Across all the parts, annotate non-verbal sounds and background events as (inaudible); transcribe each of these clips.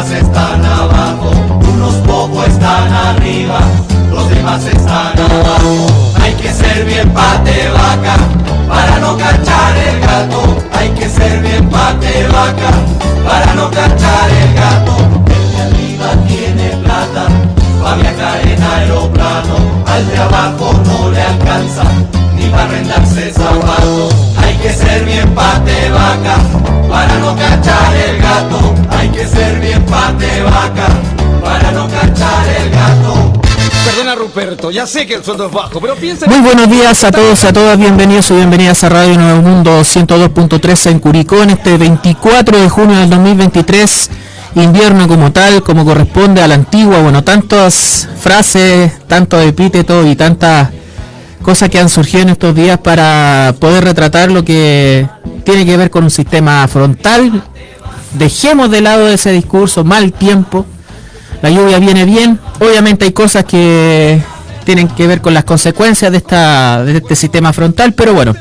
demás están abajo, unos pocos están arriba, los demás están abajo. Hay que ser bien pate vaca para no cachar el gato, hay que ser bien pate vaca para no cachar el gato. El de arriba tiene plata para viajar en aeroplano, al de abajo no le alcanza ni para arrendarse zapatos. Hay que ser bien pate vaca para no cachar el gato. Hay que ser bien pate vaca para no cachar el gato. Perdona Ruperto, ya sé que el sueldo es bajo, pero piensa... Muy buenos días a todos y a todas, bienvenidos y bienvenidas a Radio Nuevo Mundo 102.3 en Curicó en este 24 de junio del 2023, invierno como tal, como corresponde a la antigua, bueno, tantas frases, tantos epítetos y tantas cosas que han surgido en estos días para poder retratar lo que tiene que ver con un sistema frontal. Dejemos de lado ese discurso, mal tiempo, la lluvia viene bien. Obviamente hay cosas que tienen que ver con las consecuencias de, esta, de este sistema frontal, pero bueno,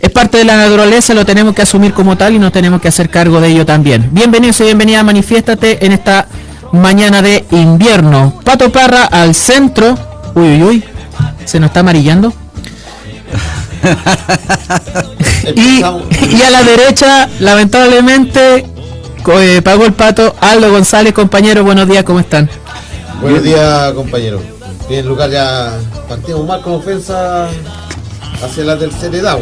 es parte de la naturaleza, lo tenemos que asumir como tal y nos tenemos que hacer cargo de ello también. Bienvenidos y bienvenida a Manifiéstate en esta mañana de invierno. Pato Parra al centro. Uy, uy, uy. Se nos está amarillando. (laughs) y, y a la derecha, lamentablemente, eh, pagó el pato Aldo González, compañero. Buenos días, ¿cómo están? Buenos días, compañero. Bien, lugar ya partimos mal con ofensa hacia la tercera edad.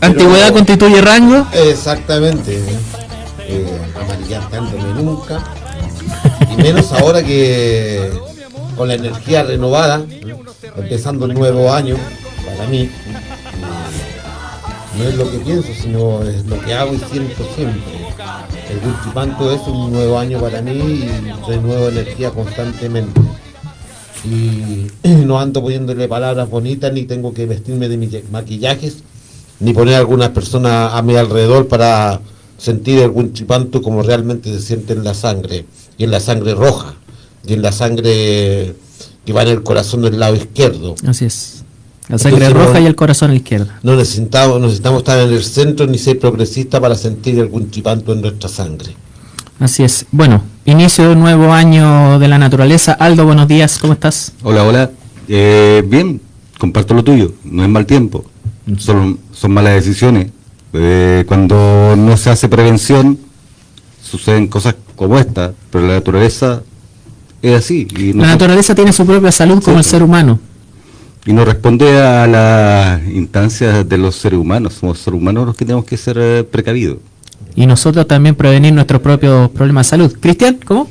Antigüedad Pero- constituye rango. Exactamente. Eh, amarillante ándome nunca. Y menos ahora que con la energía renovada, ¿eh? empezando el nuevo año, para mí, eh, no es lo que pienso, sino es lo que hago y siento siempre. El Gulchipanto es un nuevo año para mí y renuevo energía constantemente. Y (clears throat) no ando poniéndole palabras bonitas, ni tengo que vestirme de mi- maquillajes, ni poner a algunas personas a mi alrededor para sentir el Gulchipanto como realmente se siente en la sangre, y en la sangre roja, y en la sangre que va en el corazón del lado izquierdo. Así es. La sangre Entonces, roja no- y el corazón a la izquierda. No necesitamos, no necesitamos estar en el centro ni ser progresista para sentir el Gulchipanto en nuestra sangre. Así es. Bueno, inicio de un nuevo año de la naturaleza. Aldo, buenos días, ¿cómo estás? Hola, hola. Eh, bien, comparto lo tuyo. No es mal tiempo. Son, son malas decisiones. Eh, cuando no se hace prevención, suceden cosas como esta. Pero la naturaleza es así. Y La naturaleza tiene su propia salud como el ser humano. Y no responde a las instancias de los seres humanos. Somos seres humanos los que tenemos que ser eh, precavidos. Y nosotros también prevenir nuestros propios problemas de salud. Cristian, ¿cómo?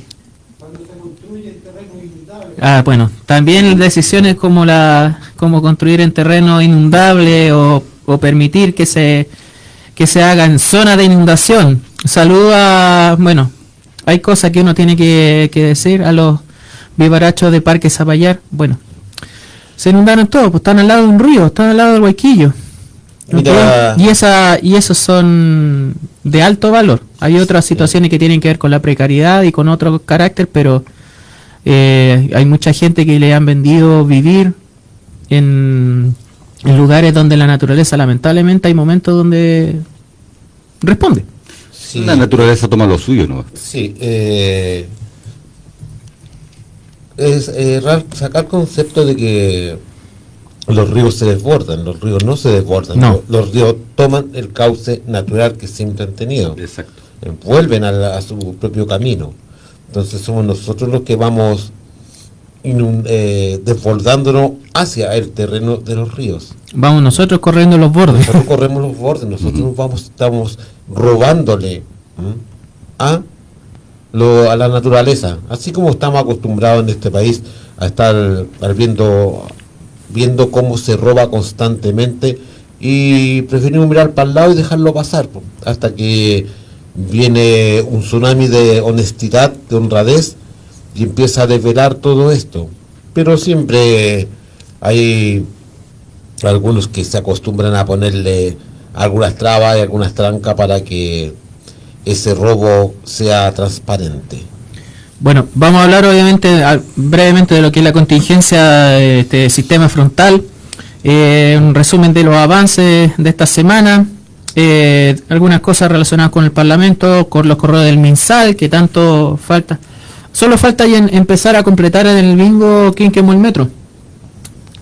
Ah, bueno, también decisiones como la como construir en terreno inundable o, o permitir que se que se haga en zona de inundación. Saludo a, bueno, hay cosas que uno tiene que, que decir a los vivarachos de Parque Zapallar. Bueno, se inundaron todos, pues están al lado de un río, están al lado del Guayquillo. Mira. Y esa y esos son de alto valor. Hay otras situaciones que tienen que ver con la precariedad y con otro carácter, pero eh, hay mucha gente que le han vendido vivir en, en lugares donde la naturaleza, lamentablemente, hay momentos donde responde. Sí. La naturaleza toma lo suyo, ¿no? Sí, eh, es errar, sacar concepto de que los ríos se desbordan, los ríos no se desbordan, No. Los, los ríos toman el cauce natural que siempre han tenido, Exacto. vuelven a, la- a su propio camino. Entonces somos nosotros los que vamos inun- eh, desbordándonos hacia el terreno de los ríos. Vamos nosotros corriendo los bordes. Nosotros corremos los bordes, nosotros nos vamos, estamos robándole ¿m? a, lo, a la naturaleza, así como estamos acostumbrados en este país a estar viendo, viendo cómo se roba constantemente y preferimos mirar para el lado y dejarlo pasar, hasta que viene un tsunami de honestidad, de honradez y empieza a desvelar todo esto. Pero siempre hay algunos que se acostumbran a ponerle algunas trabas y algunas trancas para que ese robo sea transparente. Bueno, vamos a hablar obviamente a- brevemente de lo que es la contingencia de este sistema frontal, eh, un resumen de los avances de esta semana. eh, algunas cosas relacionadas con el Parlamento, con los correos del MinSal, que tanto falta. Solo falta ya en- empezar a completar en el bingo quién quemó el metro.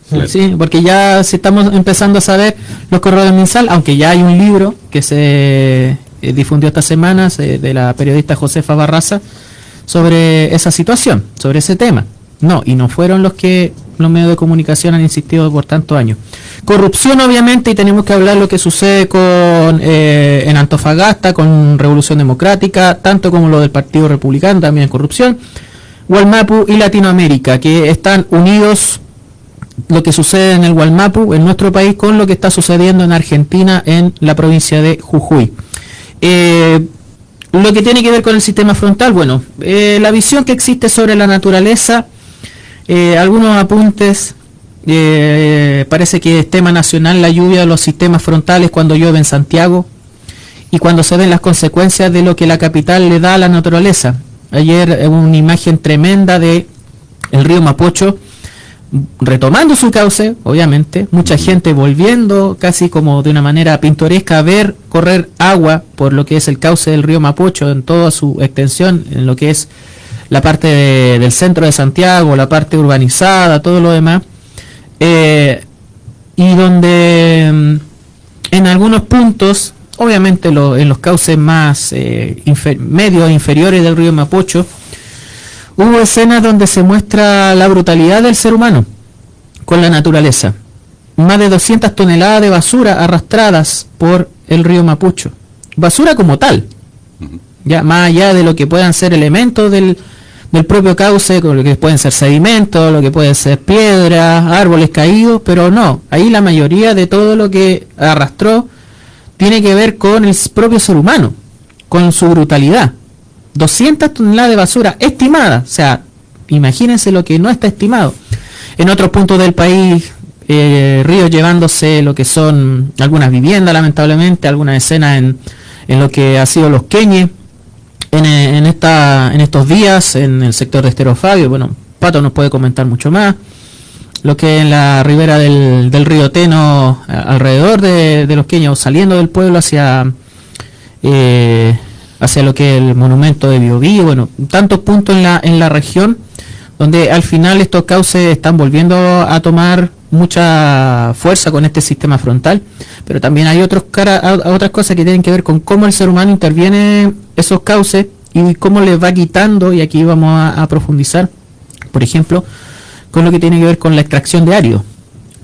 Claro. Sí, porque ya se estamos empezando a saber los correos del MinSal, aunque ya hay un libro que se eh, difundió esta semana se- de la periodista Josefa Barraza sobre esa situación, sobre ese tema. No, y no fueron los que los medios de comunicación han insistido por tantos años. Corrupción, obviamente, y tenemos que hablar lo que sucede con eh, en Antofagasta, con Revolución Democrática, tanto como lo del Partido Republicano, también corrupción. Gualmapu y Latinoamérica, que están unidos lo que sucede en el Gualmapu, en nuestro país, con lo que está sucediendo en Argentina, en la provincia de Jujuy. Eh, lo que tiene que ver con el sistema frontal, bueno, eh, la visión que existe sobre la naturaleza, eh, algunos apuntes, parece que es tema nacional la lluvia de los sistemas frontales cuando llueve en Santiago y cuando se ven las consecuencias de lo que la capital le da a la naturaleza. Ayer una imagen tremenda de el río Mapocho retomando su cauce, obviamente, mucha gente volviendo casi como de una manera pintoresca a ver correr agua por lo que es el cauce del río Mapocho en toda su extensión, en lo que es la parte de- del centro de Santiago, la parte urbanizada, todo lo demás, eh, y donde mm, en algunos puntos, obviamente lo- en los cauces más eh, infer- medios inferiores del río Mapocho, hubo escenas donde se muestra la brutalidad del ser humano con la naturaleza. Más de 200 toneladas de basura arrastradas por el río Mapocho. Basura como tal. Ya más allá de lo que puedan ser elementos del, del propio cauce, con lo que pueden ser sedimentos, lo que pueden ser piedras, árboles caídos, pero no, ahí la mayoría de todo lo que arrastró tiene que ver con el propio ser humano, con su brutalidad. 200 toneladas de basura estimada, o sea, imagínense lo que no está estimado. En otros puntos del país, eh, ríos llevándose lo que son algunas viviendas, lamentablemente, algunas escenas en, en lo que ha sido los queñes, en, eh, en, esta, en estos días, en el sector de Esterofabio, bueno, Pato nos puede comentar mucho más, lo que en la ribera del, del río Teno, alrededor de, de los queños, saliendo del pueblo hacia eh, hacia lo que es el monumento de Biobío, bueno, tantos puntos en la, en la región donde al final estos cauces están volviendo a tomar mucha fuerza con este sistema frontal, pero también hay otros cara, otras cosas que tienen que ver con cómo el ser humano interviene en esos cauces y cómo les va quitando, y aquí vamos a, profundizar, por ejemplo, con lo que tiene que ver con la extracción de árido,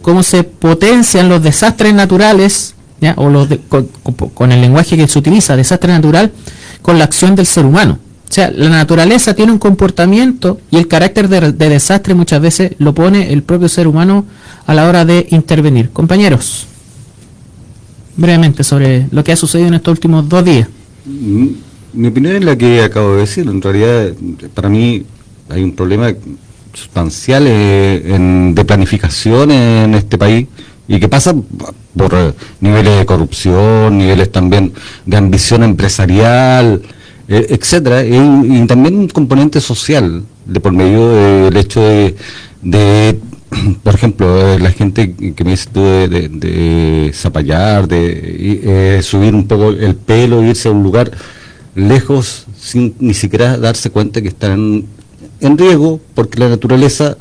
cómo se potencian los desastres naturales, ¿ya? o los de- con- con el lenguaje que se utiliza, desastre natural, con la acción del ser humano. O sea, la naturaleza tiene un comportamiento y el carácter de, de desastre muchas veces lo pone el propio ser humano a la hora de intervenir. Compañeros, brevemente sobre lo que ha sucedido en estos últimos dos días. Mm, Mi opinión es la que acabo de decir. En realidad, para mí hay un problema sustancial eh, en- de planificación en este país y que pasa por eh, niveles de corrupción, niveles también de ambición empresarial, eh, etcétera, y, también un componente social de por medio del hecho de, de, (clears throat) por ejemplo, eh, la gente que me dice de, de, de zapallar, de eh, subir un poco el pelo, irse a un lugar lejos sin ni siquiera darse cuenta que están en riesgo porque la naturaleza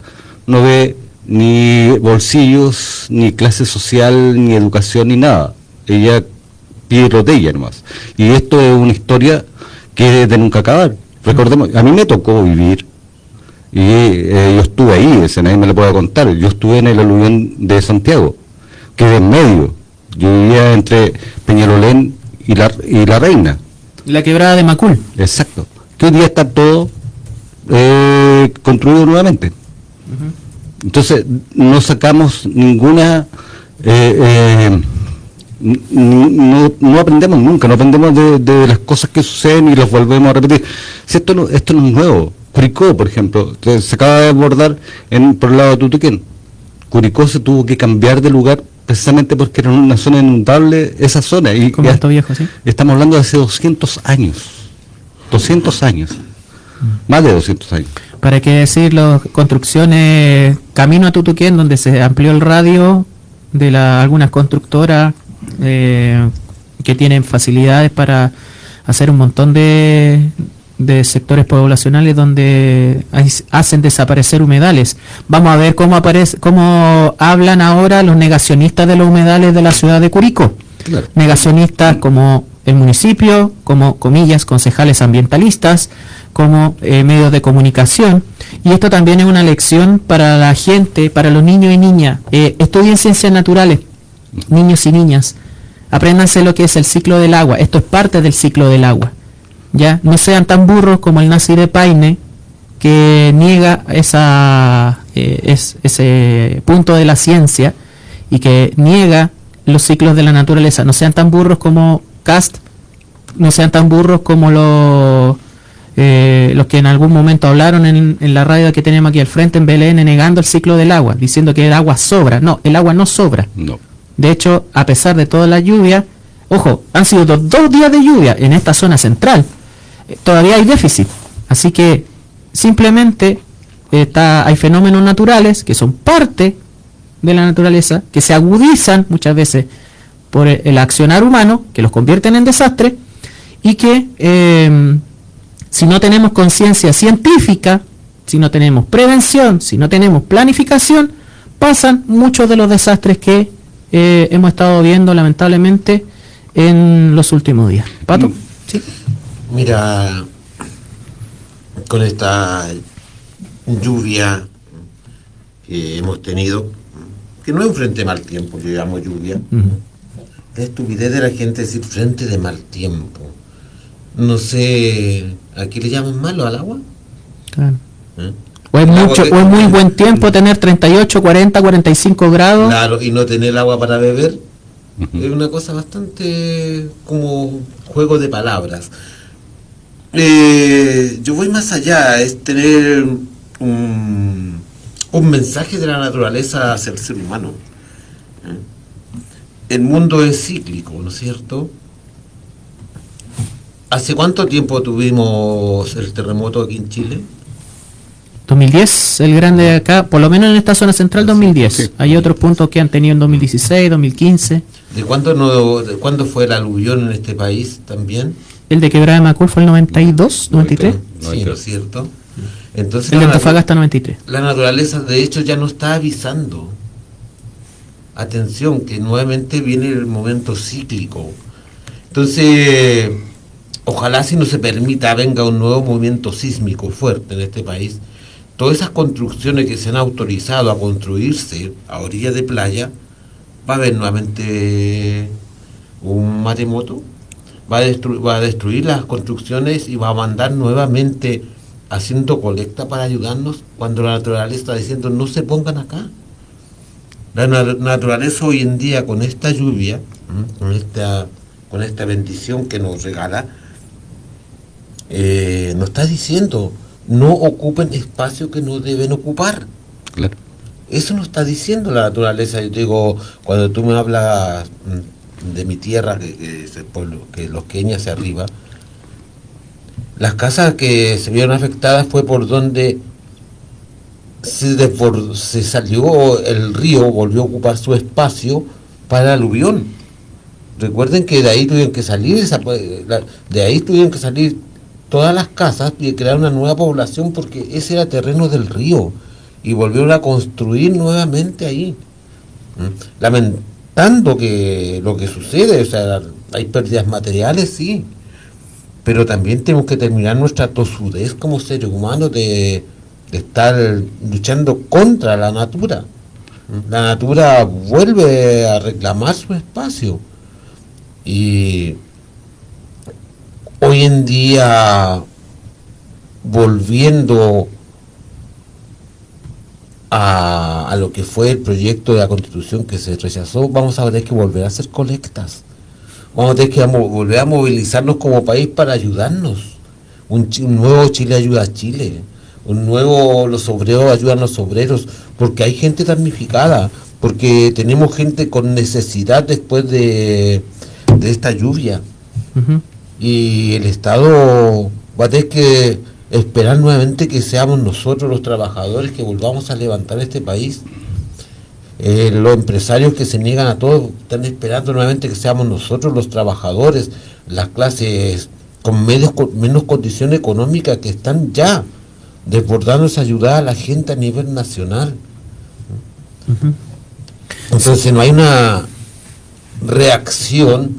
no ve ni bolsillos, ni clase social, ni educación, ni nada. Ella pide botella nomás. Y esto es una historia que es de nunca acabar. Recordemos, a mí me tocó vivir y eh, yo estuve ahí, ese nadie me lo puede contar. Yo estuve en el aluvión de Santiago, que de en medio. Yo vivía entre Peñalolén y la, y la Reina. La quebrada de Macul. Exacto. Que hoy día está todo eh, construido nuevamente. Entonces, no sacamos ninguna... eh, eh, no, no aprendemos nunca, no aprendemos de, de las cosas que suceden y las volvemos a repetir. Si esto no, esto no es nuevo. Curicó, por ejemplo, se acaba de abordar en, por el lado de Tutuquén. Curicó se tuvo que cambiar de lugar precisamente porque era una zona inundable esa zona. Y, Como y viejo, ¿sí? Estamos hablando de hace 200 años. 200 años. Más de 200 años. ¿Para qué decir las construcciones camino a Tutuquén, donde se amplió el radio de la, algunas constructoras eh, que tienen facilidades para hacer un montón de, de sectores poblacionales donde hay- hacen desaparecer humedales. Vamos a ver cómo aparece, cómo hablan ahora los negacionistas de los humedales de la ciudad de Curicó. Claro. Negacionistas como el municipio, como comillas, concejales ambientalistas, como eh, medios de comunicación. Y esto también es una lección para la gente, para los niños y niñas. Eh, estudien ciencias naturales, niños y niñas. Apréndanse lo que es el ciclo del agua. Esto es parte del ciclo del agua. Ya, no sean tan burros como el nazi de Paine, que niega esa, eh, es- ese punto de la ciencia y que niega los ciclos de la naturaleza. No sean tan burros como Cast, no sean tan burros como los, eh, los que en algún momento hablaron en, en la radio que tenemos aquí al frente en BLN negando el ciclo del agua, diciendo que el agua sobra. No, el agua no sobra. No. De hecho, a pesar de toda la lluvia, ojo, han sido dos, dos días de lluvia en esta zona central. Eh, Todavía hay déficit. Así que simplemente está, hay fenómenos naturales que son parte de la naturaleza, que se agudizan muchas veces por el, el accionar humano, que los convierten en desastre, y que eh, si no tenemos conciencia científica, si no tenemos prevención, si no tenemos planificación, pasan muchos de los desastres que eh, hemos estado viendo lamentablemente en los últimos días. Pato, Mm. sí. Mira, con esta lluvia que hemos tenido, que no es un frente de mal tiempo, yo llamo lluvia, Ujú. la estupidez de la gente decir frente de mal tiempo. No sé, ¿a qué le llaman malo al agua? Claro. ¿Eh? O es, mucho, que- o es muy buen tiempo tener 38, 40, 45 grados. Claro, y no tener agua para beber es una cosa bastante como juego de palabras. Eh, yo voy más allá, es tener un, un mensaje de la naturaleza hacia el ser humano. ¿eh? El mundo es cíclico, ¿no es cierto? ¿Hace cuánto tiempo tuvimos el terremoto aquí en Chile? 2010, el grande de acá, por lo menos en esta zona central 2010. Sí. Hay otros puntos que han tenido en 2016, 2015. ¿De cuándo, no, de cuándo fue el aluvión en este país también? El de Quebrada de Macul fue el 92, 93. Sí, ¿no es cierto? Entonces El de Antofagasta 93. la naturaleza de hecho ya no está avisando. Atención, que nuevamente viene el momento cíclico. Entonces, ojalá si no se permita venga un nuevo movimiento sísmico fuerte en este país, todas esas construcciones que se han autorizado a construirse a orilla de playa, va a haber nuevamente un maremoto, va a, destruir las construcciones y va a mandar nuevamente haciendo colecta para ayudarnos cuando la naturaleza está diciendo no se pongan acá. La na- naturaleza hoy en día con esta lluvia, con esta, con esta bendición que nos regala, eh, nos está diciendo no ocupen espacio que no deben ocupar. Claro. Eso nos está diciendo la naturaleza. Yo te digo, cuando tú me hablas mm, de mi tierra, que, que es el pueblo, que los queñas hacia arriba, las casas que se vieron afectadas fue por donde se, se salió el río, volvió a ocupar su espacio para el aluvión. Recuerden que de ahí tuvieron que salir, esa- la- de ahí tuvieron que salir todas las casas y crear una nueva población porque ese era terreno del río y volvieron a construir nuevamente ahí. Lamentando que lo que sucede, o sea, hay pérdidas materiales, sí, pero también tenemos que terminar nuestra tosudez como seres humanos de, estar luchando contra la natura. La natura vuelve a reclamar su espacio y hoy en día volviendo a, lo que fue el proyecto de la constitución que se rechazó, vamos a tener que volver a hacer colectas. Vamos a tener que volver a movilizarnos como país para ayudarnos. Un, nuevo Chile ayuda a Chile. Un nuevo Los Obreros ayudan a los obreros. Porque hay gente damnificada. Porque tenemos gente con necesidad después de, esta lluvia Ujú. Y el Estado va a tener que esperar nuevamente que seamos nosotros los trabajadores que volvamos a levantar este país. Eh, los empresarios que se niegan a todo están esperando nuevamente que seamos nosotros los trabajadores, las clases con menos, menos condición económica que están ya desbordándose a ayudar a la gente a nivel nacional. Entonces no hay una reacción,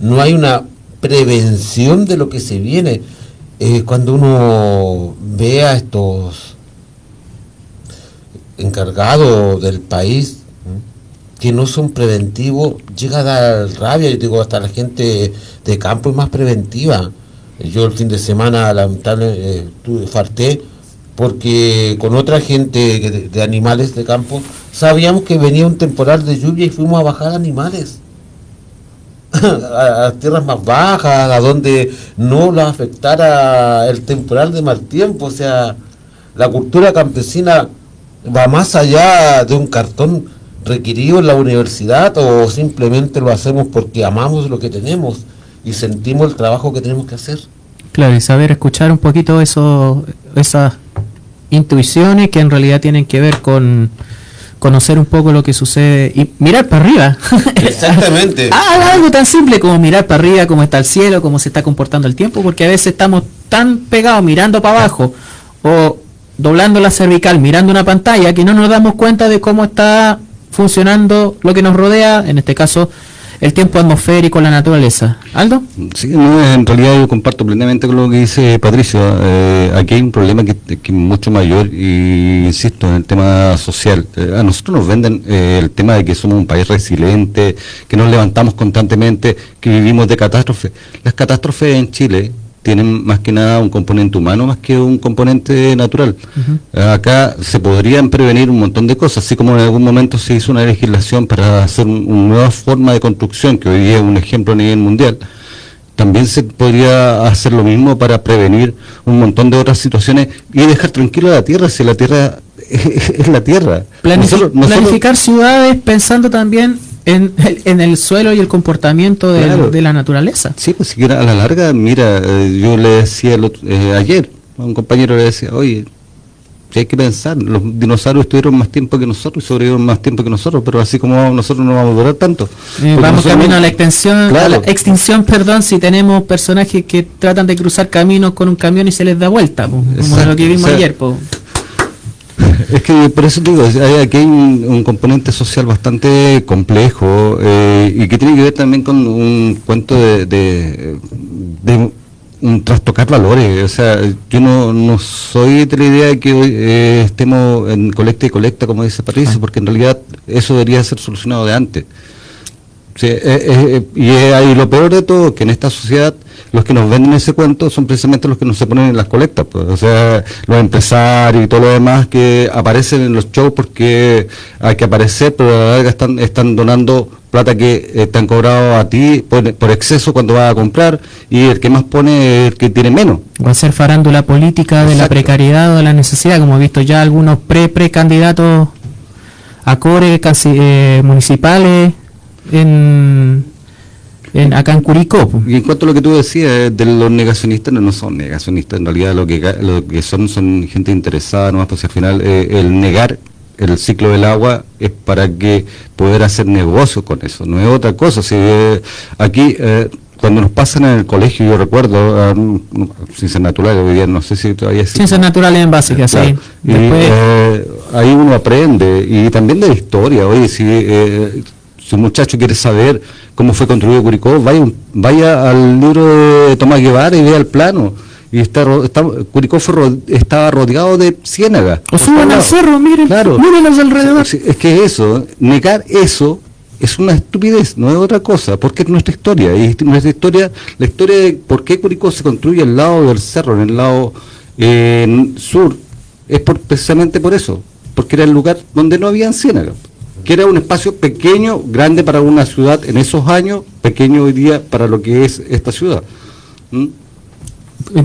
no hay una prevención de lo que se viene. Eh, cuando uno ve a estos encargados del país que no son preventivos, llega a dar rabia. Yo digo, hasta la gente de campo es más preventiva. Yo el fin de semana, lamentablemente, eh, falté porque con otra gente de, animales de campo sabíamos que venía un temporal de lluvia y fuimos a bajar animales (coughs) a, tierras más bajas, a donde no lo afectara el temporal de mal tiempo. O sea, la cultura campesina va más allá de un cartón requerido en la universidad o simplemente lo hacemos porque amamos lo que tenemos y sentimos el trabajo que tenemos que hacer. Claro, y saber escuchar un poquito eso, esas intuiciones que en realidad tienen que ver con conocer un poco lo que sucede y mirar para arriba. (laughs) Exactamente. (laughs) ah, algo tan simple como mirar para arriba, cómo está el cielo, cómo se está comportando el tiempo, porque a veces estamos tan pegados mirando para abajo o doblando la cervical mirando una pantalla que no nos damos cuenta de cómo está funcionando lo que nos rodea, en este caso el tiempo atmosférico, la naturaleza. ¿Aldo? Sí, no, en realidad yo comparto plenamente con lo que dice Patricio. Eh, aquí hay un problema que, es mucho mayor y insisto en el tema social. Eh, a nosotros nos venden eh, el tema de que somos un país resiliente, que nos levantamos constantemente, que vivimos de catástrofes. Las catástrofes en Chile tienen más que nada un componente humano más que un componente natural. Acá se podrían prevenir un montón de cosas, así como en algún momento se hizo una legislación para hacer una nueva forma de construcción, que hoy día es un ejemplo a nivel mundial. También se podría hacer lo mismo para prevenir un montón de otras situaciones y dejar tranquilo a la tierra, si la tierra (laughs) es la tierra. planificar ciudades pensando también en, en, el suelo y el comportamiento de, la naturaleza. Sí, pues siquiera a la larga, mira, eh, yo le decía eh, ayer, a un compañero le decía, oye, hay que pensar, los dinosaurios estuvieron más tiempo que nosotros y sobrevivieron más tiempo que nosotros, pero así como nosotros no vamos a durar tanto. Eh, vamos camino a la extensión, la extinción, perdón, si tenemos personajes que tratan de cruzar caminos con un camión y se les da vuelta, como lo que vimos ayer. (laughs) Es que por eso digo, hay, aquí hay un, componente social bastante complejo eh, y que tiene que ver también con un cuento de, de, un trastocar valores. O sea, yo no, no soy de la idea de que hoy eh, estemos en colecta y colecta, como dice Patricio, ah. porque en realidad eso debería ser solucionado de antes. Eh, y ahí lo peor de todo, que en esta sociedad los que nos venden ese cuento son precisamente los que nos se ponen en las colectas, pues. o sea, los empresarios y todo lo demás que aparecen en los shows porque hay que aparecer, pero a la larga están, están donando plata que eh, te han cobrado a ti por, exceso cuando vas a comprar y el que más pone es el que tiene menos. Va a ser farándula política de la precariedad o de la necesidad, como he visto ya algunos pre-precandidatos a core casi, eh, municipales en acá en Curicó. Y en cuanto a lo que tú decías eh, de los negacionistas, no, son negacionistas, en realidad lo que, lo que son son gente interesada, nomás pues al final eh, el negar el ciclo del agua es para que poder hacer negocio con eso, no es otra cosa. Si, eh, aquí, cuando nos pasan en el colegio, yo recuerdo, ah, ciencias naturales, hoy día no sé si todavía Ciencias naturales en básica, sí. ahí uno aprende, y también de historia, oye, si si un muchacho quiere saber cómo fue construido Curicó, vaya, vaya al libro de Tomás Guevara y vea el plano. Y está, Curicó estaba rodeado de ciénagas. O suban al cerro, miren, claro. miren los alrededor. Es que eso, negar eso es una estupidez, no es otra cosa, porque es nuestra historia. Y nuestra historia, la historia de por qué Curicó se construye al lado del cerro, en el lado eh, sur, es precisamente por eso, porque era el lugar donde no había ciénagas que era un espacio pequeño, grande para una ciudad en esos años, pequeño hoy día para lo que es esta ciudad. ¿Mm?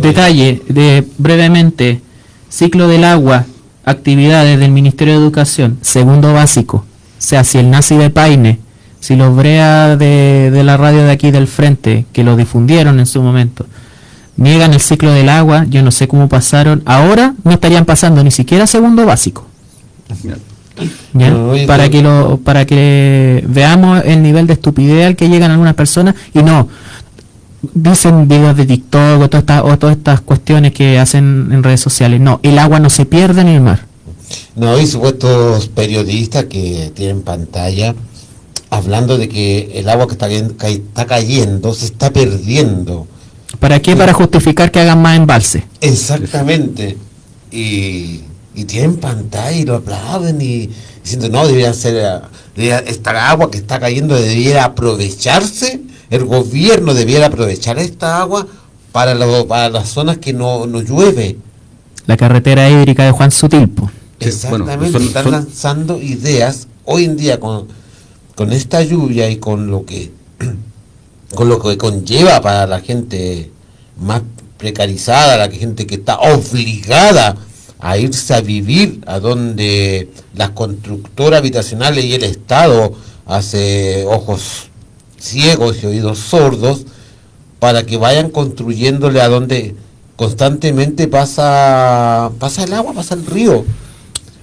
Detalle, de brevemente, ciclo del agua, actividades del Ministerio de Educación, segundo básico, o sea, si el nazi de Paine, si los brea de, de la radio de aquí del frente, que lo difundieron en su momento, niegan el ciclo del agua, yo no sé cómo pasaron, ahora no estarían pasando ni siquiera segundo básico para que lo para que veamos el nivel de estupidez al que llegan algunas personas y no dicen videos de TikTok o todas estas o todas estas cuestiones que hacen en redes sociales. No el agua no se pierde en el mar. No, hay supuestos periodistas que tienen pantalla hablando de que el agua que está, ca- está cayendo se está perdiendo. para qué para justificar que hagan más embalse. Exactamente. Y, y tienen pantalla y lo aplauden y diciendo, no, debería ser, debería- esta agua que está cayendo debiera aprovecharse, el gobierno debiera aprovechar esta agua para, lo- para las zonas que no, no llueve. la carretera hídrica de Juan Sutilpo Sí, Exactamente, bueno, son- están son- lanzando ideas hoy en día con, con esta lluvia y con lo que (clears throat) con lo que conlleva para la gente más precarizada, la gente que está obligada a irse a vivir a donde las constructoras habitacionales y el Estado hace ojos ciegos y oídos sordos para que vayan construyéndole a donde constantemente pasa pasa el agua, pasa el río.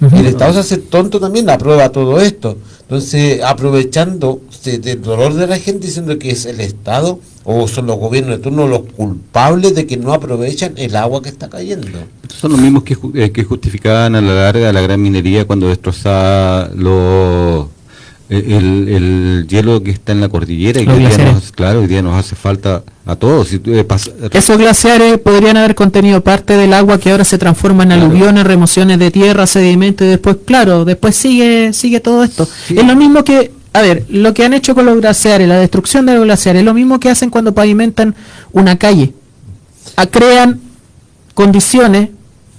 El Estado se hace tonto también, aprueba todo esto. Entonces, aprovechándose del dolor de la gente diciendo que es el Estado o son los gobiernos de turno los culpables de que no aprovechan el agua que está cayendo. Son los mismos que, eh, que justificaban a la larga la gran minería cuando destrozaba los el, el hielo que está en la cordillera y que hoy día nos, claro, hoy día nos hace falta a todos. Si eh, Esos glaciares podrían haber contenido parte del agua que ahora se transforma en Claro. aluviones, remociones de tierra, sedimento y después, claro, después sigue sigue todo esto. Sí. Es lo mismo que, a ver, lo que han hecho con los glaciares, la destrucción de los glaciares, es lo mismo que hacen cuando pavimentan una calle. A- crean condiciones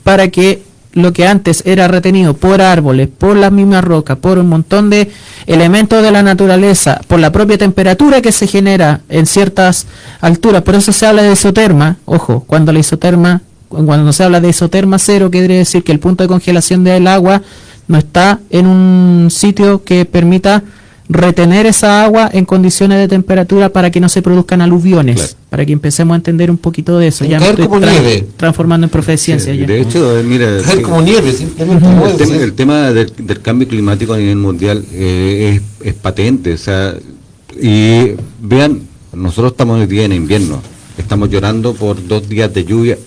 para que lo que antes era retenido por árboles, por las mismas rocas, por un montón de elementos de la naturaleza, por la propia temperatura que se genera en ciertas alturas, por eso se habla de isoterma, ojo, cuando la isoterma, cu- cuando se habla de isoterma cero, quiere decir que el punto de congelación del agua no está en un sitio que permita retener esa agua en condiciones de temperatura para que no se produzcan aluviones, Claro. para que empecemos a entender un poquito de eso. Ya me Caer estoy como tra- nieve. transformando en profe de ciencia. Sí, ya. de hecho, eh, mira, Caer sí, como nieve, simplemente. el, tema, sí. el tema del, del cambio climático a nivel mundial eh, es, es patente. O sea, y vean, nosotros estamos hoy día en invierno, estamos llorando por dos días de lluvia.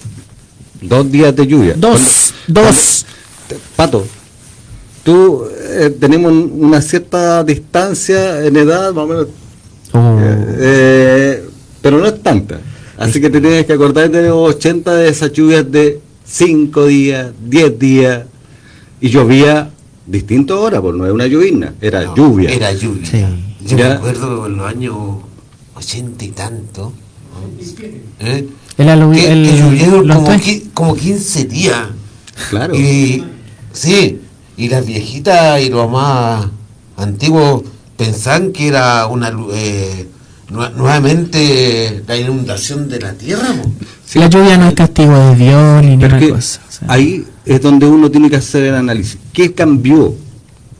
Dos días de lluvia. Dos, Cuando- dos. cuando- Pato, tú eh, tenemos un- una cierta distancia en edad, más o menos, Oh. eh, pero no es tanta. Así que te tienes que acordar de los 80 de esas lluvias de 5 días, 10 días, y llovía distinto ahora, pues no es una llovizna, era No, lluvia. Era lluvia. Sí. Yo me Ya. acuerdo en los años ochenta y tanto. ¿eh? El aluvi- que, el- que llovieron como, qui- como 15 días. Claro. Y sí, y las viejitas y los más antiguos pensaban que era una eh, nue- nuevamente la inundación de la tierra. Sí. La lluvia no es castigo de Dios ni o sea. ahí es donde uno tiene que hacer el análisis. ¿Qué cambió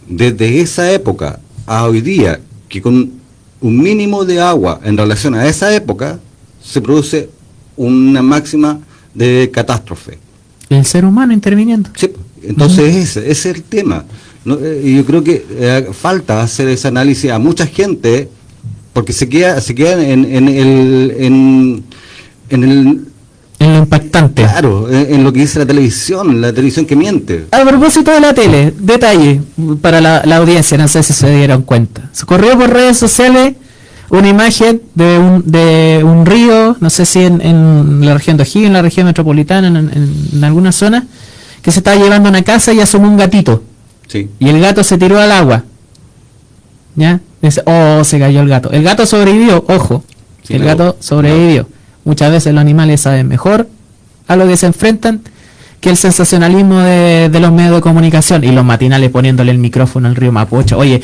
desde esa época a hoy día? Que con un mínimo de agua en relación a esa época se produce una máxima de catástrofe. El ser humano interviniendo. Sí, entonces ese, ese es el tema. No, eh, y yo creo que eh, falta hacer ese análisis a mucha gente porque se queda se quedan en, en el en, en el En lo impactante. claro en, en lo que dice la televisión la televisión que miente A propósito de la tele, detalle para la, la audiencia, no sé si se dieron cuenta. Se corrió por redes sociales una imagen de un, de un río, no sé si en, en la región de O'Higgins, en la región metropolitana, en, en- en alguna zona, que se estaba llevando a una casa y asomó un gatito. sí Y el gato se tiró al agua. ¿Ya? Dice, oh, se cayó el gato. El gato sobrevivió, ojo. Sí, el no, gato sobrevivió. Muchas veces los animales saben mejor a lo que se enfrentan que el sensacionalismo de, de los medios de comunicación y los matinales poniéndole el micrófono al río Mapocho. Oye,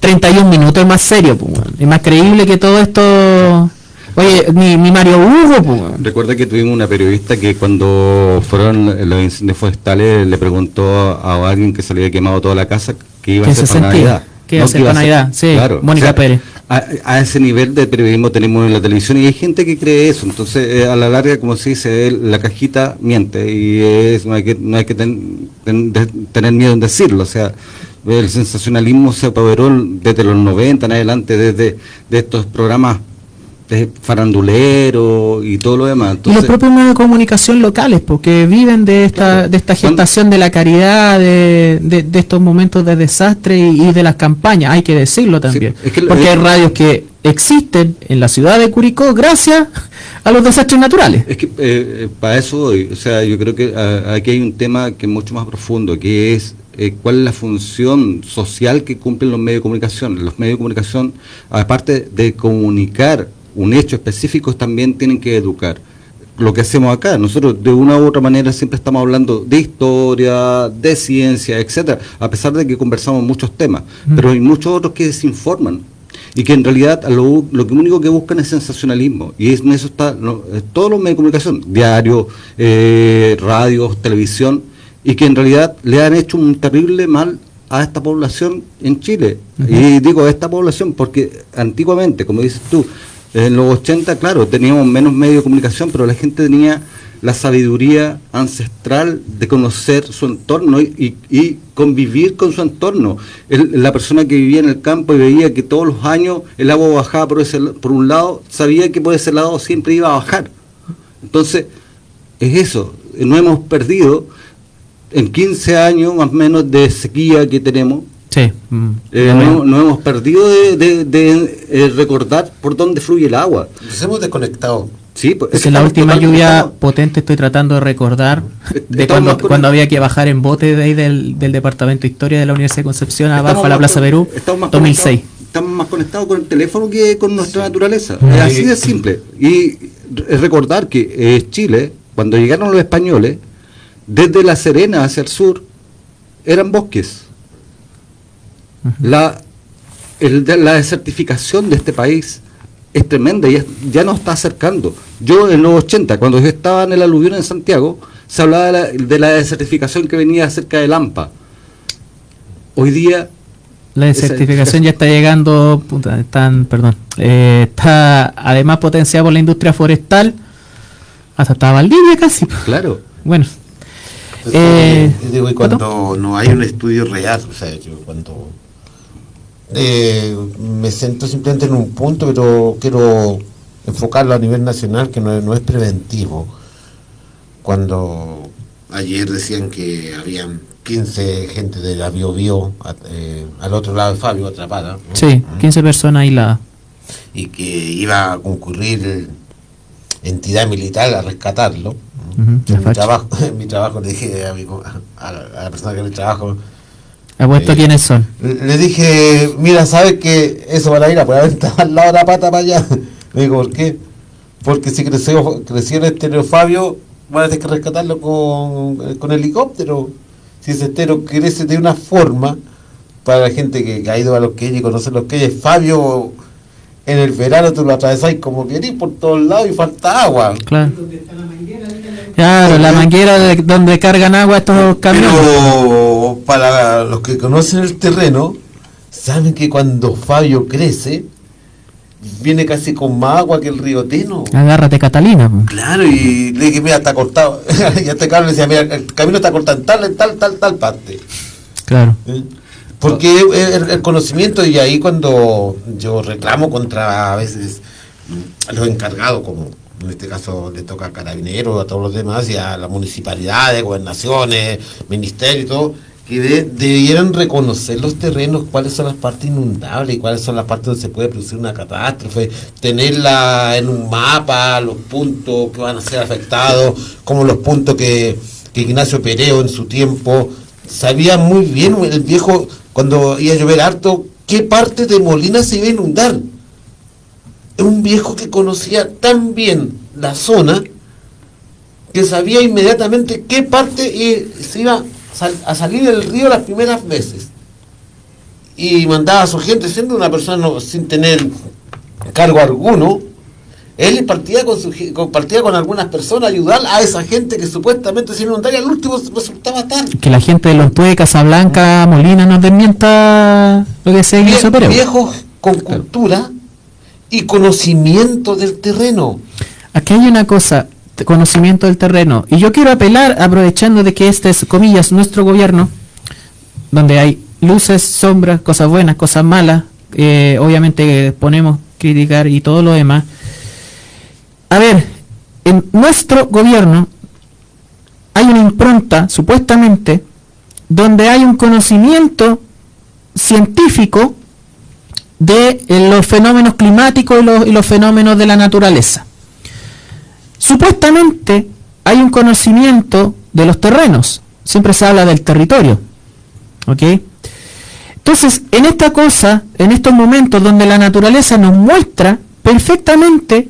31 minutos es más serio, pues, es más creíble que todo esto. Oye, ni, ni Mario Hugo, pues, recuerda que tuvimos una periodista que cuando fueron los incendios forestales le preguntó a alguien que se le había quemado toda la casa que iba a ¿Qué hacer para? Navidad ¿Qué a hacer para Navidad? Sí, Mónica Pérez. A, a ese nivel de periodismo tenemos en la televisión y hay gente que cree eso. Entonces, eh, a la larga, como se dice, la cajita miente y es, no hay que, no hay que ten- ten- de- tener miedo en decirlo. O sea, El sensacionalismo se apoderó desde los 90 en adelante, desde de estos programas farandulero y todo lo demás. y los propios medios de comunicación locales, porque viven de esta, de esta gestación de la caridad, de, de- de estos momentos de desastre y, y de las campañas, hay que decirlo también. es que lo- porque hay eh, radios que existen en la ciudad de Curicó gracias a los desastres naturales. Es que eh, para eso. O sea, yo creo que ah, aquí hay un tema que es mucho más profundo, que es eh, cuál es la función social que cumplen los medios de comunicación. Los medios de comunicación, aparte de comunicar un hecho específico, también tienen que educar. Lo que hacemos acá, nosotros de una u otra manera siempre estamos hablando de historia, de ciencia, etcétera, a pesar de que conversamos muchos temas, pero hay muchos otros que desinforman y que en realidad lo, lo que único que buscan es sensacionalismo y en eso está no, todos los medios de comunicación diario eh, radios televisión y que en realidad le han hecho un terrible mal a esta población en Chile. Y digo a esta población porque antiguamente como dices tú en los 80 claro teníamos menos medios de comunicación pero la gente tenía la sabiduría ancestral de conocer su entorno y, convivir con su entorno. La persona que vivía en el campo y veía que todos los años el agua bajaba por, ese, por un lado, sabía que por ese lado siempre iba a bajar. Entonces, es eso, no hemos perdido en 15 años más o menos de sequía que tenemos, Sí. mm, eh, no, no hemos perdido de, de- de, eh, recordar por dónde fluye el agua. Nos hemos desconectado. Sí, pues, Es que la última lluvia estamos- potente estoy tratando de recordar (laughs) de cuando, había que bajar en bote de ahí del, del Departamento de Historia de la Universidad de Concepción abajo Estamos a la Plaza con- Perú, estamos más 2006. conectados- Estamos más conectados con el teléfono que con nuestra naturaleza. Es así de simple. Y re- recordar que eh, Chile, cuando llegaron los españoles, desde La Serena hacia el sur, eran bosques. La, el de- la desertificación de este país es tremenda y ya, ya nos está acercando. Yo en los 80, cuando yo estaba en el aluvión en Santiago, se hablaba de la, de la desertificación que venía cerca de Lampa. Hoy día La desertificación ya está llegando, puta, están, perdón, eh, está además potenciada por la industria forestal, hasta está Valdivia casi. Claro. Bueno, Eh, Yo digo, y cuando no hay un estudio real, o sea, yo cuando eh, me siento simplemente en un punto, pero quiero enfocarlo a nivel nacional, que no, es- no es preventivo. Cuando ayer decían que habían 15 gente de la Bio Bio eh, al otro lado de Fabio atrapada, ¿no? sí, 15 personas aisladas. y que iba a concurrir entidad militar a rescatarlo. En, mi trabajo, (laughs) en mi trabajo le dije a, mi a la, a la persona que le trabajo, Apuesto Eh, quiénes son. le dije, mira, ¿sabes que eso van a ir a poner al lado de la pata para allá? (laughs) Le digo, ¿por qué? Porque si creció, creció el estéreo Fabio, van a tener que rescatarlo con, con helicóptero. Si ese estero crece de una forma, para la gente que, que ha ido a los que y conoce los que Fabio, en el verano tú lo atravesáis como querís por todos lados y falta agua. Claro. Claro, la manguera de donde cargan agua estos camiones. Pero para los que conocen el terreno, saben que cuando Fabio crece, viene casi con más agua que el río Teno. Agárrate, Catalina. Claro, y le dije, mira, está cortado. (laughs) y este le decía, mira, el camino está cortado en tal, en tal, tal, tal parte. Claro. ¿Eh? Porque el, el conocimiento, y ahí cuando yo reclamo contra a veces los encargados, como en este caso le toca a Carabineros, a todos los demás, y a las municipalidades, gobernaciones, ministerios y todo, que de- debieran reconocer los terrenos, cuáles son las partes inundables cuáles son las partes donde se puede producir una catástrofe, tenerla en un mapa, los puntos que van a ser afectados, como los puntos que, que Ignacio Pereo en su tiempo sabía muy bien el viejo cuando iba a llover harto qué parte de Molina se iba a inundar. Un viejo que conocía tan bien la zona que sabía inmediatamente qué parte i- se iba sal- a salir del río las primeras veces. Y mandaba a su gente, siendo una persona no- sin tener cargo alguno, él partía con, su, ge- con- partía con algunas personas a ayudar a esa gente que supuestamente se inundaba y al último resultaba tal. Que la gente de los Pueblos, Casablanca, Molina nos desmienta lo que se hizo, pero viejos con cultura y conocimiento del terreno. aquí hay una cosa, conocimiento del terreno. Y yo quiero apelar, aprovechando de que este es, comillas, nuestro gobierno, donde hay luces, sombras, cosas buenas, cosas malas, eh, obviamente ponemos criticar y todo lo demás. A ver, en nuestro gobierno hay una impronta, supuestamente, donde hay un conocimiento científico de eh, los fenómenos climáticos y los, y los fenómenos de la naturaleza. Supuestamente hay un conocimiento de los terrenos, siempre se habla del territorio. ¿Ok? Entonces, en esta cosa, en estos momentos donde la naturaleza nos muestra perfectamente,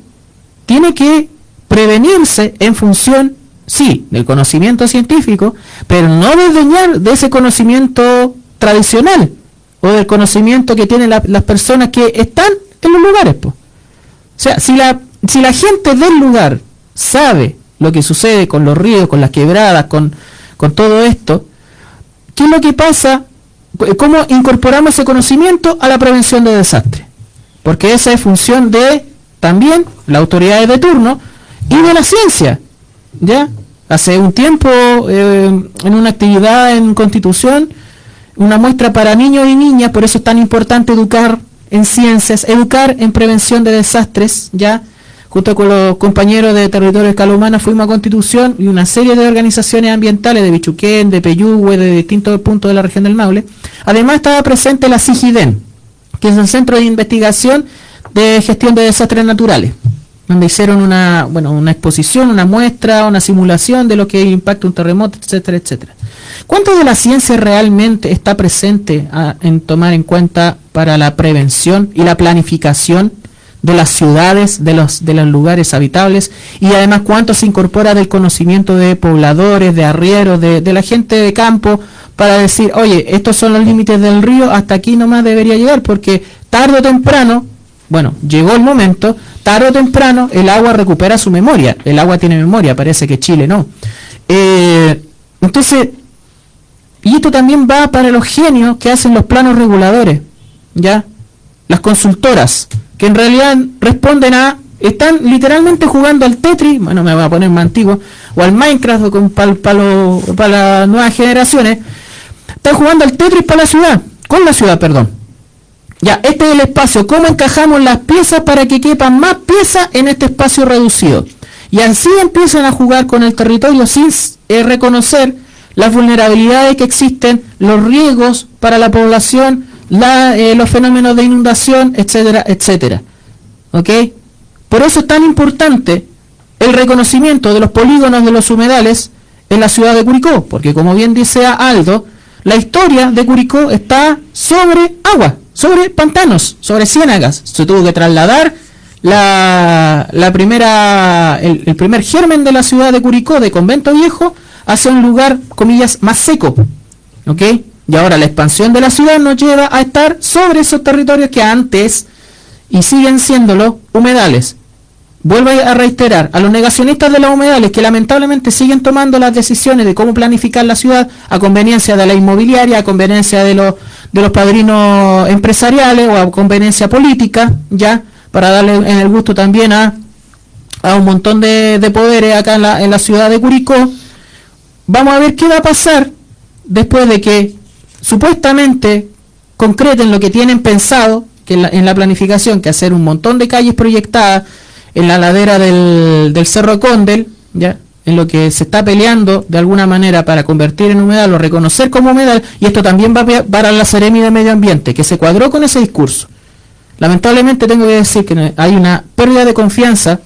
tiene que prevenirse en función, sí, del conocimiento científico, pero no desdeñar de ese conocimiento tradicional o del conocimiento que tienen las personas que están en los lugares. O sea, si la, si la gente del lugar sabe lo que sucede con los ríos, con las quebradas, con, con todo esto, ¿qué es lo que pasa? ¿Cómo incorporamos ese conocimiento a la prevención de desastres? Porque esa es función de también las autoridades de turno y de la ciencia. ¿Ya? Hace un tiempo, eh, en una actividad en Constitución, una muestra para niños y niñas, por eso es tan importante educar en ciencias, educar en prevención de desastres, ¿ya? Junto con los compañeros de Territorio Escalomana fuimos a Constitución y una serie de organizaciones ambientales de Bichuquén, de Peyúgue, de distintos puntos de la región del Maule. Además estaba presente la CIGIDEN, que es el Centro de Investigación de Gestión de Desastres Naturales, donde hicieron una, bueno, una exposición, una muestra, una simulación de lo que impacta un terremoto, etcétera, etcétera. ¿Cuánto de la ciencia realmente está presente a, en tomar en cuenta para la prevención y la planificación de las ciudades, de los, de los lugares habitables, y además cuánto se incorpora del conocimiento de pobladores, de arrieros, de, de la gente de campo, para decir, oye, estos son los límites del río, hasta aquí nomás debería llegar, porque tarde o temprano, bueno, llegó el momento, tarde o temprano el agua recupera su memoria, el agua tiene memoria, parece que Chile no. Eh, entonces, y esto también va para los genios que hacen los planos reguladores, ¿ya? Las consultoras, que en realidad responden a están literalmente jugando al Tetris, bueno, me voy a poner más antiguo, o al Minecraft para para las nuevas generaciones, están jugando al Tetris para la ciudad, con la ciudad, perdón. Ya, este es el espacio, ¿cómo encajamos las piezas para que quepan más piezas en este espacio reducido? Y así empiezan a jugar con el territorio sin eh, reconocer las vulnerabilidades que existen, los riesgos para la población, eh, los fenómenos de inundación, etcétera, etcétera. ¿Ok? Por eso es tan importante el reconocimiento de los polígonos de los humedales en la ciudad de Curicó, porque como bien dice Aldo, la historia de Curicó está sobre agua, sobre pantanos, sobre ciénagas. Se tuvo que trasladar la, la primera, el, el, primer germen de la ciudad de Curicó, de Convento Viejo, hacia un lugar, comillas, más seco. ¿Ok? Y ahora la expansión de la ciudad nos lleva a estar sobre esos territorios que antes y siguen siéndolo humedales. Vuelvo a reiterar, a los negacionistas de los humedales que lamentablemente siguen tomando las decisiones de cómo planificar la ciudad a conveniencia de la inmobiliaria, a conveniencia de los, de los padrinos empresariales o a conveniencia política, ya, para darle en el gusto también a, a un montón de, de poderes acá en la ciudad de Curicó. Vamos a ver qué va a pasar después de que supuestamente concreten lo que tienen pensado que en la, en la, planificación, que hacer un montón de calles proyectadas en la ladera del, del Cerro Condel, ¿ya? en lo que se está peleando de alguna manera para convertir en humedal o reconocer como humedal, y esto también va para la Seremi de Medio Ambiente, que se cuadró con ese discurso. Lamentablemente tengo que decir que hay una pérdida de confianza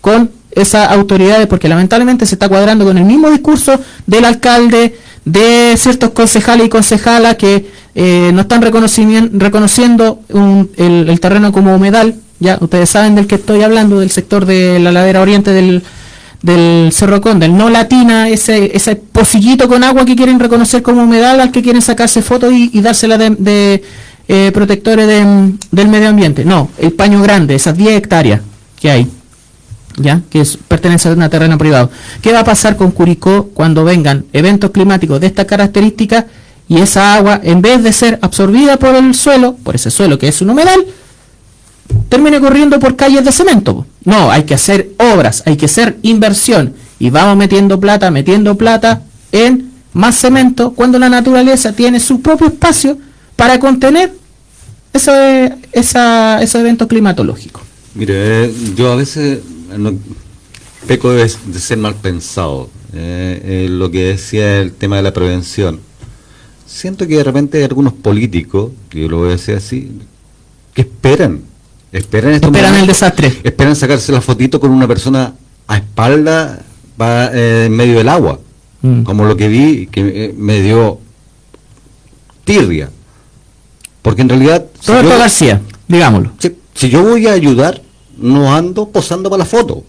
con esas autoridades, porque lamentablemente se está cuadrando con el mismo discurso del alcalde, de ciertos concejales y concejalas que eh, no están reconociendo un, el, terreno como humedal. Ya ustedes saben del que estoy hablando, del sector de la ladera oriente del, del Cerro Conde, no latina, ese, ese pocillito con agua que quieren reconocer como humedal al que quieren sacarse fotos y, y dársela de, de eh, protectores de, del medio ambiente. No, el paño grande, esas 10 hectáreas que hay. ¿Ya? que es, pertenece a un terreno privado. ¿Qué va a pasar con Curicó cuando vengan eventos climáticos de estas características y esa agua, en vez de ser absorbida por el suelo, por ese suelo que es un humedal, termine corriendo por calles de cemento? No, hay que hacer obras, hay que hacer inversión y vamos metiendo plata, metiendo plata en más cemento cuando la naturaleza tiene su propio espacio para contener ese, esa, ese evento climatológico. Mire, eh, yo a veces no- peco de, de ser mal pensado. eh, eh, lo que decía el tema de la prevención. Siento que de repente hay algunos políticos, yo lo voy a decir así, que esperan. Esperan, estos Esperan el desastre. Esperan sacarse la fotito con una persona a espalda va, eh, en medio del agua. Mm. Como lo que vi, que me dio tirria. Porque en realidad... si Roberto yo- García, digámoslo. si, si yo voy a ayudar, no ando posando para la foto.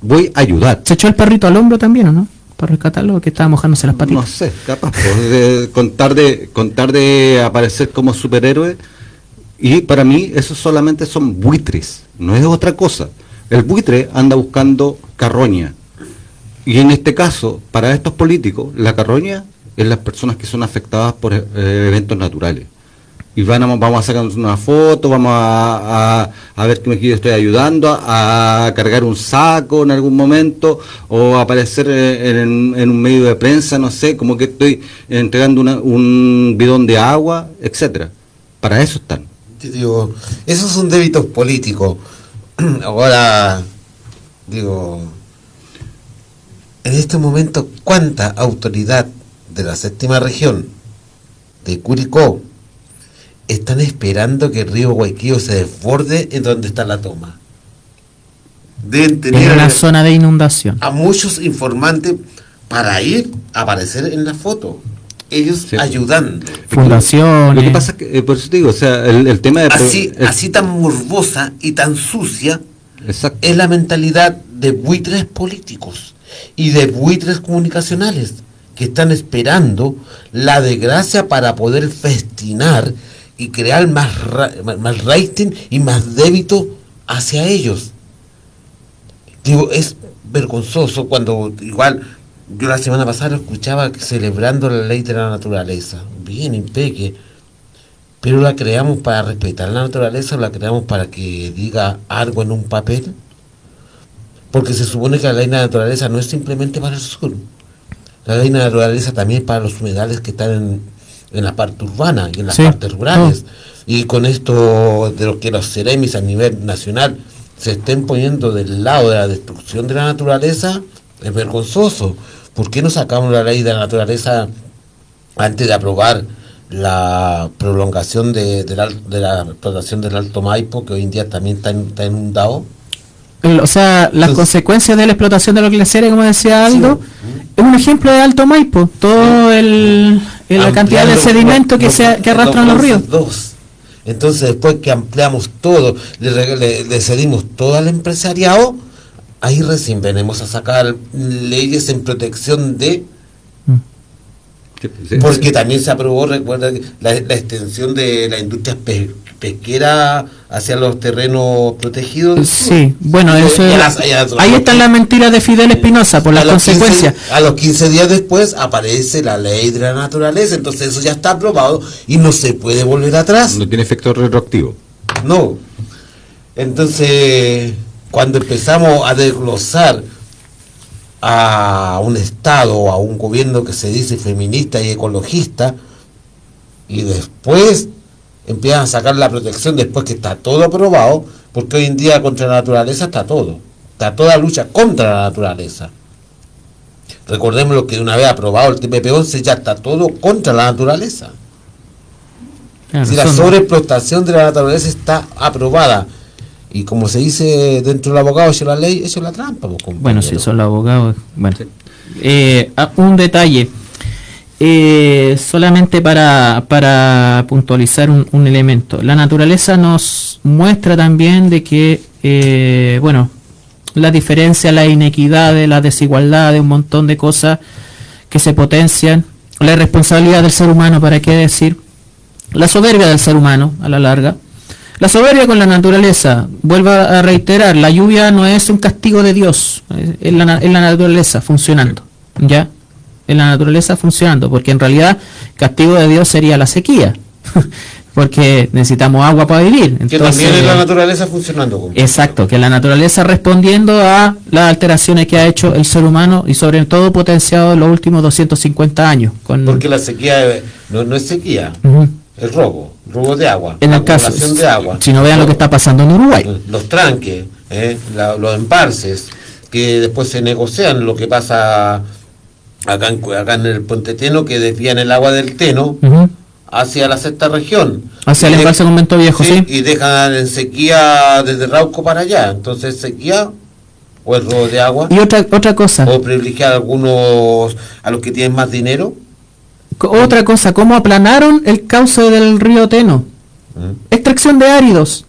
Voy a ayudar. ¿Se echó el perrito al hombro también o no? Para rescatarlo, que estaba mojándose las No patitas. sé, capaz. pues, de contar, de, contar de aparecer como superhéroe. Y para mí eso solamente son buitres, no es otra cosa. El buitre anda buscando carroña. Y en este caso, para estos políticos, la carroña es las personas que son afectadas por eh, eventos naturales. Y van a- vamos a sacar una foto, vamos a, a- a ver que yo estoy ayudando a, cargar un saco en algún momento o aparecer eh, en, en un medio de prensa, no sé, como que estoy entregando una- un bidón de agua, etcétera. Para eso están. Digo, esos son débitos políticos. (clears throat) Ahora, digo, en este momento, ¿cuánta autoridad de la séptima región de Curicó están esperando que el río Guayquío se desborde en donde está la toma? Deben En tener una zona de inundación. a muchos informantes para ir a aparecer en la foto. Ellos Sí. ayudando. Fundaciones. Lo que pasa es que, eh, por eso te digo, o sea, el, el tema de... Así, el- así tan morbosa y tan sucia Exacto. es la mentalidad de buitres políticos y de buitres comunicacionales que están esperando la desgracia para poder festinar y crear más, más rating y más débito hacia ellos. Digo, es vergonzoso cuando igual yo la semana pasada escuchaba celebrando la ley de la naturaleza. Bien, impeque. Pero la creamos para respetar la naturaleza o la creamos para que diga algo en un papel. Porque se supone que la ley de la naturaleza no es simplemente para el sur. La ley de la naturaleza también es para los humedales que están en, en la parte urbana y en las Sí, partes rurales. Y con esto de lo que los ceremis a nivel nacional se estén poniendo del lado de la destrucción de la naturaleza, es vergonzoso. ¿Por qué no sacamos la ley de la naturaleza antes de aprobar la prolongación de, de la, de la explotación del Alto Maipo, que hoy en día también está, está inundado? O sea, las Entonces- consecuencias de la explotación de los glaciares, como decía Aldo, es un ejemplo de Alto Maipo. Todo el, el- la cantidad de sedimento que, se, que arrastran los ríos. dos. Entonces, después que ampliamos todo, le, le- le cedimos todo al empresariado, ahí recién venimos a sacar leyes en protección de sí. Porque también se aprobó, recuerda, que la, la extensión de la industria pe- pesquera hacia los terrenos protegidos. Sí, bueno, eso es- las- las- ahí están las mentiras de Fidel Espinosa por las a los 15 consecuencias. a los 15 días después aparece la ley de la naturaleza, entonces eso ya está aprobado y no se puede volver atrás. No tiene efecto retroactivo. No. Entonces, cuando empezamos a desglosar a un Estado o a un gobierno que se dice feminista y ecologista, y después empiezan a sacar la protección después que está todo aprobado, porque hoy en día contra la naturaleza está todo. Está toda lucha contra la naturaleza. Recordemos lo que una vez aprobado el TPP-11 ya está todo contra la naturaleza. Claro, Si la sobreexplotación de la naturaleza está aprobada, y como se dice dentro del abogado, hecho la ley, hecho la trampa. Bueno, si son los abogados. Bueno, Eh, ah, un detalle. Eh, solamente para, para puntualizar un, elemento. La naturaleza nos muestra también de que, eh, bueno, la diferencia, la inequidad, la desigualdad, de un montón de cosas que se potencian, la irresponsabilidad del ser humano, ¿para qué decir? La soberbia del ser humano, a la larga. La soberbia con la naturaleza, vuelvo a reiterar, la lluvia no es un castigo de Dios, es la, es la naturaleza funcionando, ¿ya? Es la naturaleza funcionando, porque en realidad castigo de Dios sería la sequía. (laughs) porque necesitamos agua para vivir. Que Entonces, también es la naturaleza funcionando. Exacto, que la naturaleza respondiendo a las alteraciones que ha hecho el ser humano y sobre todo potenciado en los últimos 250 años. Con, Porque la sequía eh, no, no es sequía, Ujú. es robo, robo de agua, en el caso, de agua. si no vean lo que está pasando en Uruguay. los tranques, eh, la- los embalses, que después se negocian lo que pasa acá en, Cu- acá en el Puente Teno, que desvían el agua del Teno hacia la sexta región. Hacia el embalse Convento Viejo, sí. Y dejan en sequía desde Rauco para allá. Entonces, sequía o el robo de agua, Y otra, otra cosa, o privilegiar a algunos, a los que tienen más dinero. otra cosa, ¿cómo aplanaron el cauce del río Teno? ¿Mm? Extracción de áridos.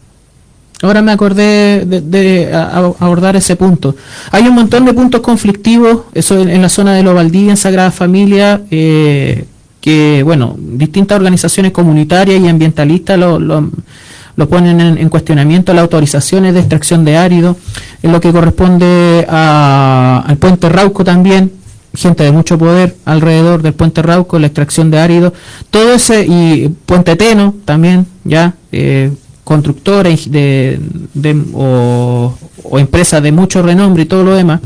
Ahora me acordé de, de abordar ese punto. Hay un montón de puntos conflictivos, eso en, la zona de Lo Valdí, en Sagrada Familia, eh, que, bueno, distintas organizaciones comunitarias y ambientalistas lo, ponen en, en cuestionamiento las autorizaciones de extracción de áridos, en lo que corresponde a- al puente Rauco también, gente de mucho poder alrededor del puente Rauco, la extracción de áridos, todo ese, y puente Teno también, ya, eh, constructores de, de- o, o empresas de mucho renombre y todo lo demás.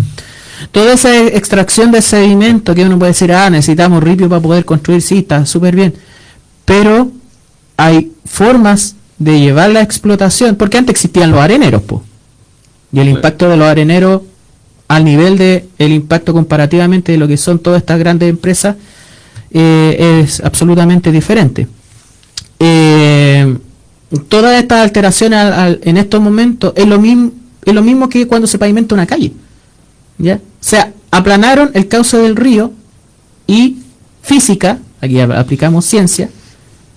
Toda esa extracción de sedimento que uno puede decir, ah, necesitamos ripio para poder construir, sí, está súper bien. Pero hay formas de llevar la explotación, porque antes existían los areneros, po. Y el impacto de los areneros al nivel de el impacto comparativamente de lo que son todas estas grandes empresas eh, es absolutamente diferente. Eh, todas estas alteraciones al- al- en estos momentos es lo mismo es lo mismo que cuando se pavimenta una calle. ¿ya? O sea, aplanaron el cauce del río y física, aquí aplicamos ciencia,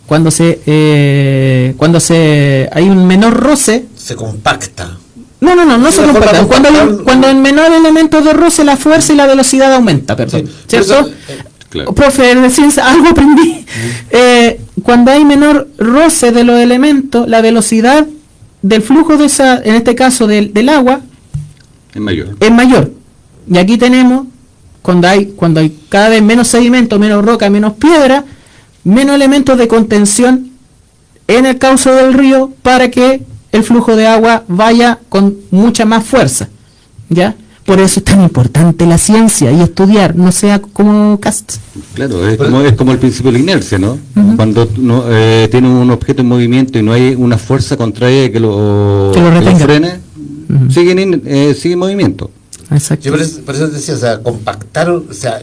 cuando se eh, cuando se hay un menor roce Se compacta. no, no, no, no se compactan. Cuando, hay un- compactar- cuando en menor elemento de roce la fuerza y la velocidad aumenta, perdón. Sí, ¿Cierto? eso, eh, Claro. Profe, de ciencia, (laughs) algo aprendí. Eh, cuando hay menor roce de los elementos, la velocidad del flujo de esa, en este caso del, del agua, Es mayor. es mayor. Y aquí tenemos, cuando hay, cuando hay cada vez menos sedimento, menos roca, menos piedra, menos elementos de contención en el cauce del río para que el flujo de agua vaya con mucha más fuerza. ¿Ya? Por eso es tan importante la ciencia y estudiar, no sea como cast. Claro, es como, es como el principio de la inercia, ¿no? Cuando no, eh, tiene un objeto en movimiento y no hay una fuerza contraria que lo, Que lo retenga. frene, Ujú. sigue, en, eh, sigue en movimiento. Exacto. Yo por eso, por eso decía, o sea, compactaron, o sea,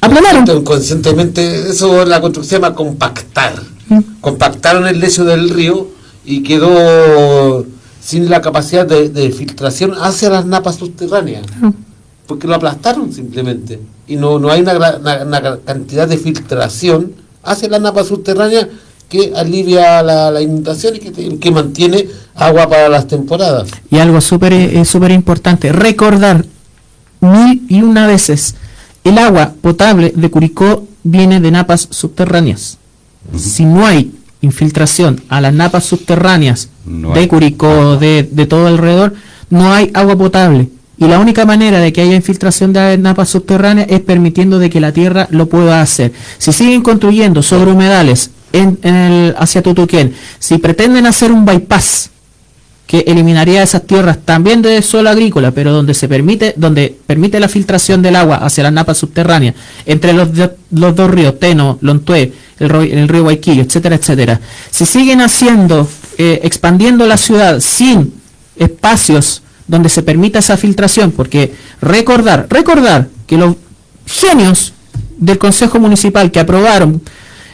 Aplanaron. Inconscientemente, eso la construcción se llama compactar. Mm. Compactaron el lecho del río y quedó sin la capacidad de, de filtración hacia las napas subterráneas. Porque lo aplastaron simplemente. Y no, no hay una, gra- una- una cantidad de filtración hacia la napa subterránea que alivia la, la inundación y que, te- que mantiene agua para las temporadas. Y algo súper eh, súper importante, recordar mil y una veces, el agua potable de Curicó viene de napas subterráneas. Si no hay infiltración a las napas subterráneas No de. Curicó, de, de todo alrededor, no hay agua potable. Y la única manera de que haya infiltración de napas subterráneas es permitiendo de que la tierra lo pueda hacer. Si siguen construyendo sobre humedales en, en el, hacia Tutuquén, si pretenden hacer un bypass que eliminaría esas tierras también de suelo agrícola, pero donde se permite, donde permite la filtración del agua hacia las napas subterráneas, entre los, los dos ríos, Teno, Lontué, el, el río Guayquillo, etcétera, etcétera. Si siguen haciendo, eh, expandiendo la ciudad sin espacios donde se permita esa filtración, porque recordar, recordar que los genios del Consejo Municipal que aprobaron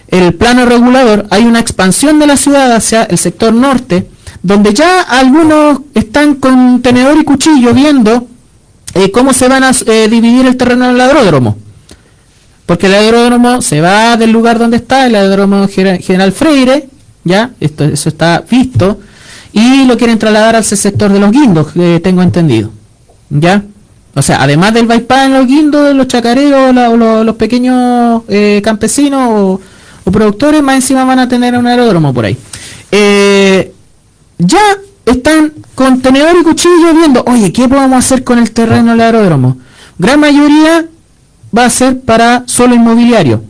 el plano regulador, hay una expansión de la ciudad hacia el sector norte, donde ya algunos están con tenedor y cuchillo viendo eh, cómo se van a eh, dividir el terreno del aeródromo. Porque el aeródromo se va del lugar donde está, el aeródromo General Freire, ya, esto, eso está visto, y lo quieren trasladar al sector de los guindos, que tengo entendido. ¿Ya? O sea, además del bypass en los guindos, los chacareros, la- los, los pequeños eh, campesinos o, o productores, más encima van a tener un aeródromo por ahí. Eh, ya están con tenedor y cuchillo viendo, oye, ¿qué podemos hacer con el terreno del aeródromo? Gran mayoría va a ser para solo inmobiliario.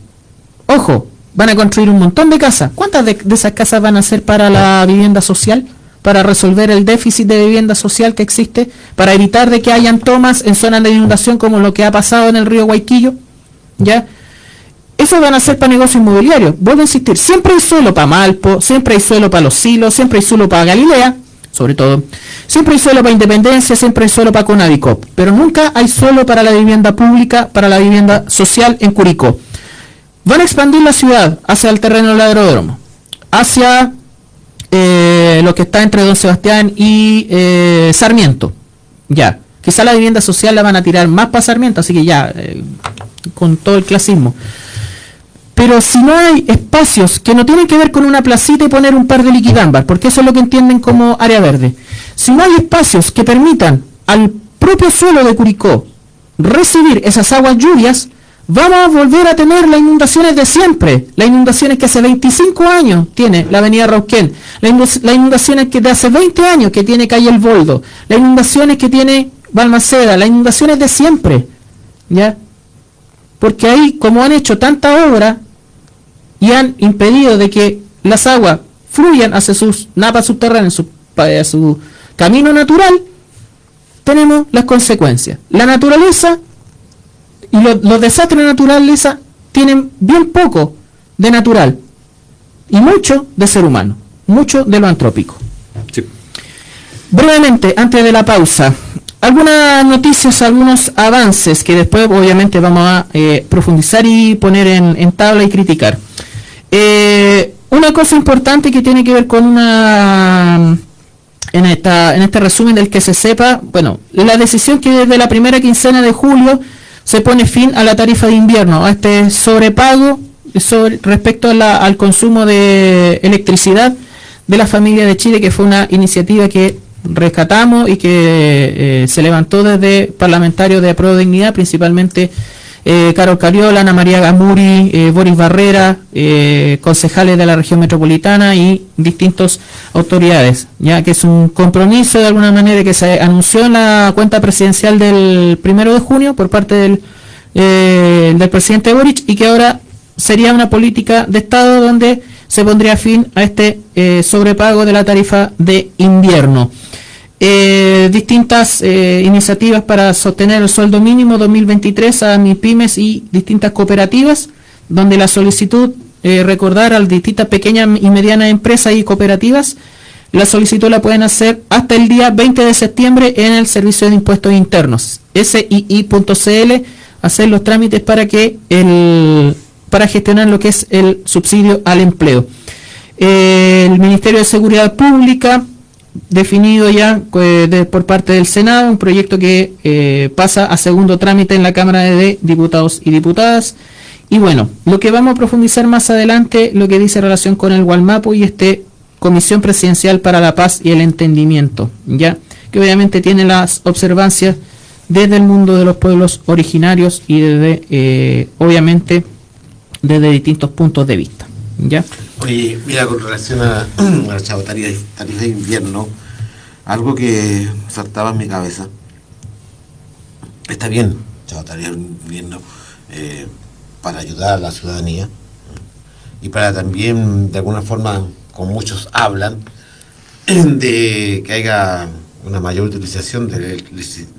Ojo, van a construir un montón de casas. ¿Cuántas de, de esas casas van a ser para la vivienda social? Para resolver el déficit de vivienda social que existe, para evitar de que hayan tomas en zonas de inundación como lo que ha pasado en el río Guayquillo, ¿ya? Eso van a ser para negocio inmobiliario. Vuelvo a insistir, siempre hay suelo para Malpo, siempre hay suelo para Los Silos, siempre hay suelo para Galilea, sobre todo. Siempre hay suelo para Independencia, siempre hay suelo para Conavicop, pero nunca hay suelo para la vivienda pública, para la vivienda social en Curicó. Van a expandir la ciudad hacia el terreno del aeródromo, hacia eh, lo que está entre Don Sebastián y eh, Sarmiento. Ya, quizá la vivienda social la van a tirar más para Sarmiento, así que ya, eh, con todo el clasismo. Pero si no hay espacios que no tienen que ver con una placita y poner un par de liquidambas, porque eso es lo que entienden como área verde, si no hay espacios que permitan al propio suelo de Curicó recibir esas aguas lluvias, vamos a volver a tener las inundaciones de siempre, las inundaciones que hace 25 años tiene la avenida Rauquén, las inundaciones que de hace 20 años que tiene calle El Boldo, las inundaciones que tiene Balmaceda, las inundaciones de siempre, ¿ya? Porque ahí, como han hecho tanta obra y han impedido de que las aguas fluyan hacia sus napas subterráneas, su, pa- su camino natural, tenemos las consecuencias. La naturaleza y lo- los desastres de naturaleza tienen bien poco de natural y mucho de ser humano, mucho de lo antrópico. Sí. Brevemente, antes de la pausa, algunas noticias, algunos avances que después obviamente vamos a eh, profundizar y poner en, en tabla y criticar. Eh, una cosa importante que tiene que ver con una en esta en este resumen del que se sepa, bueno, la decisión que desde la primera quincena de julio se pone fin a la tarifa de invierno, a este sobrepago sobre, respecto al consumo de electricidad de la familia de Chile, que fue una iniciativa que rescatamos y que eh, se levantó desde parlamentarios de Pro Dignidad, principalmente eh, Carol Cariola, Ana María Gamuri, eh, Boris Barrera, eh, concejales de la región metropolitana y distintas autoridades, ya que es un compromiso de alguna manera que se anunció en la cuenta presidencial del primero de junio por parte del, eh, del presidente Boric y que ahora sería una política de Estado donde se pondría fin a este eh, sobrepago de la tarifa de invierno. Eh, distintas eh, iniciativas para sostener el sueldo mínimo 2023 a MIPIMES y distintas cooperativas, donde la solicitud, recordar a distintas pequeñas y medianas empresas y cooperativas, la solicitud la pueden hacer hasta el día 20 de septiembre en el Servicio de Impuestos Internos, SII.cl, hacer los trámites para que el para gestionar lo que es el subsidio al empleo. El Ministerio de Seguridad Pública definido ya eh, por parte del Senado, un proyecto que eh, pasa a segundo trámite en la Cámara de Diputados y Diputadas. Y bueno, lo que vamos a profundizar más adelante, lo que dice en relación con el Gualmapo y este Comisión Presidencial para la Paz y el Entendimiento, ya que obviamente tiene las observancias desde el mundo de los pueblos originarios y desde, eh, obviamente, desde distintos puntos de vista, ya. Oye, mira, con relación a, (clears throat) la tarifa, de invierno, algo que saltaba en mi cabeza. Está bien, tarifa de invierno, eh, para ayudar a la ciudadanía y para también, de alguna forma, como muchos hablan, (clears throat) de que haya una mayor utilización de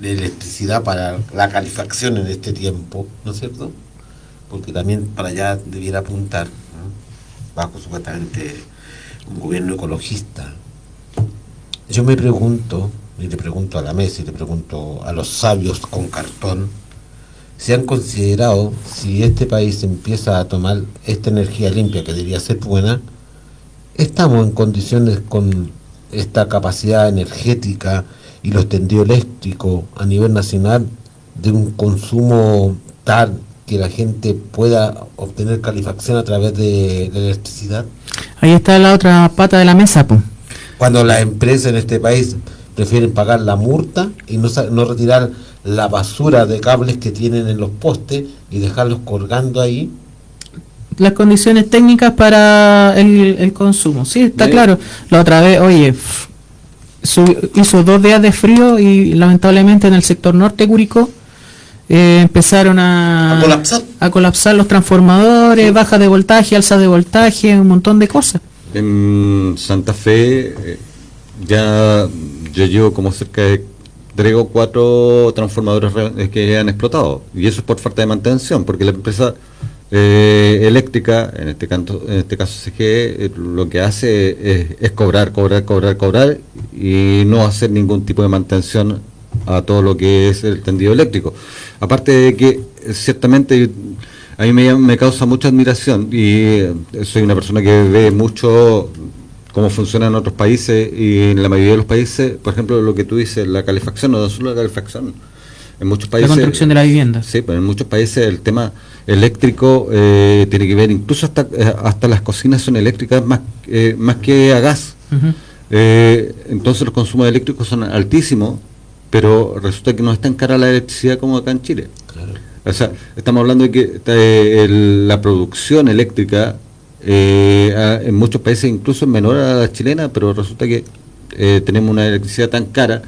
electricidad para la calefacción en este tiempo, ¿no es cierto? Porque también para allá debiera apuntar, bajo supuestamente un gobierno ecologista. Yo me pregunto, y le pregunto a la mesa y le pregunto a los sabios con cartón, si han considerado si este país empieza a tomar esta energía limpia que debería ser buena, estamos en condiciones con esta capacidad energética y los tendidos eléctricos a nivel nacional de un consumo tal que la gente pueda obtener calefacción a través de la electricidad. Ahí está la otra pata de la mesa, pues. Cuando las empresas en este país prefieren pagar la multa y no, no retirar la basura de cables que tienen en los postes y dejarlos colgando ahí. las condiciones técnicas para el, el consumo. Sí, está Sí. claro. La otra vez, oye, hizo dos días de frío y lamentablemente en el sector norte Curicó eh, empezaron a, A colapsar. a colapsar los transformadores, baja de voltaje, alza de voltaje, un montón de cosas. En Santa Fe eh, ya yo llevo como cerca de tres o cuatro transformadores re- eh, que han explotado y eso es por falta de mantención porque la empresa eh, eléctrica en este caso en este caso CGE eh, lo que hace es, es cobrar cobrar cobrar cobrar y no hacer ningún tipo de mantención a todo lo que es el tendido eléctrico aparte de que ciertamente a mí me, me causa mucha admiración y eh, soy una persona que ve mucho cómo funciona en otros países y en la mayoría de los países, por ejemplo, lo que tú dices, la calefacción, no solo la calefacción. En muchos países, la construcción de la vivienda. Sí, pero en muchos países el tema eléctrico eh, tiene que ver, incluso hasta, eh, hasta las cocinas son eléctricas más, eh, más que a gas. Eh, entonces los consumos eléctricos son altísimos, pero resulta que no es tan cara la electricidad como acá en Chile. O sea, estamos hablando de que eh, el- la producción eléctrica eh, a- en muchos países incluso es menor a la chilena, pero resulta que eh, tenemos una electricidad tan cara,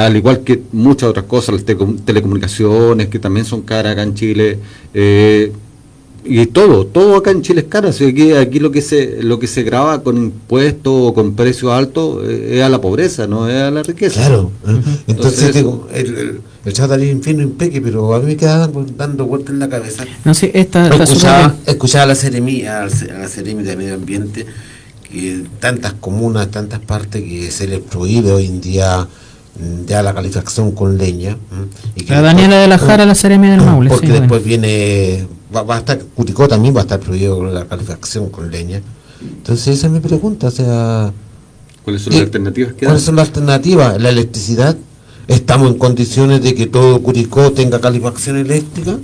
al igual que muchas otras cosas, las telecom- telecomunicaciones que también son caras acá en Chile. Y todo, todo acá en Chile es caro. Así que aquí lo que se lo que se graba con impuestos o con precios altos eh, es a la pobreza, no es a la riqueza. Claro. ¿eh? Entonces, Entonces, digo, el, el, el chat del infierno impeque, pero a mí me queda dando, vueltas en la cabeza. No sé, esta, está súper Escuchaba, escuchaba a la Seremi, a la Seremi de Medio Ambiente, que tantas comunas, tantas partes que se les prohíbe hoy en día mm, ya la calefacción con leña. ¿m? Y que La después- Daniela de la Jara, la Seremi del (coughs) Maule. Porque sí, bueno. después viene, va, va a estar, Curicó también va a estar prohibido la calefacción con leña. Entonces esa es mi pregunta, o sea... ¿Cuáles son ¿Y las alternativas que ¿Cuáles dan? son las alternativas? ¿La electricidad? ¿Estamos en condiciones de que todo Curicó tenga calefacción eléctrica?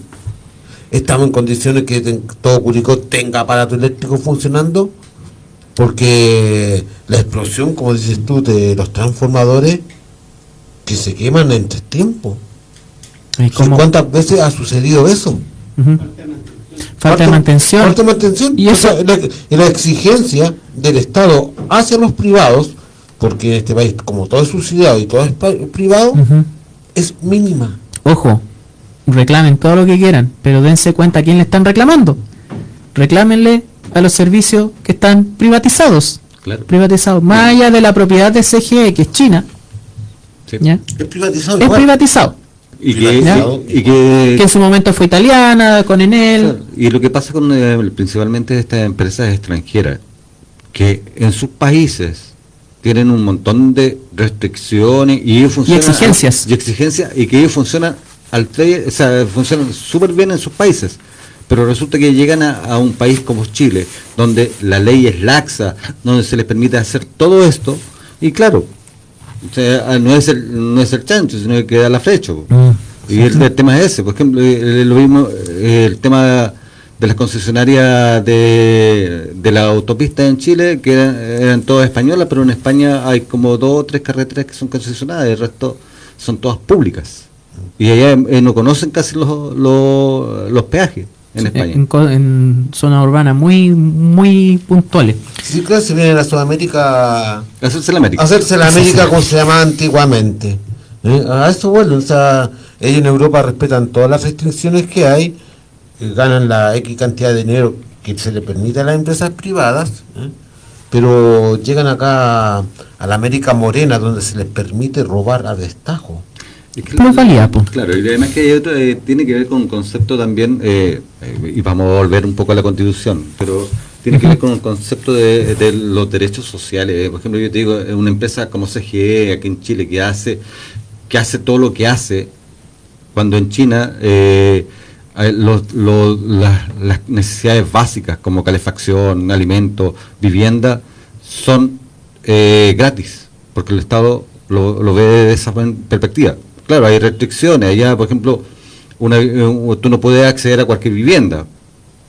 ¿Estamos en condiciones que ten- todo Curicó tenga aparato eléctrico funcionando? Porque la explosión, como dices tú, de los transformadores que se queman en tres tiempos. ¿Y cómo? ¿Cuántas veces ha sucedido eso? Falta de mantención. Falta de mantención. Y O eso- sea, la, exigencia del Estado hacia los privados, porque en este país, como todo es subsidiado y todo es privado, es mínima. Ojo, reclamen todo lo que quieran, pero dense cuenta a quién le están reclamando. Reclámenle a los servicios que están privatizados. Claro. Privatizados. Más allá de la propiedad de CGE, que es China, Sí. ¿ya? Es privatizado es igual. privatizado. Y que, Privatizado. y, y que- Que en su momento fue italiana, con Enel. y lo que pasa con eh, principalmente estas empresas extranjeras, que en sus países tienen un montón de restricciones y ellos funcionan exigencias. y exigencias y que ellos funcionan al o sea, funcionan súper bien en sus países. Pero resulta que llegan a, a un país como Chile, donde la ley es laxa, donde se les permite hacer todo esto, y claro, o sea, no es el, no es el chancho, sino que da la flecha. po. Y el, el tema es ese, por ejemplo, eh, lo mismo, eh, el tema de las concesionarias de, de la autopista en Chile, que eran, eran todas españolas, pero en España hay como dos o tres carreteras que son concesionadas, el resto son todas públicas. Y allá eh, no conocen casi los, los, los peajes en España. En, co- en zonas urbanas muy muy puntuales. Sí, claro, se viene a la Sudamérica Hacerse la América. hacerse la América como se llamaba antiguamente. ¿eh? A eso vuelven, o sea, ellos en Europa respetan todas las restricciones que hay, eh, ganan la X cantidad de dinero que se le permite a las empresas privadas, ¿eh? pero llegan acá a la América Morena donde se les permite robar a destajo. Es que- Plusvalía, po. Claro, y además que hay otro, eh, tiene que ver con un concepto también, eh, eh, y vamos a volver un poco a la constitución, pero tiene que ver con un concepto de, de los derechos sociales. Por ejemplo, yo te digo, una empresa como CGE aquí en Chile que hace, que hace todo lo que hace, cuando en China eh, los- los- las, las necesidades básicas como calefacción, alimento, vivienda, son eh, gratis, porque el Estado lo, lo ve de esa perspectiva. Claro, hay restricciones, allá, por ejemplo, una, eh, tú no puedes acceder a cualquier vivienda.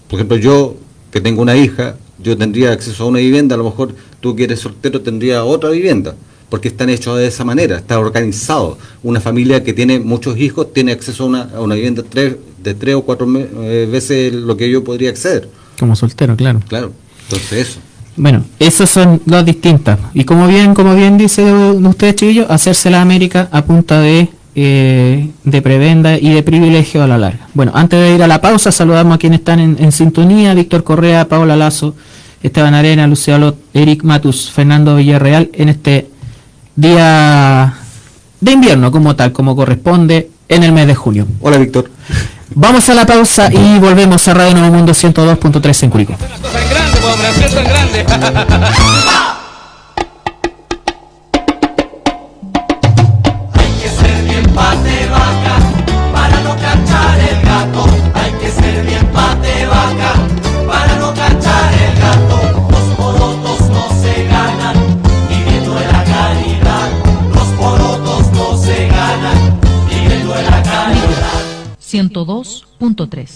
Por ejemplo, yo que tengo una hija, yo tendría acceso a una vivienda, a lo mejor tú que eres soltero tendría otra vivienda, porque están hechos de esa manera, está organizado. Una familia que tiene muchos hijos tiene acceso a una, a una vivienda tres, de tres o cuatro eh, veces lo que yo podría acceder. Como soltero, claro. Claro, entonces eso. Bueno, esas son las distintas. Y como bien, como bien dice ustedes, chiquillos, hacerse la América a punta de eh, de prebenda y de privilegio a la larga. Bueno, antes de ir a la pausa, saludamos a quienes están en, en sintonía, Víctor Correa, Paola Lazo, Esteban Arena, Luciano Eric Matus, Fernando Villarreal, en este día de invierno como tal, como corresponde en el mes de junio. Hola, Víctor. Vamos a la pausa y volvemos a Radio Nuevo Mundo 102.3 en Curicó. (laughs) 102.3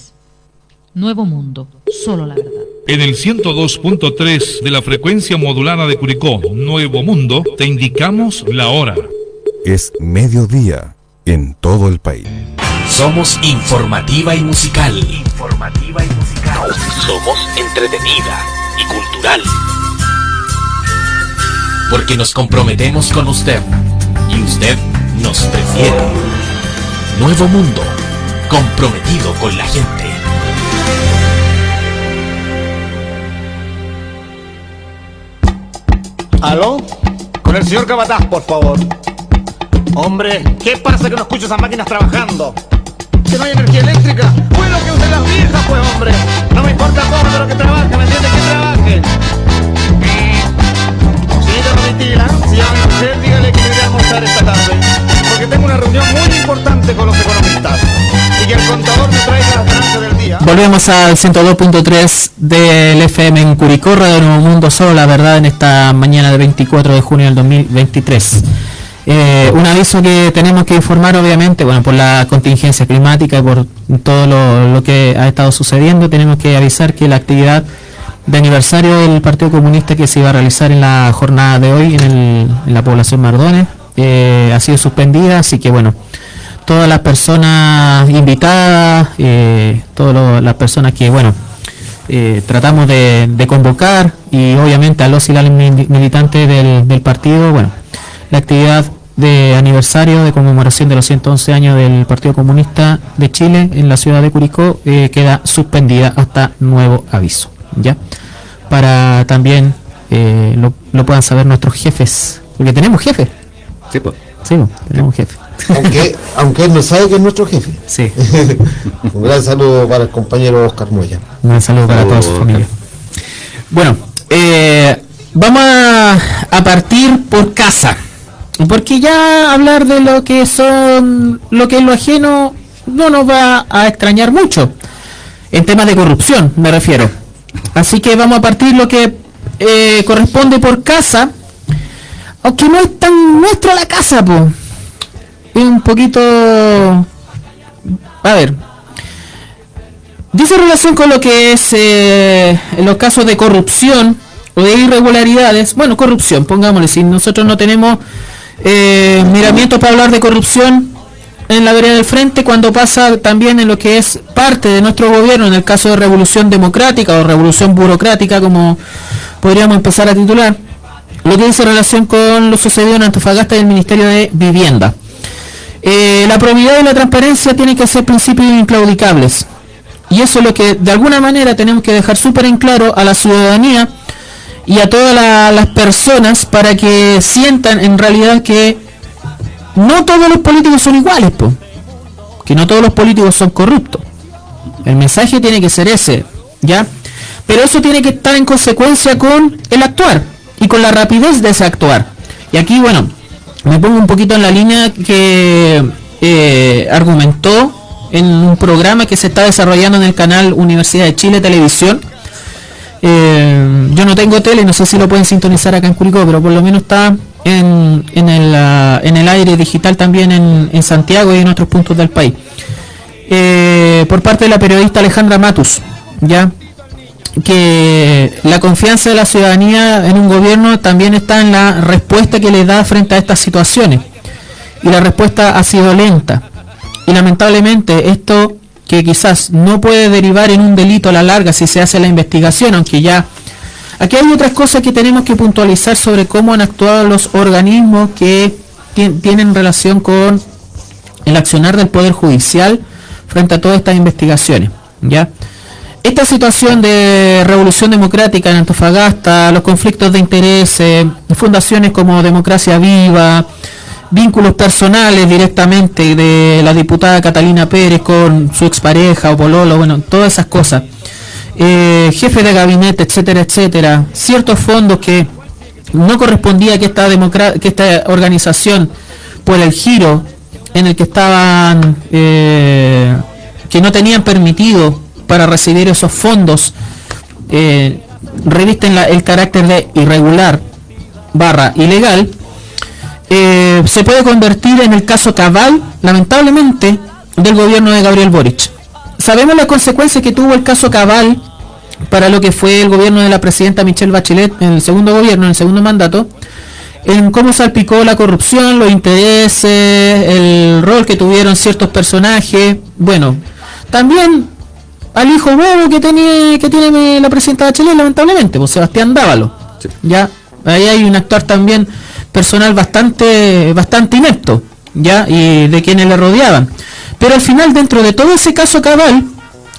Nuevo Mundo, solo la verdad. En el 102.3 de la frecuencia modulada de Curicó, Nuevo Mundo, te indicamos la hora. Es mediodía en todo el país. Somos informativa y musical. Informativa y musical. Somos entretenida y cultural. Porque nos comprometemos con usted y usted nos prefiere. Nuevo Mundo, comprometido con la gente. ¿Aló? Con el señor Cabataz, por favor. Hombre, ¿qué pasa que no escucho esas máquinas trabajando? ¿Que no hay energía eléctrica? Bueno, que usen las viejas, pues, hombre. No me importa cómo, pero que trabaje, ¿me entiendes? Que trabaje. Señorita Domitila, si llama a mujer, dígale que iré a almorzar esta tarde. Porque tengo una reunión muy importante con los economistas. Y el contador me ganancias del día. Volvemos al 102.3 del FM en Curicó, Radio Nuevo Mundo, solo la verdad en esta mañana de 24 de junio del 2023. Eh, un aviso que tenemos que informar, obviamente, bueno, por la contingencia climática por todo lo, que ha estado sucediendo, tenemos que avisar que la actividad de aniversario del Partido Comunista que se iba a realizar en la jornada de hoy en la población Mardones eh, ha sido suspendida, así que bueno, todas las personas invitadas, eh, todas las personas que, bueno, eh, tratamos de, de convocar y obviamente a los y las mil- militantes del, del partido, bueno, la actividad de aniversario de conmemoración de los 111 años del Partido Comunista de Chile en la ciudad de Curicó eh, queda suspendida hasta nuevo aviso, ¿ya? Para también eh, lo, lo puedan saber nuestros jefes, porque tenemos jefes, Sí, pues. sí, tenemos jefe. Aunque, aunque él no sabe que es nuestro jefe. Sí, (laughs) Un gran saludo para el compañero Oscar Moya. un saludo para toda su familia. Bueno, eh, vamos a, a partir por casa. Porque ya hablar de lo que son, lo que es lo ajeno, no nos va a extrañar mucho. En temas de corrupción, me refiero. Así que vamos a partir lo que eh, corresponde por casa. Aunque no es tan nuestra la casa, pues. Un poquito... A ver, Dice relación con lo que es eh, en los casos de corrupción o de irregularidades. Bueno, corrupción, pongámosle, si nosotros no tenemos eh, miramientos para hablar de corrupción en la vereda del frente, cuando pasa también en lo que es parte de nuestro gobierno, en el caso de revolución democrática o revolución burocrática, como podríamos empezar a titular, lo que dice relación con lo sucedido en Antofagasta y el Ministerio de Vivienda. Eh, la probidad y la transparencia tienen que ser principios inclaudicables. Y eso es lo que de alguna manera tenemos que dejar súper en claro a la ciudadanía y a todas la- las personas para que sientan en realidad que no todos los políticos son iguales, po. que no todos los políticos son corruptos. El mensaje tiene que ser ese, ¿ya? Pero eso tiene que estar en consecuencia con el actuar y con la rapidez de ese actuar. Y aquí, bueno, me pongo un poquito en la línea que eh, argumentó en un programa que se está desarrollando en el canal Universidad de Chile Televisión. Eh, yo no tengo tele, no sé si lo pueden sintonizar acá en Curicó, pero por lo menos está en, en, el, ah, en el aire digital también en, en Santiago y en otros puntos del país. Eh, por parte de la periodista Alejandra Matus, ya que la confianza de la ciudadanía en un gobierno también está en la respuesta que le da frente a estas situaciones. Y la respuesta ha sido lenta. Y lamentablemente esto que quizás no puede derivar en un delito a la larga si se hace la investigación, aunque ya... Aquí hay otras cosas que tenemos que puntualizar sobre cómo han actuado los organismos que tien- tienen relación con el accionar del Poder Judicial frente a todas estas investigaciones. ¿ya? Esta situación de revolución democrática en Antofagasta, los conflictos de intereses, fundaciones como Democracia Viva, vínculos personales directamente de la diputada Catalina Pérez con su expareja o pololo, bueno, todas esas cosas. Eh, jefe de gabinete, etcétera, etcétera. Ciertos fondos que no correspondía que esta, que esta organización, por el giro en el que estaban, eh, que no tenían permitido para recibir esos fondos, eh, revisten el carácter de irregular barra ilegal, eh, se puede convertir en el caso cabal, lamentablemente, del gobierno de Gabriel Boric. Sabemos las consecuencias que tuvo el caso cabal para lo que fue el gobierno de la presidenta Michelle Bachelet en el segundo gobierno, en el segundo mandato, en cómo salpicó la corrupción, los intereses, el rol que tuvieron ciertos personajes. Bueno, también al hijo huevo que tiene que tiene la presidenta Bachelet, lamentablemente, pues Sebastián Dávalo. Ya, ahí hay un actor también personal bastante, bastante inepto, ya, y de quienes le rodeaban. Pero al final, dentro de todo ese caso cabal,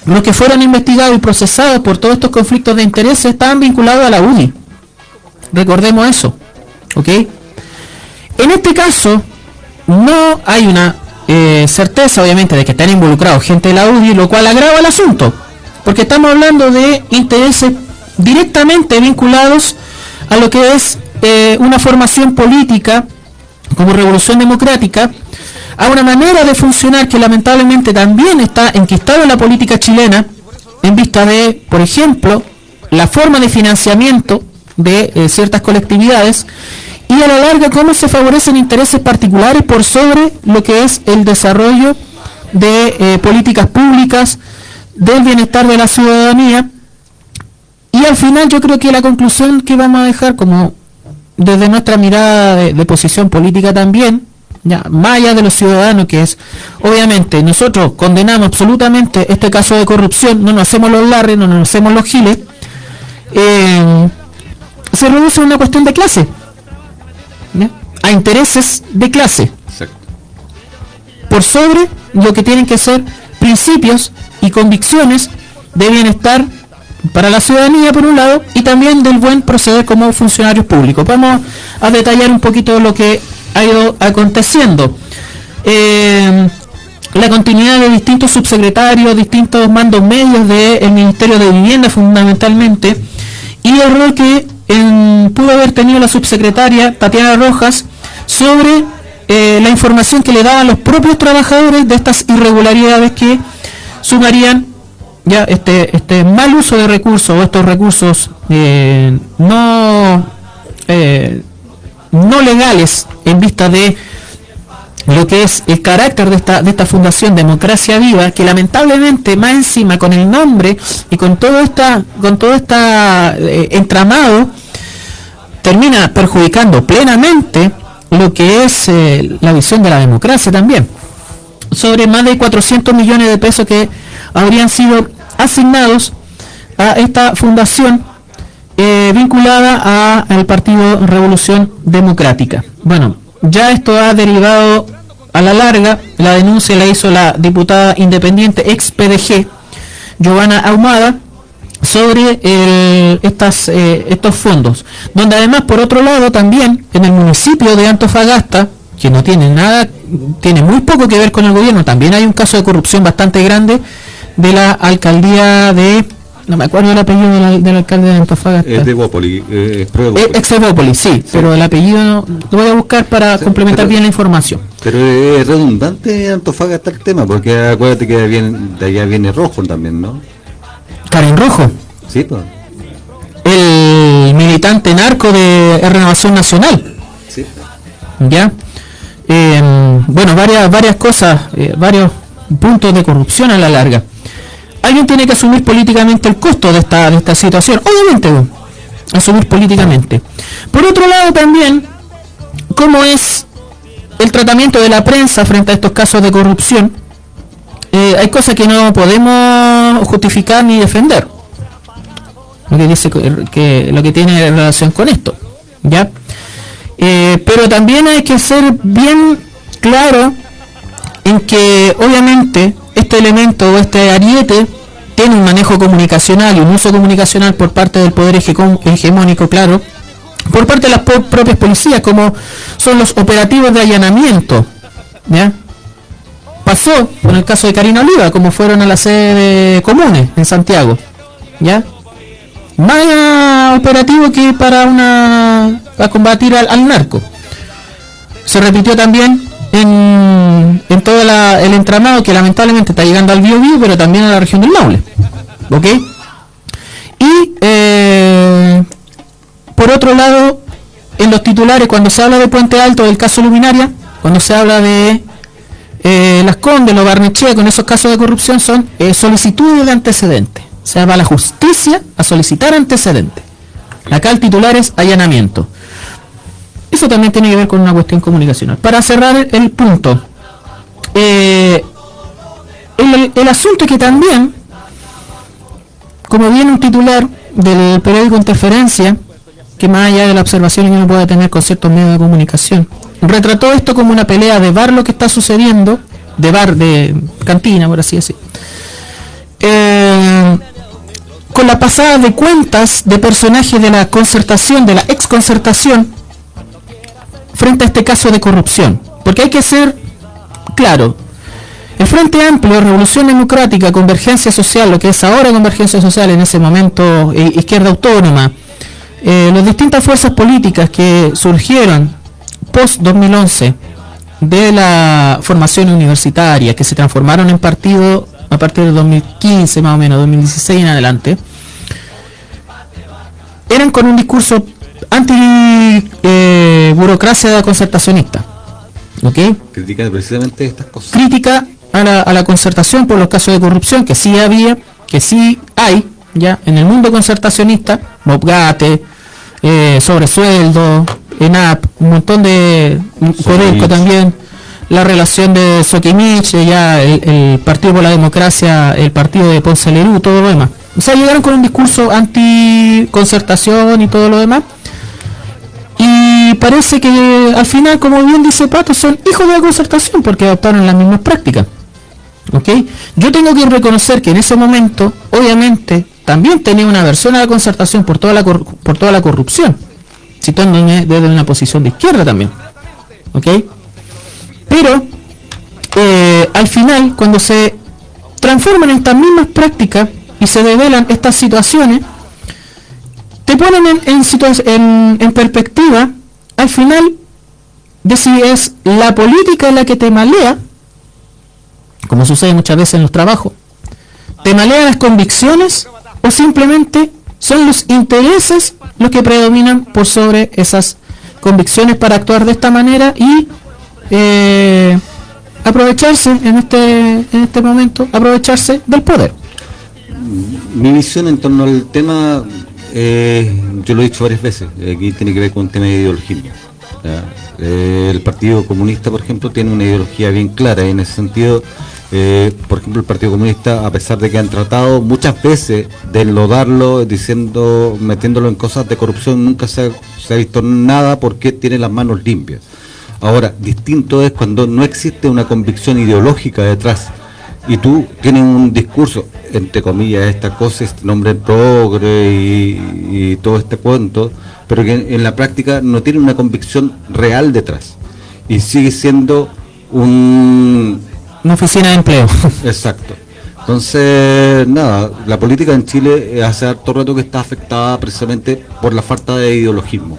los que fueron investigados y procesados por todos estos conflictos de intereses estaban vinculados a la UNI. Recordemos eso. ¿Ok? En este caso, no hay una eh, certeza, obviamente, de que están involucrados gente de la UDI, lo cual agrava el asunto. Porque estamos hablando de intereses directamente vinculados a lo que es eh, una formación política como revolución democrática, a una manera de funcionar que lamentablemente también está enquistado en la política chilena, en vista de, por ejemplo, la forma de financiamiento de eh, ciertas colectividades y a la larga cómo se favorecen intereses particulares por sobre lo que es el desarrollo de eh, políticas públicas, del bienestar de la ciudadanía. Y al final yo creo que la conclusión que vamos a dejar como desde nuestra mirada de posición política también ya, más allá de los ciudadanos, que es, obviamente, nosotros condenamos absolutamente este caso de corrupción, no nos hacemos los larres, no nos hacemos los giles, eh, se reduce a una cuestión de clase, a intereses de clase, por sobre lo que tienen que ser principios y convicciones de bienestar para la ciudadanía por un lado y también del buen proceder como funcionarios públicos. Vamos a detallar un poquito lo que ha ido aconteciendo. Eh, la continuidad de distintos subsecretarios, distintos mandos medios del Ministerio de Vivienda fundamentalmente, y el rol que pudo haber tenido la subsecretaria Tatiana Rojas sobre eh, la información que le daban los propios trabajadores de estas irregularidades que sumarían ya este, este mal uso de recursos o estos recursos eh, no no legales en vista de lo que es el carácter de esta, de esta Fundación Democracia Viva, que lamentablemente más encima con el nombre y con todo esta, con todo esta eh, entramado, termina perjudicando plenamente lo que es eh, la visión de la democracia también. Sobre más de 400 millones de pesos que habrían sido asignados a esta fundación eh, vinculada al Partido Revolución Democrática. Bueno, ya esto ha derivado a la larga, la denuncia la hizo la diputada independiente ex PDG, Giovanna Ahumada, sobre estas, eh, estos fondos, donde además por otro lado también en el municipio de Antofagasta, que no tiene nada, tiene muy poco que ver con el gobierno, también hay un caso de corrupción bastante grande de la alcaldía de no me acuerdo el apellido del, alcalde de Antofagasta. Es de Bópoli, eh, es ex Bópoli, sí, pero el apellido no, lo voy a buscar para complementar bien la información. Pero es redundante Antofagasta el tema, porque acuérdate que viene, de allá viene Rojo también, ¿no? Karen Rojo. Sí, pues. El militante narco de Renovación Nacional. Sí. ¿Ya? Em, bueno, varias, varias cosas, eh, varios puntos de corrupción a la larga alguien tiene que asumir políticamente el costo de esta, de esta situación. Obviamente, asumir políticamente. Por otro lado, también, ¿cómo es el tratamiento de la prensa frente a estos casos de corrupción? Eh, hay cosas que no podemos justificar ni defender. Lo que dice que, lo que tiene relación con esto. ¿Ya? Eh, pero también hay que ser bien claro en que obviamente este elemento o este ariete tiene un manejo comunicacional y un uso comunicacional por parte del poder hege- hegemónico, claro, por parte de las propias policías, como son los operativos de allanamiento. ¿ya? Pasó con el caso de Karina Oliva, como fueron a la sede de comunes en Santiago. ¿ya? Más operativo que para una a combatir al narco. Se repitió también en, en todo la- el entramado que lamentablemente está llegando al Biobío, pero también a la región del Maule. ¿Ok? Y eh, por otro lado, en los titulares, cuando se habla de Puente Alto del caso Luminaria, cuando se habla de eh, Las Condes, los Barnechea, con esos casos de corrupción son eh, solicitudes de antecedentes. Se va la justicia a solicitar antecedentes. Acá el titular es allanamiento. Eso también tiene que ver con una cuestión comunicacional. Para cerrar el, punto, eh, el, el asunto es que también, como viene un titular del periódico Interferencia, que más allá de la observación que uno puede tener con ciertos medios de comunicación, retrató esto como una pelea de bar lo que está sucediendo, de bar, de cantina, por así decir. Eh, con la pasada de cuentas de personajes de la concertación, de la ex concertación, frente a este caso de corrupción. Porque hay que ser claro, el Frente Amplio, Revolución Democrática, Convergencia Social, lo que es ahora Convergencia Social, en ese momento eh, Izquierda Autónoma, eh, las distintas fuerzas políticas que surgieron post-2011 de la formación universitaria, que se transformaron en partido a partir de 2015 más o menos, 2016 en adelante, eran con un discurso anti eh, concertacionista. ¿Ok? Critica precisamente estas cosas. crítica a la, a la concertación por los casos de corrupción que sí había, que sí hay, ya en el mundo concertacionista, Mobgate, eh, sobresueldo, ENAP, un montón de Codelco también, la relación de Sokimich, eh, ya el, el Partido por la Democracia, el partido de Ponce Lerú, todo lo demás. O sea, llegaron con un discurso anti-concertación y todo lo demás. Y parece que al final, como bien dice Pato, son hijos de la concertación porque adoptaron las mismas prácticas. ¿Ok? Yo tengo que reconocer que en ese momento, obviamente, también tenía una versión a la concertación por toda la, por toda la corrupción, citándome desde una posición de izquierda también. ¿Ok? Pero, eh, al final, cuando se transforman estas mismas prácticas y se develan estas situaciones, te ponen en, en, en- en perspectiva, al final, de si es la política la que te malea, como sucede muchas veces en los trabajos, te malea las convicciones o simplemente son los intereses los que predominan por sobre esas convicciones para actuar de esta manera y eh, aprovecharse en este, en este momento, aprovecharse del poder. Mi visión en torno al tema, eh, yo lo he dicho varias veces, eh, aquí tiene que ver con un tema de ideología. Eh, el Partido Comunista, por ejemplo, tiene una ideología bien clara y en ese sentido, por ejemplo, el Partido Comunista, a pesar de que han tratado muchas veces de enlodarlo, diciendo, metiéndolo en cosas de corrupción, nunca se ha visto nada porque tiene las manos limpias. Ahora, distinto es cuando no existe una convicción ideológica detrás y tú tienes un discurso, entre comillas, esta cosa, este nombre progre y, y todo este cuento, pero que en, en la práctica no tiene una convicción real detrás y sigue siendo un... Una oficina de empleo. (laughs) Exacto. Entonces, nada, la política en Chile hace harto rato que está afectada precisamente por la falta de ideologismo.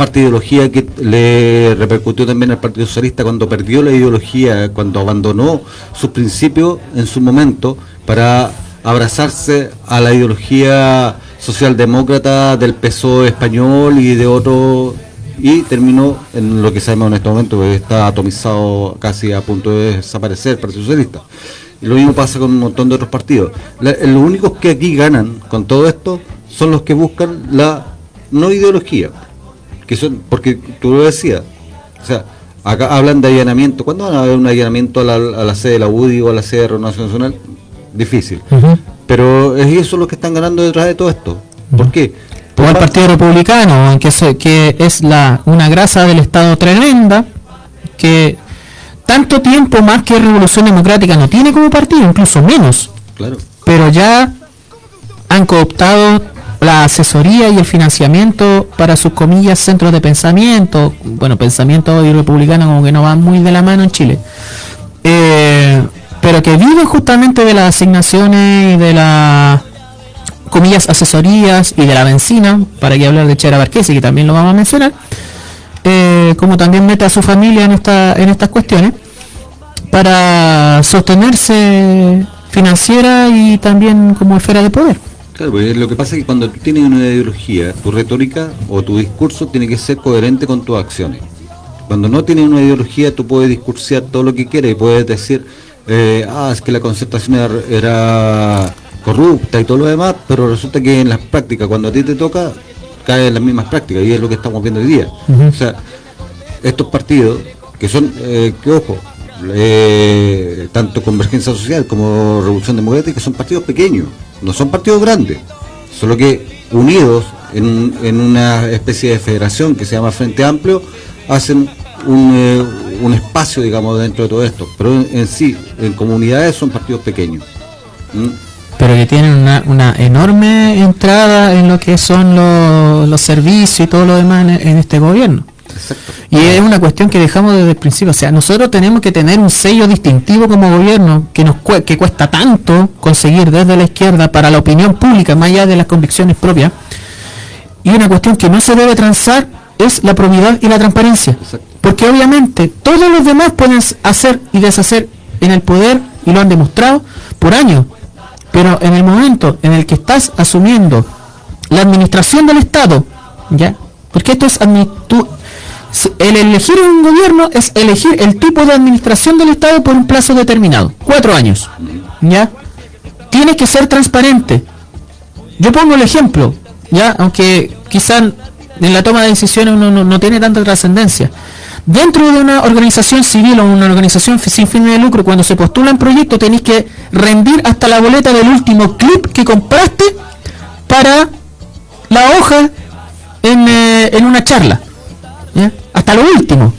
Falta de ideología que le repercutió también al Partido Socialista cuando perdió la ideología, cuando abandonó sus principios en su momento para abrazarse a la ideología socialdemócrata del PSOE español y de otro y terminó en lo que sabemos en este momento que está atomizado casi a punto de desaparecer el Partido Socialista. Lo mismo pasa con un montón de otros partidos. Los únicos que aquí ganan con todo esto son los que buscan la no ideología, que son, porque tú lo decías, o sea, acá hablan de allanamiento. ¿Cuándo van a haber un allanamiento a la, a la sede de la UDI o a la sede de Renovación Nacional? Difícil. Pero es eso los que están ganando detrás de todo esto. ¿Por qué? o al Partido Republicano, que, se- que es la una grasa del Estado tremenda, que tanto tiempo más que Revolución Democrática no tiene como partido, incluso menos. Claro. Pero ya han cooptado la asesoría y el financiamiento para sus comillas centros de pensamiento. Bueno, pensamiento y republicano como que no van muy de la mano en Chile. Eh, pero que viven justamente de las asignaciones y de las comillas asesorías y de la benzina, para que hablar de Chera Barquesi, que también lo vamos a mencionar, eh, como también mete a su familia en, esta, en estas cuestiones, para sostenerse financiera y también como esfera de poder. Claro, porque lo que pasa es que cuando tú tienes una ideología, tu retórica o tu discurso tiene que ser coherente con tus acciones. Cuando no tienes una ideología, tú puedes discursear todo lo que quieras y puedes decir, eh, ah, es que la concertación era, era corrupta y todo lo demás, pero resulta que en las prácticas, cuando a ti te toca, caen en las mismas prácticas y es lo que estamos viendo hoy día. O sea, estos partidos, que son, eh, que ojo, eh, tanto Convergencia Social como Revolución Democrática, son partidos pequeños, no son partidos grandes, solo que unidos en, en una especie de federación que se llama Frente Amplio, hacen un, eh, un espacio, digamos, dentro de todo esto, pero en, sí, en comunidades son partidos pequeños. Pero que tienen una, una enorme entrada en lo que son los, servicios y todo lo demás en este gobierno. Exacto. Y es una cuestión que dejamos desde el principio. O sea, nosotros tenemos que tener un sello distintivo como gobierno que nos que cuesta tanto conseguir desde la izquierda para la opinión pública, más allá de las convicciones propias. Y una cuestión que no se debe transar es la probidad y la transparencia. Exacto. Porque obviamente todos los demás pueden hacer y deshacer en el poder y lo han demostrado por años. Pero en el momento en el que estás asumiendo la administración del Estado, ¿ya? Porque esto es tú- el elegir un gobierno es elegir el tipo de administración del Estado por un plazo determinado, cuatro años, ¿ya? Tiene que ser transparente. Yo pongo el ejemplo, ya, aunque quizás en la toma de decisiones uno no, no tiene tanta trascendencia. Dentro de una organización civil o una organización sin fines de lucro, cuando se postula un proyecto, tenéis que rendir hasta la boleta del último clip que compraste para la hoja en, eh, en una charla. ¿Ya? Hasta lo último.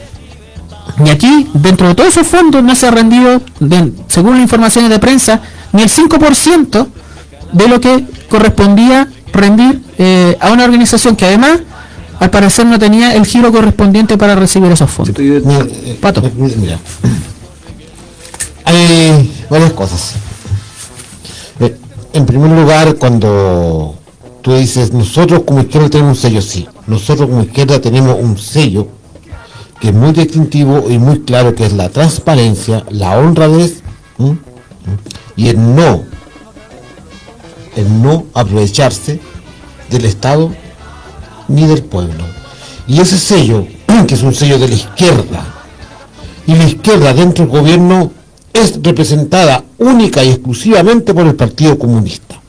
Y aquí, dentro de todos esos fondos, no se ha rendido, de- según las informaciones de prensa, ni el 5% de lo que correspondía rendir eh, a una organización que además, al parecer, no tenía el giro correspondiente para recibir esos fondos. Estoy- Mira, Pato. eh, mira. Hay varias cosas. Eh, en primer lugar, cuando tú dices, nosotros como izquierda tenemos un sello, sí. Nosotros como izquierda tenemos un sello que es muy distintivo y muy claro, que es la transparencia, la honradez y el no, el no aprovecharse del Estado ni del pueblo. Y ese sello, (clears throat) que es un sello de la izquierda, y la izquierda dentro del gobierno es representada única y exclusivamente por el Partido Comunista.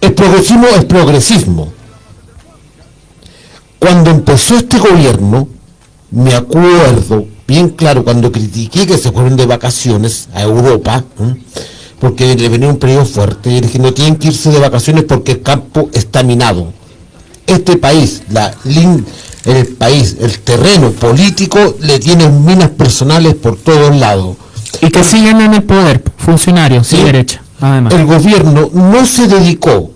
El progresismo es progresismo. Cuando empezó este gobierno, me acuerdo bien claro cuando critiqué que se fueron de vacaciones a Europa, ¿eh? porque le venía un periodo fuerte, y dije, no tienen que irse de vacaciones porque el campo está minado este país, la el país, el terreno político le tienen minas personales por todos lados. Y que siguen en el poder, funcionarios, Sí. de derecha, además. El gobierno no se dedicó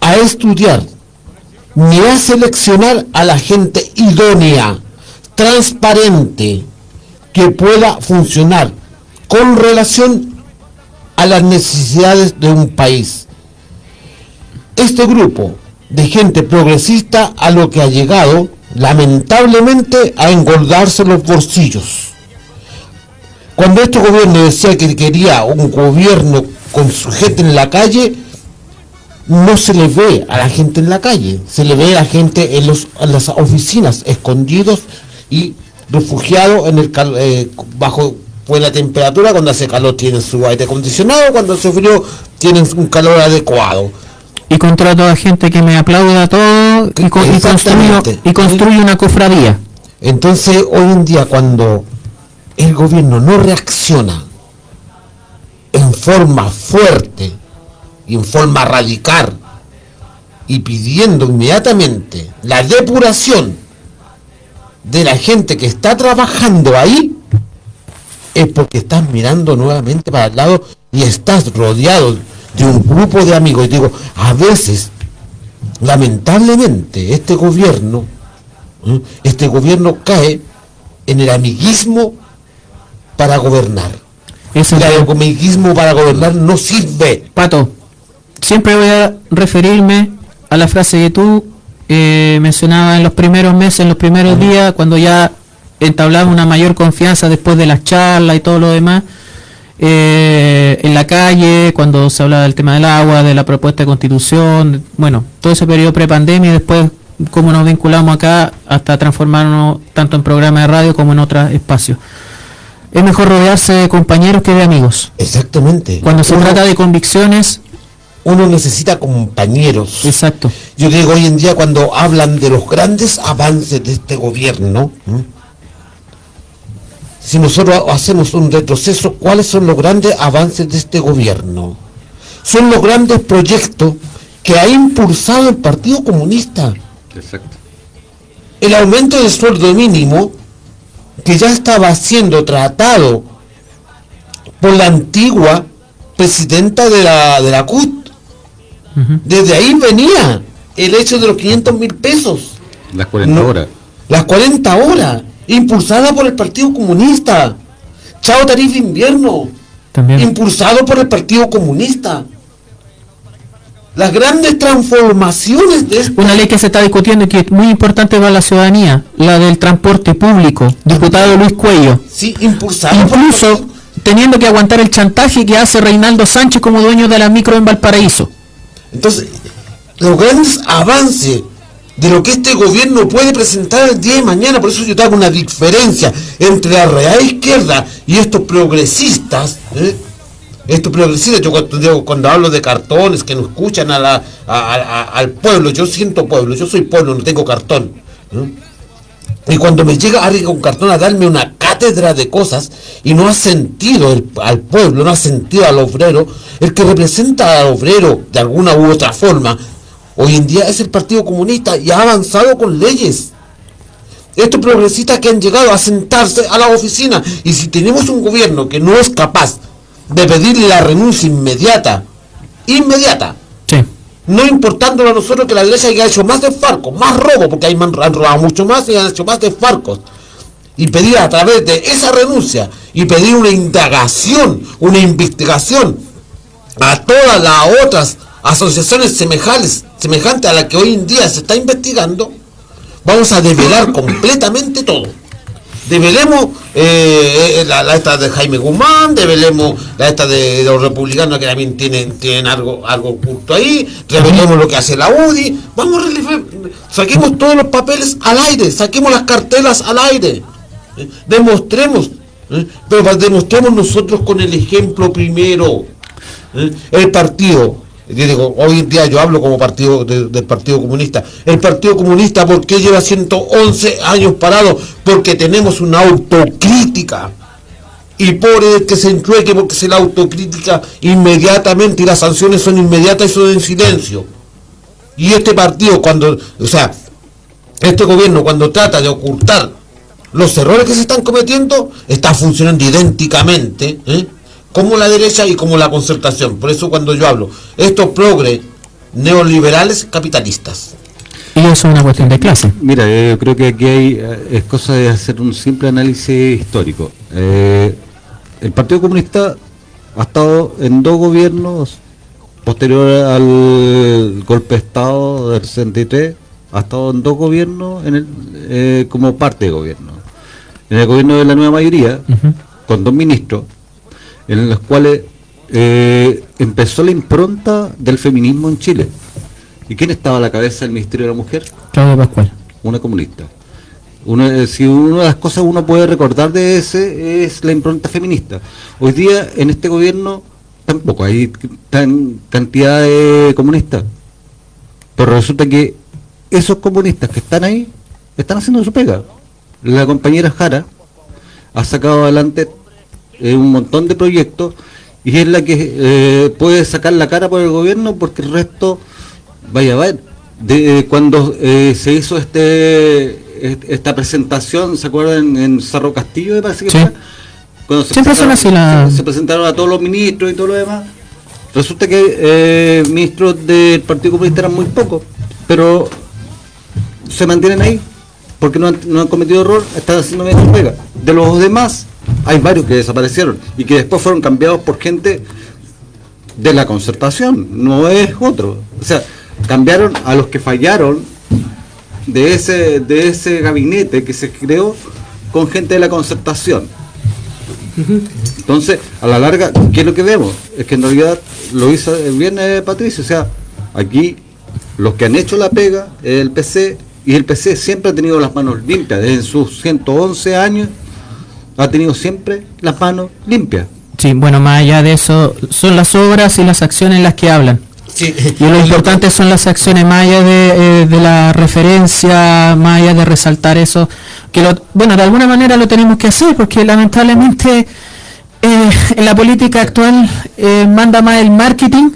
a estudiar ni a seleccionar a la gente idónea, transparente, que pueda funcionar con relación a las necesidades de un país. Este grupo de gente progresista a lo que ha llegado, lamentablemente, a engordarse los bolsillos. Cuando este gobierno decía que quería un gobierno con su gente en la calle, no se le ve a la gente en la calle, se le ve a la gente en, los, en las oficinas, escondidos y refugiados en el cal- eh, bajo buena temperatura, cuando hace calor tienen su aire acondicionado, cuando hace frío tienen un calor adecuado. Y contrato a gente que me aplauda todo y, co- y construyo, Exactamente. y construyo una cofradía. Entonces, hoy en día, cuando el gobierno no reacciona en forma fuerte y en forma radical y pidiendo inmediatamente la depuración de la gente que está trabajando ahí es porque estás mirando nuevamente para el lado y estás rodeado de un grupo de amigos. Y digo, a veces, lamentablemente, este gobierno, ¿eh? este gobierno cae en el amiguismo para gobernar. Eso el amiguismo para gobernar no sirve. Pato, siempre voy a referirme a la frase que tú eh, mencionabas en los primeros meses, en los primeros días, cuando ya entablaba una mayor confianza después de las charlas y todo lo demás. eh, en la calle, cuando se hablaba del tema del agua, de la propuesta de constitución, bueno, todo ese periodo prepandemia y después cómo nos vinculamos acá hasta transformarnos tanto en programas de radio como en otros espacios. Es mejor rodearse de compañeros que de amigos. Exactamente. Cuando se Uno- trata de convicciones, uno necesita compañeros. Exacto. Yo digo hoy en día cuando hablan de los grandes avances de este gobierno, si nosotros hacemos un retroceso, ¿cuáles son los grandes avances de este gobierno? Son los grandes proyectos que ha impulsado el Partido Comunista. Exacto. El aumento del sueldo mínimo, que ya estaba siendo tratado por la antigua presidenta de la, de la CUT. Desde ahí venía el hecho de los 500 mil pesos, Las 40 No. horas. las 40 horas, impulsada por el Partido Comunista. Chao tarifa invierno, También. impulsado por el Partido Comunista. Las grandes transformaciones de este Una ley que se está discutiendo y que es muy importante para la ciudadanía, la del transporte público. Diputado Luis Cuello. Sí, impulsado por- Incluso teniendo que aguantar el chantaje que hace Reinaldo Sánchez como dueño de la micro en Valparaíso. Entonces, los grandes avances de lo que este gobierno puede presentar el día de mañana, por eso yo te hago una diferencia entre la real izquierda y estos progresistas, ¿eh? estos progresistas, yo cuando, hablo de cartones que no escuchan a la, al pueblo, yo siento pueblo, yo soy pueblo, no tengo cartón. ¿eh? Y cuando me llega alguien con cartón a darme una cátedra de cosas y no ha sentido al pueblo, no ha sentido al obrero, el que representa al obrero de alguna u otra forma, hoy en día es el Partido Comunista y ha avanzado con leyes. Estos progresistas que han llegado a sentarse a la oficina y si tenemos un gobierno que no es capaz de pedirle la renuncia inmediata, inmediata. No importándolo a nosotros que la derecha haya hecho más desfarcos, más robo, porque han robado mucho más y han hecho más desfarcos. Y pedir a través de esa renuncia y pedir una indagación, una investigación a todas las otras asociaciones semejantes, semejantes a la que hoy en día se está investigando, vamos a develar completamente todo. Develemos eh, eh, la, esta de Jaime Guzmán, develemos la esta de los republicanos que también tienen, tienen algo, algo oculto ahí, revelemos lo que hace la UDI, vamos saquemos todos los papeles al aire, saquemos las cartelas al aire, eh, demostremos, eh, pero demostremos nosotros con el ejemplo primero. ¿eh? El partido, digo, hoy en día yo hablo como partido de- del Partido Comunista. El Partido Comunista, ¿por qué lleva 111 años parado? Porque tenemos una autocrítica. Y por el que se enchueque porque se la autocrítica inmediatamente y las sanciones son inmediatas y son en silencio. Y este partido cuando, o sea, este gobierno cuando trata de ocultar los errores que se están cometiendo, está funcionando idénticamente, ¿eh? Como la derecha y como la concertación. Por eso cuando yo hablo, estos progres neoliberales capitalistas. Y eso es una cuestión de clase. Mira, eh, yo creo que aquí hay, eh, es cosa de hacer un simple análisis histórico. Eh, el Partido Comunista ha estado en dos gobiernos posterior al golpe de Estado del 63, ha estado en dos gobiernos en el, eh, como parte de gobierno. En el gobierno de la nueva mayoría, con dos ministros, en los cuales eh, empezó la impronta del feminismo en Chile. ¿Y quién estaba a la cabeza del Ministerio de la Mujer? Claudio Pascual. una comunista. Uno, eh, si una de las cosas uno puede recordar de ese es la impronta feminista. Hoy día en este gobierno tampoco hay tan cantidad de comunistas. Pero resulta que esos comunistas que están ahí están haciendo su pega. La compañera Jara ha sacado adelante eh, un montón de proyectos y es la que eh, puede sacar la cara por el gobierno porque el resto, vaya a ver, de, eh, cuando eh, se hizo este esta presentación, ¿se acuerdan? En Cerro Castillo, me parece que Sí. Cuando se Siempre son así la- se, se presentaron a todos los ministros y todo lo demás. Resulta que eh, ministros del Partido Comunista eran muy pocos, pero se mantienen ahí porque no han, no han cometido error, están haciendo bien su pega. De los demás, hay varios que desaparecieron y que después fueron cambiados por gente de la concertación, no es otro. O sea, cambiaron a los que fallaron de ese, de ese gabinete que se creó con gente de la concertación. Entonces, a la larga, ¿qué es lo que vemos? Es que en realidad lo hizo bien eh, Patricio. O sea, aquí los que han hecho la pega el PC y el PC siempre ha tenido las manos limpias. Desde sus 111 años ha tenido siempre las manos limpias. Sí, bueno, más allá de eso, son las obras y las acciones las que hablan. Sí, Y lo importante son las acciones, más allá de, eh, de la referencia, más allá de resaltar eso, que lo, bueno, de alguna manera lo tenemos que hacer, porque lamentablemente eh, en la política actual eh, manda más el marketing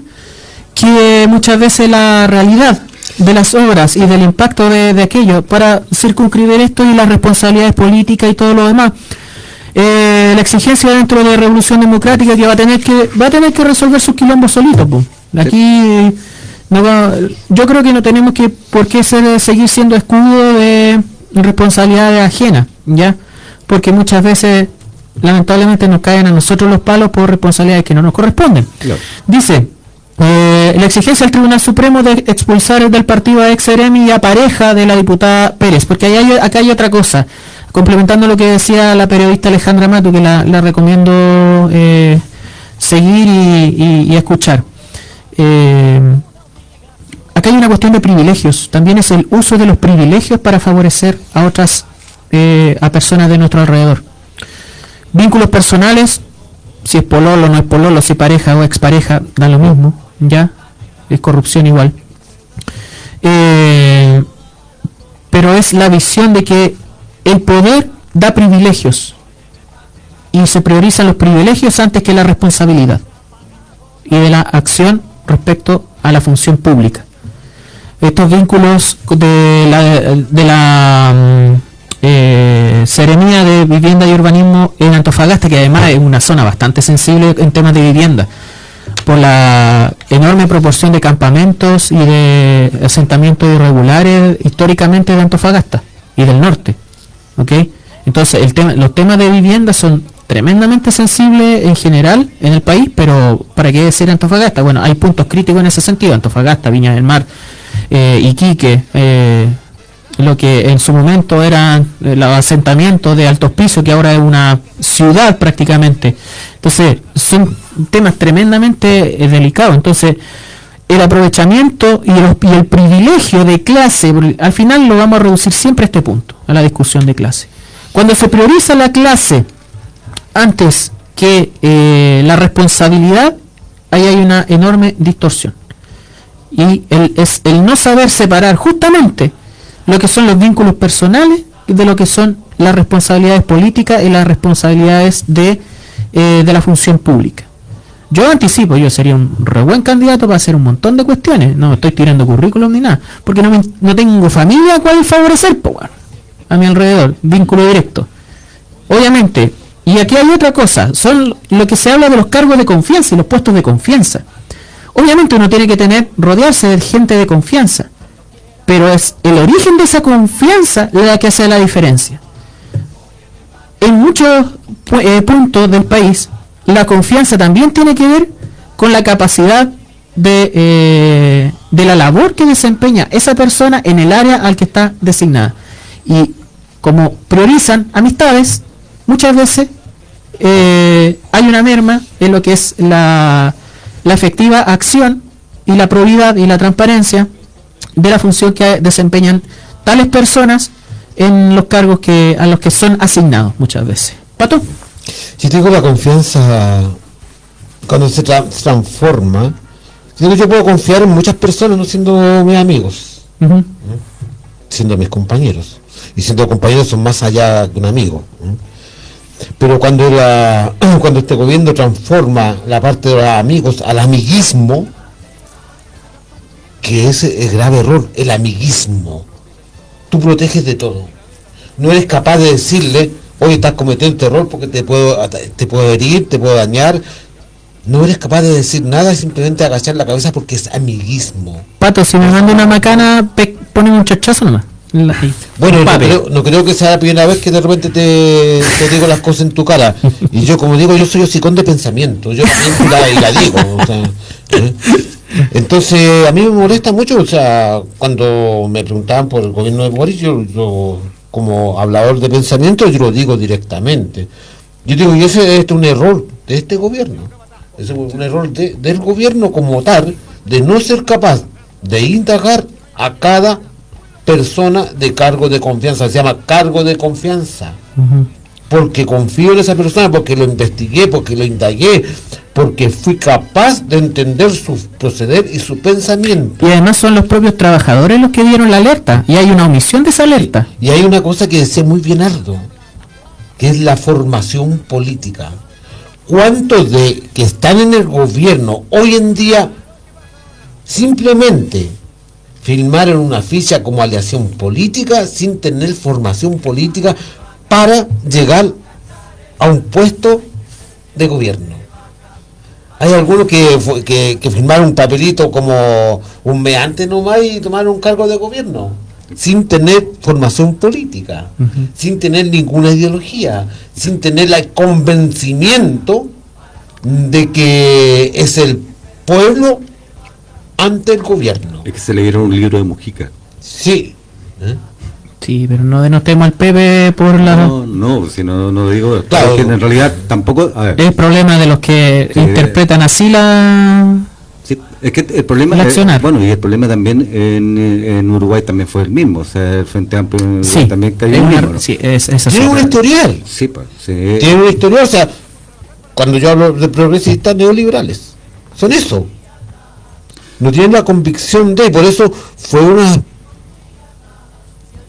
que muchas veces la realidad de las obras y del impacto de, de aquello para circunscribir esto y las responsabilidades políticas y todo lo demás. Eh, la exigencia dentro de Revolución Democrática que va a tener que va a tener que resolver sus quilombos solitos. po. Aquí no va- yo creo que no tenemos que por qué ser, seguir siendo escudo de responsabilidades ajenas, ¿ya? Porque muchas veces lamentablemente nos caen a nosotros los palos por responsabilidades que no nos corresponden. Dice, eh, la exigencia del Tribunal Supremo de expulsar del partido a ex y a pareja de la diputada Pérez, porque ahí hay- acá hay otra cosa, complementando lo que decía la periodista Alejandra Mato, que la, recomiendo eh, seguir y escuchar. Eh, acá hay una cuestión de privilegios, también es el uso de los privilegios para favorecer a otras, eh, a personas de nuestro alrededor. Vínculos personales, si es pololo, no es pololo, si pareja o expareja, da lo mismo, ya, es corrupción igual. Eh, pero es la visión de que el poder da privilegios y se priorizan los privilegios antes que la responsabilidad y de la acción respecto a la función pública. Estos vínculos de la, de mm, eh, de Vivienda y Urbanismo en Antofagasta, que además es una zona bastante sensible en temas de vivienda, por la enorme proporción de campamentos y de asentamientos irregulares históricamente de Antofagasta y del norte. ¿Ok? Entonces, el tema, los temas de vivienda son tremendamente sensibles en general en el país, pero ¿para qué decir Antofagasta? Bueno, hay puntos críticos en ese sentido, Antofagasta, Viña del Mar, eh, Iquique, eh, lo que en su momento eran eh, los asentamientos de altos pisos, que ahora es una ciudad prácticamente. Entonces, son temas tremendamente eh, delicados. Entonces, el aprovechamiento y el, privilegio de clase, al final lo vamos a reducir siempre a este punto, a la discusión de clase. Cuando se prioriza la clase antes que eh, la responsabilidad, ahí hay una enorme distorsión. Y el, es el no saber separar justamente lo que son los vínculos personales de lo que son las responsabilidades políticas y las responsabilidades de, eh, de la función pública. Yo anticipo, yo sería un re buen candidato para hacer un montón de cuestiones. No estoy tirando currículum ni nada. Porque no, me- no tengo familia a cual favorecer, po, weón. a mi alrededor. Vínculo directo. Obviamente. Y aquí hay otra cosa. Son lo que se habla de los cargos de confianza y los puestos de confianza. Obviamente uno tiene que tener, rodearse de gente de confianza. Pero es el origen de esa confianza la que hace la diferencia. En muchos eh, puntos del país, la confianza también tiene que ver con la capacidad de, eh, de la labor que desempeña esa persona en el área al que está designada. Y como priorizan amistades, muchas veces eh, hay una merma en lo que es la, la efectiva acción y la probidad y la transparencia de la función que desempeñan tales personas en los cargos que a los que son asignados muchas veces. Pato. Si te digo la confianza, cuando se, tra- se transforma, yo puedo confiar en muchas personas no siendo mis amigos, Ujú. siendo mis compañeros. Y siendo compañeros son más allá que un amigo. ¿eh? Pero cuando la (clears throat) cuando este gobierno transforma la parte de los amigos al amiguismo, que ese es grave error, el amiguismo. Tú proteges de todo. no eres capaz de decirle, hoy estás cometiendo este error porque te puedo, te puedo herir, te puedo dañar. No eres capaz de decir nada, simplemente agachar la cabeza porque es amiguismo. Pato, si me manda una macana, ponen un chachazo nomás. La-. (laughs) Bueno, no creo, no creo que sea la primera vez que de repente te, te digo las cosas en tu cara. Y yo, como digo, yo soy hocicón de pensamiento. Yo pienso y la, y la digo. o sea, ¿eh? Entonces, a mí me molesta mucho, o sea, cuando me preguntaban por el gobierno de Boris, yo, yo como hablador de pensamiento, yo lo digo directamente. Yo digo, y ese es un error de este gobierno. Es un error de- del gobierno como tal, de no ser capaz de indagar a cada persona de cargo de confianza. Se llama cargo de confianza. Porque confío en esa persona, porque lo investigué, porque lo indagué, porque fui capaz de entender su proceder y su pensamiento. Y además son los propios trabajadores los que dieron la alerta. Y hay una omisión de esa alerta. Y hay una cosa que decía muy bien Aldo, que es la formación política. ¿Cuántos de que están en el gobierno hoy en día simplemente firmaron una ficha como aleación política sin tener formación política para llegar a un puesto de gobierno? Hay algunos que, que firmaron un papelito como un meante nomás y tomaron un cargo de gobierno, sin tener formación política, sin tener ninguna ideología, sin tener el convencimiento de que es el pueblo ante el gobierno. Es que se leyeron un libro de Mujica. Sí. ¿eh? Sí, pero no denostemos al Pepe por la... No, no, si no, no digo. Claro. es que en realidad tampoco. A ver, Es el problema de los que Sí. interpretan así la... sí, es que el problema. Bueno, y el problema también en, en Uruguay también fue el mismo. O sea, el Frente Amplio en Uruguay Sí, también cayó es en una- mismo, ¿no? sí, es, es así. Tiene un historial. Sí, pues, sí. Tiene una historia, o sea, cuando yo hablo de progresistas neoliberales, son eso. No tienen la convicción de, por eso fue una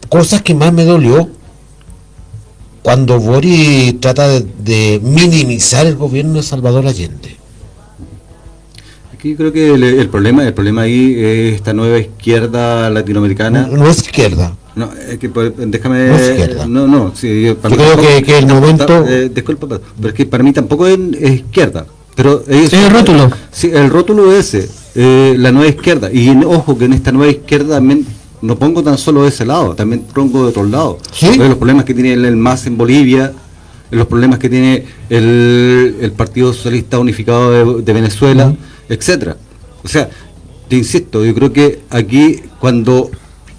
cosas que más me dolió cuando Boris trata de, de minimizar el gobierno de Salvador Allende. Aquí yo creo que el, el problema el problema ahí es esta nueva izquierda latinoamericana. No, no es izquierda. No, es que déjame. No es izquierda. No, no, sí, yo, Yo creo que- que el momento- eh, disculpa, pero pero es que para mí tampoco es, es izquierda. Pero es, El rótulo. Sí, el rótulo ese, eh, la nueva izquierda. Y en- ojo que en esta nueva izquierda también no pongo tan solo de ese lado, también pongo de otro lado. ¿Sí? Porque los problemas que tiene el, el MAS en Bolivia, los problemas que tiene el, el Partido Socialista Unificado de, de Venezuela, etcétera. O sea, te insisto, yo creo que aquí cuando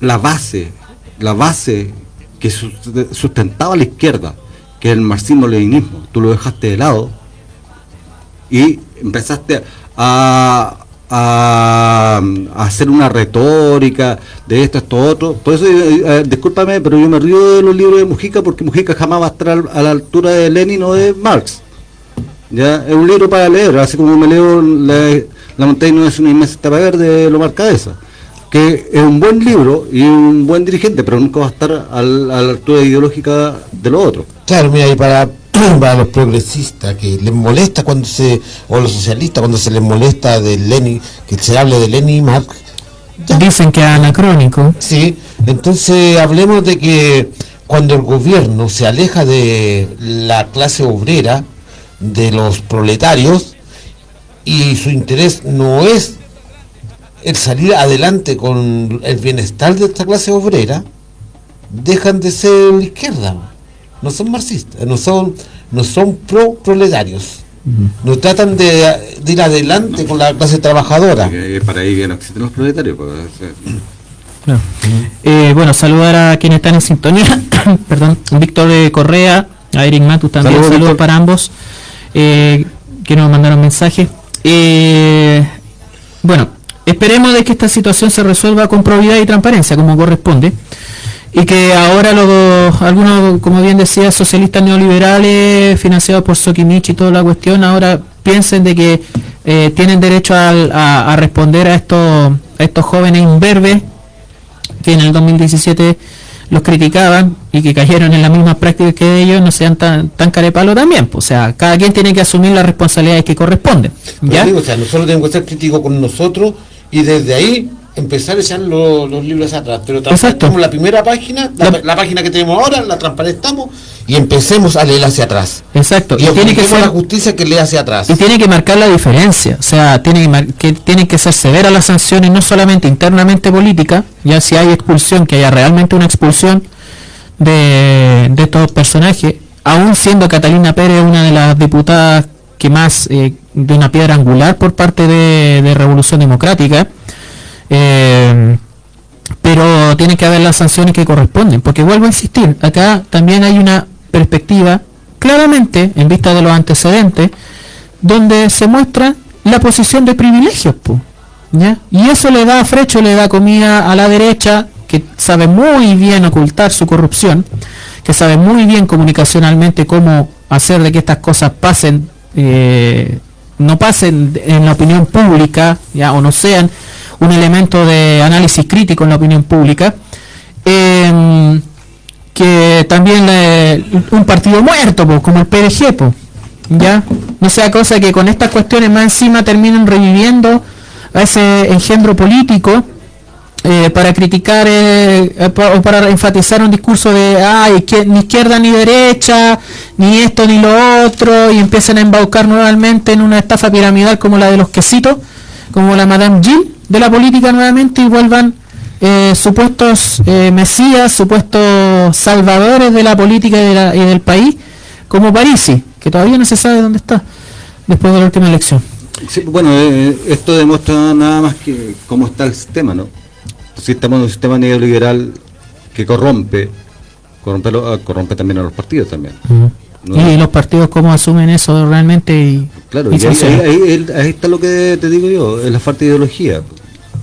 la base, la base que sus- sustentaba la izquierda, que es el marxismo-leninismo, tú lo dejaste de lado y empezaste a, a, a hacer una retórica de esto, esto, otro. Por eso, eh, eh, discúlpame, pero yo me río de los libros de Mujica porque Mujica jamás va a estar a la altura de Lenin o de Marx. Ya, es un libro para leer, así como me leo La, la montaña es una inmensa etapa verde de Lomar Cabeza, que es un buen libro y un buen dirigente, pero nunca va a estar al- a la altura ideológica de lo otro. Claro, mira, y para, para los progresistas que les molesta cuando se, o los socialistas cuando se les molesta de Lenin, que se hable de Lenin y Marx, Dicen que es anacrónico. Sí, entonces hablemos de que cuando el gobierno se aleja de la clase obrera, de los proletarios, y su interés no es el salir adelante con el bienestar de esta clase obrera, dejan de ser la izquierda. No son marxistas, no son, no son pro proletarios. No tratan de, de ir adelante con la clase trabajadora. Que para ahí ya no existen los proletarios. pues, eh. Eh, bueno, saludar a quienes están en sintonía. (coughs) Perdón, Víctor eh, Correa, a Eric Matus también, Saludos, para ambos eh, que nos mandaron mensajes. Eh, bueno, esperemos de que esta situación se resuelva con probidad y transparencia, como corresponde. Y que ahora los, algunos, como bien decía, socialistas neoliberales, financiados por Sokimich y toda la cuestión, ahora piensen de que eh, tienen derecho a, a responder a estos, a estos jóvenes imberbes que en el 2017 los criticaban y que cayeron en las mismas prácticas que ellos, no sean tan, tan carepalo también. pues, O sea, cada quien tiene que asumir las responsabilidades que corresponden. ¿Ya? digo, o sea, nosotros tenemos que ser críticos con nosotros y desde ahí empezar a echar los, los libros hacia atrás. Pero transparentamos la primera página, la, La- la página que tenemos ahora, la transparentamos y empecemos a leer hacia atrás. Exacto. Y, Y tiene que ser la justicia que lea hacia atrás. y tiene que marcar la diferencia, o sea, tiene que, tienen que ser severas las sanciones, no solamente internamente política, ya si hay expulsión, que haya realmente una expulsión de, de estos personajes, aún siendo Catalina Pérez una de las diputadas que más eh, de una piedra angular por parte de, de Revolución Democrática, eh, pero tiene que haber las sanciones que corresponden, porque vuelvo a insistir, acá también hay una perspectiva claramente en vista de los antecedentes donde se muestra la posición de privilegios, po, ¿ya? Y eso le da frecho, le da comida a la derecha que sabe muy bien ocultar su corrupción, que sabe muy bien comunicacionalmente cómo hacer de que estas cosas pasen, eh, no pasen en la opinión pública, ya o no sean un elemento de análisis crítico en la opinión pública. Em, que también un partido muerto, como el PDG, ya no sea cosa que con estas cuestiones más encima terminen reviviendo a ese engendro político eh, para criticar eh, o para enfatizar un discurso de ay ni izquierda ni derecha ni esto ni lo otro y empiezan a embaucar nuevamente en una estafa piramidal como la de los quesitos como la Madame Jill de la política nuevamente y vuelvan eh, supuestos eh, mesías, supuestos salvadores de la política y, de la- y del país, como Parisi, que todavía no se sabe dónde está después de la última elección. Sí, bueno, eh, esto demuestra nada más que cómo está el sistema, ¿no? Si estamos en un sistema neoliberal que corrompe, corrompe, lo- ah, corrompe también a los partidos también. No. Y los partidos cómo asumen eso realmente y, Claro, y y ahí, está lo que te digo yo, es la falta de ideología.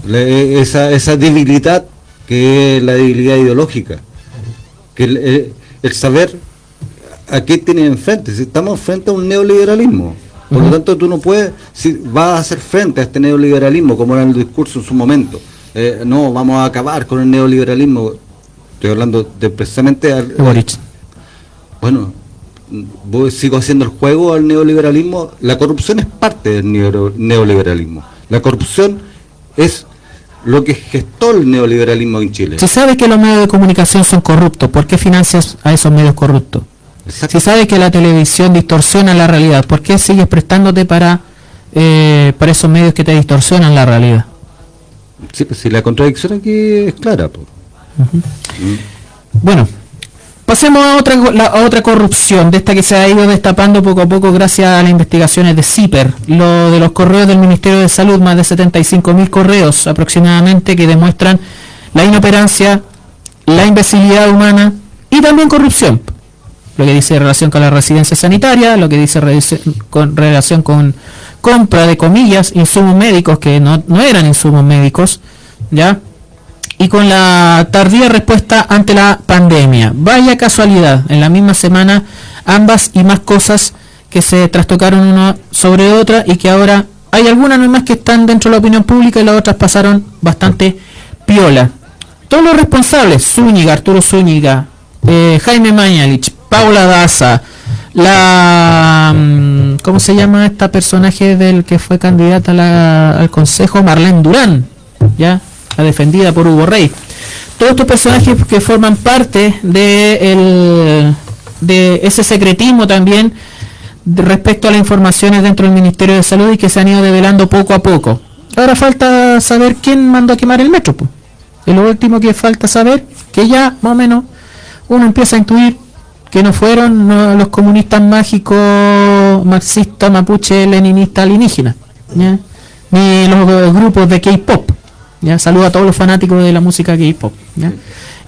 La- eh, esa, esa debilidad que es la debilidad ideológica. Que el, saber a qué tienes enfrente. Si estamos frente a un neoliberalismo. Por lo tanto, tú no puedes, si vas a hacer frente a este neoliberalismo, como era el discurso en su momento, eh, no, vamos a acabar con el neoliberalismo. Estoy hablando de precisamente al, Boric. bueno, sigo haciendo el juego al neoliberalismo. La corrupción es parte del neo- neoliberalismo. La corrupción es lo que gestó el neoliberalismo en Chile. Si sabes que los medios de comunicación son corruptos, ¿por qué financias a esos medios corruptos? Exacto. Si sabes que la televisión distorsiona la realidad, ¿por qué sigues prestándote para, eh, para esos medios que te distorsionan la realidad? Sí, pues si la contradicción aquí es clara. po. Bueno, pasemos a otra, otra corrupción, de esta que se ha ido destapando poco a poco gracias a las investigaciones de CIPER, lo de los correos del Ministerio de Salud, más de 75 mil correos aproximadamente que demuestran la inoperancia, la imbecilidad humana y también corrupción. Lo que dice en relación con la residencia sanitaria, lo que dice con relación con compra de comillas, insumos médicos que no, no eran insumos médicos, ¿ya? Y con la tardía respuesta ante la pandemia. Vaya casualidad, en la misma semana ambas y más cosas que se trastocaron una sobre otra y que ahora hay algunas nomás que están dentro de la opinión pública y las otras pasaron bastante piola. Todos los responsables, Zúñiga, Arturo Zúñiga, eh, Jaime Mañalich, Paula Daza, la... mm, ¿Cómo se llama esta personaje del que fue candidata a la- al Consejo? Marlene Durán, ¿ya? La defendida por Hugo Rey. Todos estos personajes que forman parte de, ese secretismo también respecto a las informaciones dentro del Ministerio de Salud y que se han ido develando poco a poco. Ahora falta saber quién mandó a quemar el metro. Y lo último que falta saber, que ya más o menos uno empieza a intuir que no fueron los comunistas mágicos, marxistas, mapuche, leninistas, alienígenas, ni los grupos de K-pop. ¿Ya? Saludo a todos los fanáticos de la música K-pop.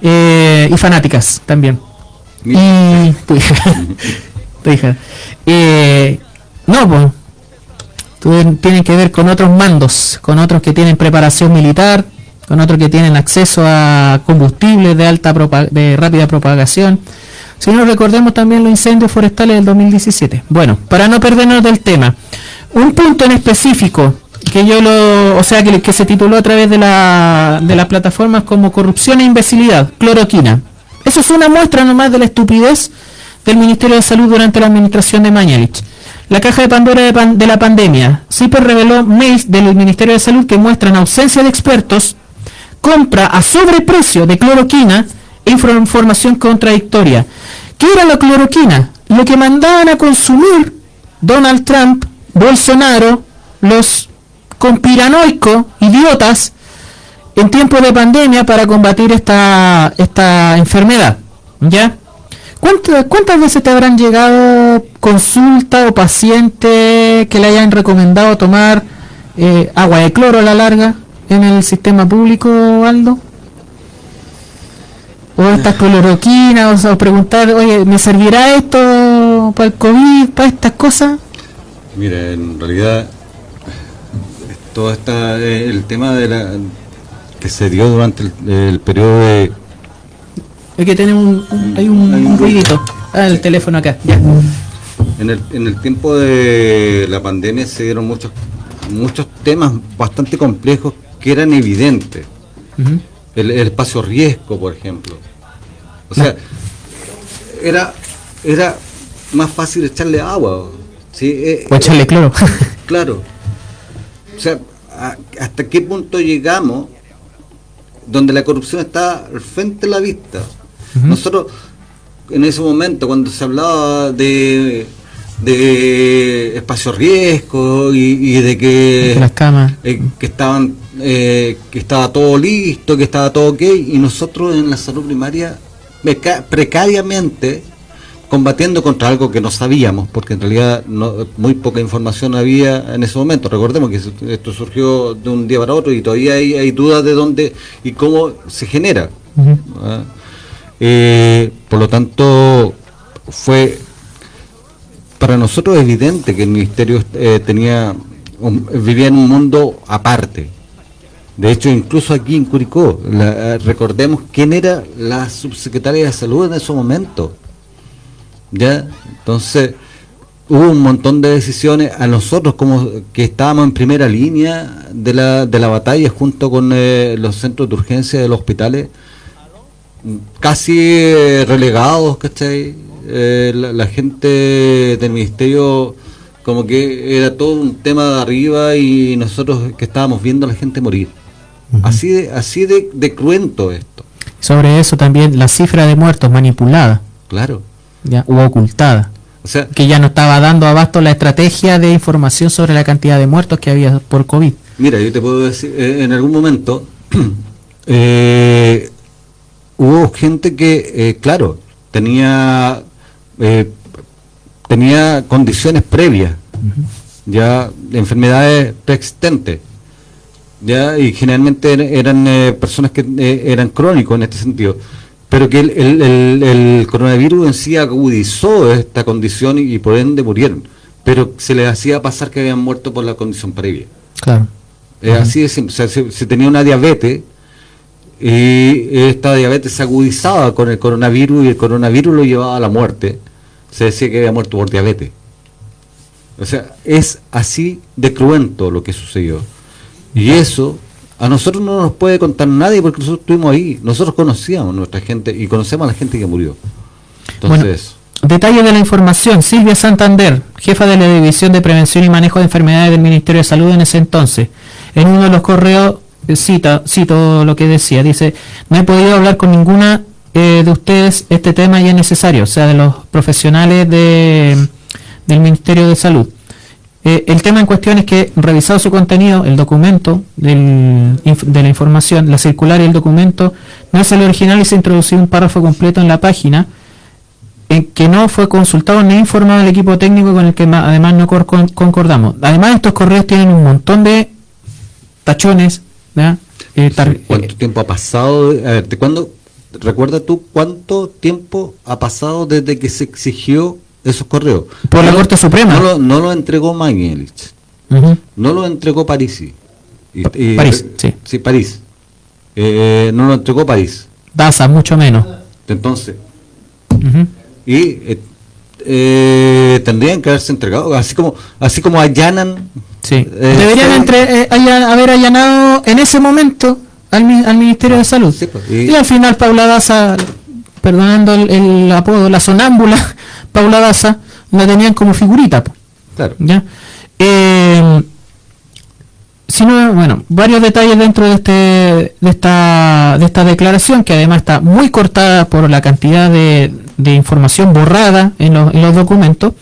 Eh, y fanáticas también. Y tu hija, (laughs) tu hija. Eh, no, pues tienen que ver con otros mandos, con otros que tienen preparación militar, con otros que tienen acceso a combustibles de alta de rápida propagación. Si no recordemos también los incendios forestales del 2017. Bueno, para no perdernos del tema, un punto en específico que yo lo, o sea, que, se tituló a través de la de las plataformas como corrupción e imbecilidad, cloroquina. Eso es una muestra nomás de la estupidez del Ministerio de Salud durante la administración de Mañalich. La caja de Pandora de, pan- de la pandemia. CIPER reveló mails del Ministerio de Salud que muestran ausencia de expertos compra a sobreprecio de cloroquina e infor- información contradictoria. ¿Qué era la cloroquina? Lo que mandaban a consumir Donald Trump, Bolsonaro, los conspiranoicos, idiotas, en tiempos de pandemia para combatir esta, esta enfermedad. ¿Ya? ¿Cuántas, ¿Cuántas veces te habrán llegado consulta o paciente que le hayan recomendado tomar eh, agua de cloro a la larga en el sistema público, Aldo? O estas cloroquinas, o, sea, o preguntar, oye, ¿me servirá esto para el COVID, para estas cosas? Mira, en realidad, todo esta, eh, el tema de la que se dio durante el, el periodo de Es que tenemos un, un- hay un, un ruidito. Ah, el teléfono acá, ya. En el, en el tiempo de la pandemia se dieron muchos muchos temas bastante complejos que eran evidentes. El, el espacio riesgo, por ejemplo. O sea, era era más fácil echarle agua. ¿sí? Eh, O echarle cloro. Claro. (laughs) O sea, a- ¿hasta qué punto llegamos donde la corrupción está al frente de la vista? Nosotros, en ese momento, cuando se hablaba de, de espacio riesgo y, y de que Las camas. eh, que estaban eh, que estaba todo listo, que estaba todo ok y nosotros en la salud primaria preca- precariamente combatiendo contra algo que no sabíamos, porque en realidad no- muy poca información había en ese momento. Recordemos que esto- surgió de un día para otro y todavía hay, hay dudas de dónde y cómo se genera. ¿ah? Eh, por lo tanto, fue para nosotros evidente que el ministerio eh, tenía un- vivía en un mundo aparte. De hecho, incluso aquí en Curicó, la- eh, recordemos quién era la subsecretaria de salud en ese momento. ¿Ya? Entonces, hubo un montón de decisiones a nosotros como que estábamos en primera línea de la, de la batalla junto con eh, los centros de urgencia de los hospitales casi eh, relegados, ¿cachai? Eh, la, la gente del ministerio como que era todo un tema de arriba y nosotros que estábamos viendo a la gente morir. Así de, así de, de cruento esto, Sobre eso también la cifra de muertos manipulada claro. Ya, u ocultada. O sea, Que ya no estaba dando abasto la estrategia de información sobre la cantidad de muertos que había por COVID. Mira, yo te puedo decir, eh, en algún momento (clears throat) eh, hubo gente que, eh, claro, tenía eh, tenía condiciones previas, ya de enfermedades preexistentes, ya y generalmente er- eran eh, personas que eran crónicos en este sentido, pero que el, el- el- el coronavirus en sí agudizó esta condición y, y por ende murieron, pero se les hacía pasar que habían muerto por la condición previa. Claro. Es así de simple. O sea, si, si tenía una diabetes y esta diabetes se agudizaba con el coronavirus y el coronavirus lo llevaba a la muerte, se decía que había muerto por diabetes. O sea, es así de cruento lo que sucedió. Y eso a nosotros no nos puede contar nadie porque nosotros estuvimos ahí. Nosotros conocíamos a nuestra gente y conocemos a la gente que murió. Entonces, Detalle de la información. Silvia Santander, jefa de la División de Prevención y Manejo de Enfermedades del Ministerio de Salud en ese entonces. En uno de los correos, eh, cita, cito lo que decía, dice, no he podido hablar con ninguna eh, de ustedes este tema y es necesario, o sea, de los profesionales de, del Ministerio de Salud. Eh, el tema en cuestión es que, revisado su contenido, el documento del de la información, la circular y el documento, no es el original y se introdució un párrafo completo en la página en que no fue consultado ni informado el equipo técnico con el que además no cor- con- concordamos. Además, estos correos tienen un montón de tachones. Eh, ¿cuánto eh, tiempo ha pasado? A ver, ¿de cuándo, ¿recuerda tú cuánto tiempo ha pasado desde que se exigió esos correos? Por la lo- Corte Suprema. No lo, no lo entregó Magnellich, ujú. no lo entregó Parisi. Y- y- París, sí. Sí, París. Eh, no lo entregó París. Daza, mucho menos. Entonces, y eh, eh, tendrían que haberse entregado, así como así como allanan. Sí. eh, Deberían entre, eh, haya- haber allanado en ese momento al, al Ministerio de Salud. Sí, pues, y- y, al final Paula Daza, perdonando el, el apodo, la sonámbula, Paula Daza, la tenían como figurita. Claro. ¿ya? Eh, sino, bueno, varios detalles dentro de, este, de, esta, de esta declaración, que además está muy cortada por la cantidad de, de información borrada en, los- en los documentos,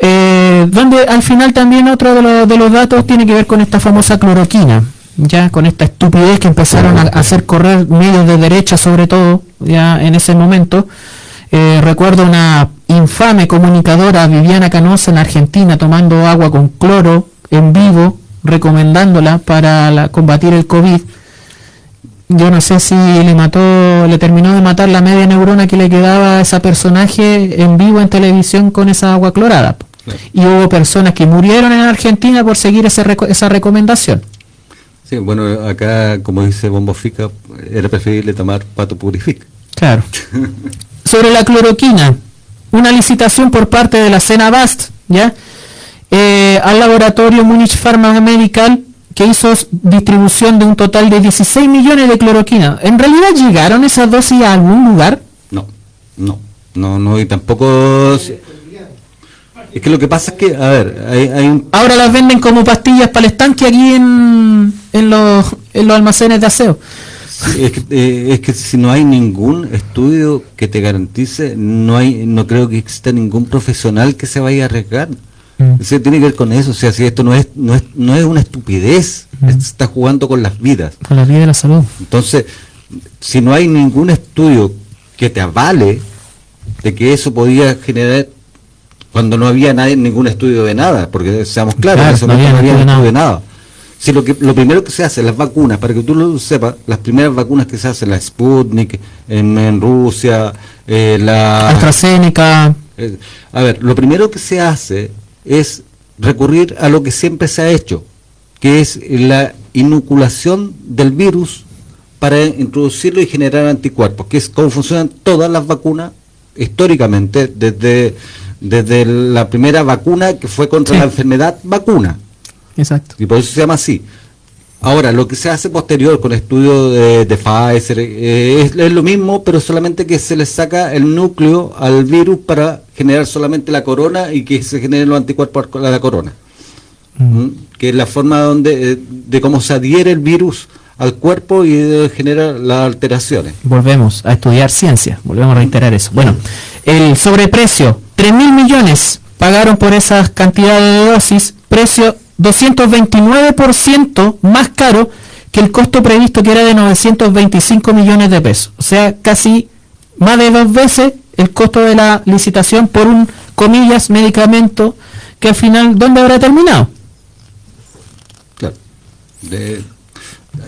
eh, donde al final también otro de los, de los datos tiene que ver con esta famosa cloroquina, ya con esta estupidez que empezaron a hacer correr medios de derecha sobre todo, ya en ese momento. Eh, recuerdo una infame comunicadora, Viviana Canosa, en Argentina, tomando agua con cloro en vivo, recomendándola para la- combatir el COVID. Yo no sé si le mató, le terminó de matar la media neurona que le quedaba a ese personaje en vivo en televisión con esa agua clorada. Y hubo personas que murieron en Argentina por seguir ese reco- esa recomendación. Sí, bueno, acá, como dice Bombo Fica, era preferible tomar pato purific. Claro. (laughs) Sobre la cloroquina, una licitación por parte de la Senabast, ¿ya? Eh, al laboratorio Munich Pharma Medical que hizo distribución de un total de 16 millones de cloroquina. ¿En realidad llegaron esas dosis a algún lugar? No, no, no, no, y tampoco... Es que lo que pasa es que, a ver, hay, hay un... Ahora las venden como pastillas para el estanque aquí en, en, los, en los almacenes de aseo. Sí, Es que, eh, es que si no hay ningún estudio que te garantice, no hay, no creo que exista ningún profesional que se vaya a arriesgar. Mm. O sea, tiene que ver con eso. O sea, si esto no es, no es, no es una estupidez, Mm. está jugando con las vidas. Con la vida de la salud. Entonces, si no hay ningún estudio que te avale de que eso podía generar cuando no había nadie, ningún estudio de nada, porque seamos claros, Claro, ese no había no había estudio de estudio de nada. Si lo, que, lo primero que se hace, las vacunas, para que tú lo sepas, las primeras vacunas que se hacen, la Sputnik en, en Rusia, eh, la... AstraZeneca. Eh, a ver, lo primero que se hace es recurrir a lo que siempre se ha hecho, que es la inoculación del virus para introducirlo y generar anticuerpos, que es como funcionan todas las vacunas históricamente, desde, desde la primera vacuna que fue contra Sí. la enfermedad vacuna, Exacto. y por eso se llama así. Ahora, lo que se hace posterior con estudios de, de Pfizer eh, es, es lo mismo, pero solamente que se le saca el núcleo al virus para generar solamente la corona y que se generen los anticuerpos a la corona. ¿Mm? Que es la forma donde, eh, de cómo se adhiere el virus al cuerpo y genera las alteraciones. Volvemos a estudiar ciencia, volvemos a reiterar eso. Bueno, el sobreprecio, 3 mil millones pagaron por esas cantidades de dosis, precio 229% más caro que el costo previsto que era de 925 millones de pesos. O sea, casi más de dos veces el costo de la licitación por un, comillas, medicamento que al final, ¿dónde habrá terminado? Claro. De-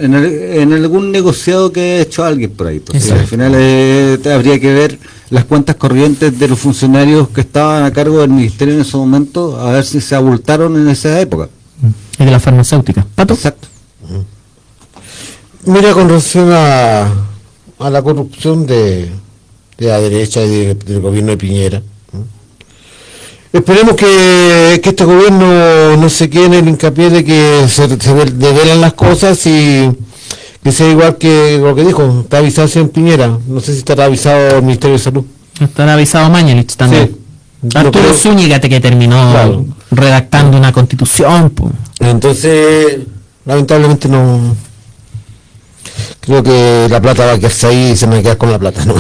en, el- en algún negociado que ha hecho alguien por ahí. Exacto. al final eh, habría que ver las cuentas corrientes de los funcionarios que estaban a cargo del ministerio en ese momento, a ver si se abultaron en esa época. Y de la farmacéutica. ¿Pato? Exacto. Mira, con relación a, a la corrupción de, de la derecha y de- del gobierno de Piñera, esperemos que, que este gobierno no se quede en el hincapié de que se, se de- develan las cosas y que sea igual que lo que dijo, está avisado en Piñera, no sé si estará avisado el Ministerio de Salud. Estará avisado Mañalich también. Sí. Arturo Zúñiga que terminó Claro. Redactando una constitución. po. Entonces, lamentablemente no. Creo que la plata va a quedarse ahí y se van a quedar con la plata, ¿no?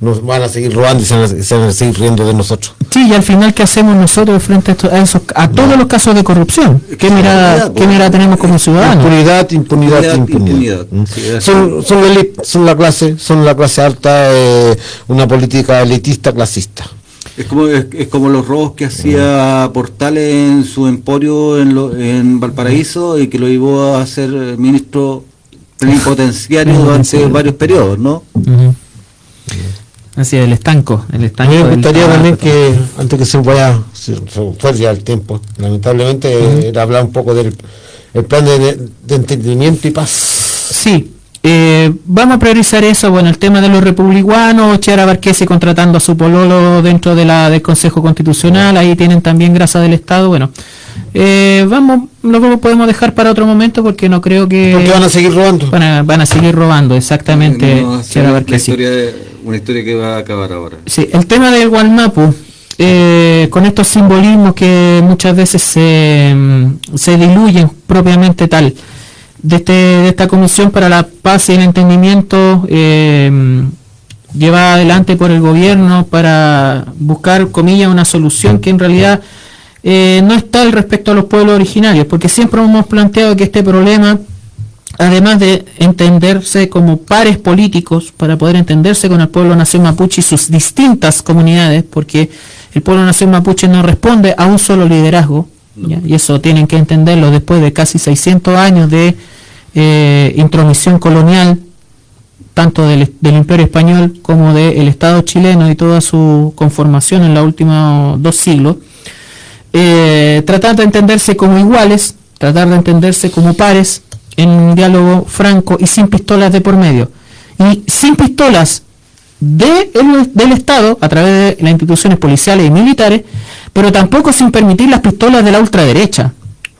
Nos van a seguir robando y se van a, se van a seguir riendo de nosotros. Sí, y al final, ¿qué hacemos nosotros frente a, esto- a esos, a todos los casos de corrupción? ¿Qué mirada, qué mirada tenemos como ciudadanos? Impunidad, impunidad, Impunidad, impunidad. impunidad. Mm. Son, son la elite, son la clase, son la clase alta, eh, una política elitista clasista. Es como, es, es como los robos que hacía Portales en su emporio en, lo- en Valparaíso y que lo llevó a ser eh, ministro plenipotenciario (laughs) durante varios periodos, ¿no? Así es, el estanco. El A estanco mí me gustaría también que, antes que se vaya, se, se fue ya el tiempo, lamentablemente, eh, era hablar un poco del el plan de, de entendimiento y paz. Sí, eh, vamos a priorizar eso, bueno, el tema de los republicanos, Chiara Barquesi contratando a su pololo dentro de la, del Consejo Constitucional, ahí tienen también grasa del Estado, bueno, eh, vamos, lo podemos dejar para otro momento porque no creo que... Porque van a seguir robando. Van a, van a seguir robando, exactamente, No, Chiara una, Barquesi. historia, una historia que va a acabar ahora. Sí, el tema del Gualmapu, eh, con estos simbolismos que muchas veces se, se diluyen propiamente tal, de, este, de esta Comisión para la Paz y el Entendimiento eh, llevada adelante por el gobierno para buscar, comillas, una solución que en realidad eh, no está al respecto a los pueblos originarios, porque siempre hemos planteado que este problema, además de entenderse como pares políticos, para poder entenderse con el pueblo nación mapuche y sus distintas comunidades, porque el pueblo nación mapuche no responde a un solo liderazgo, ¿ya? y eso tienen que entenderlo después de casi 600 años de eh, intromisión colonial, tanto del, imperio español como del Estado chileno y toda su conformación en los últimos dos siglos, eh, tratar de entenderse como iguales, tratar de entenderse como pares, en un diálogo franco y sin pistolas de por medio. Y sin pistolas de el- del Estado, a través de las instituciones policiales y militares, pero tampoco sin permitir las pistolas de la ultraderecha.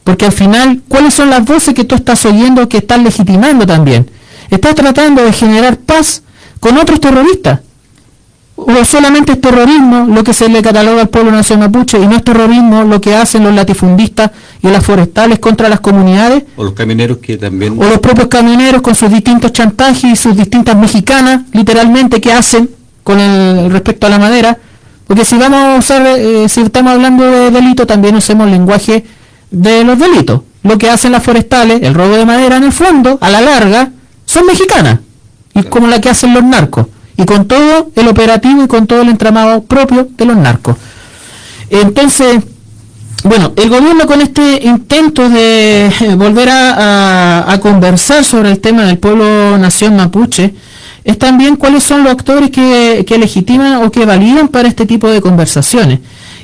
Porque al final, ¿cuáles son las voces que tú estás oyendo que estás legitimando también? Estás tratando de generar paz con otros terroristas. O solamente es terrorismo lo que se le cataloga al pueblo nacional mapuche y no es terrorismo lo que hacen los latifundistas y las forestales contra las comunidades O los camineros que también... o los propios camioneros con sus distintos chantajes y sus distintas mexicanas, literalmente, que hacen con el respecto a la madera. Porque si vamos a usar, eh, si estamos hablando de delito, también usemos lenguaje de los delitos. Lo que hacen las forestales, el robo de madera, en el fondo, a la larga, son mexicanas. Y como la que hacen los narcos. Y con todo el operativo y con todo el entramado propio de los narcos. Entonces, bueno, el gobierno con este intento de eh, volver a, a- conversar sobre el tema del pueblo nación mapuche, es también cuáles son los actores que, que legitiman o que validan para este tipo de conversaciones.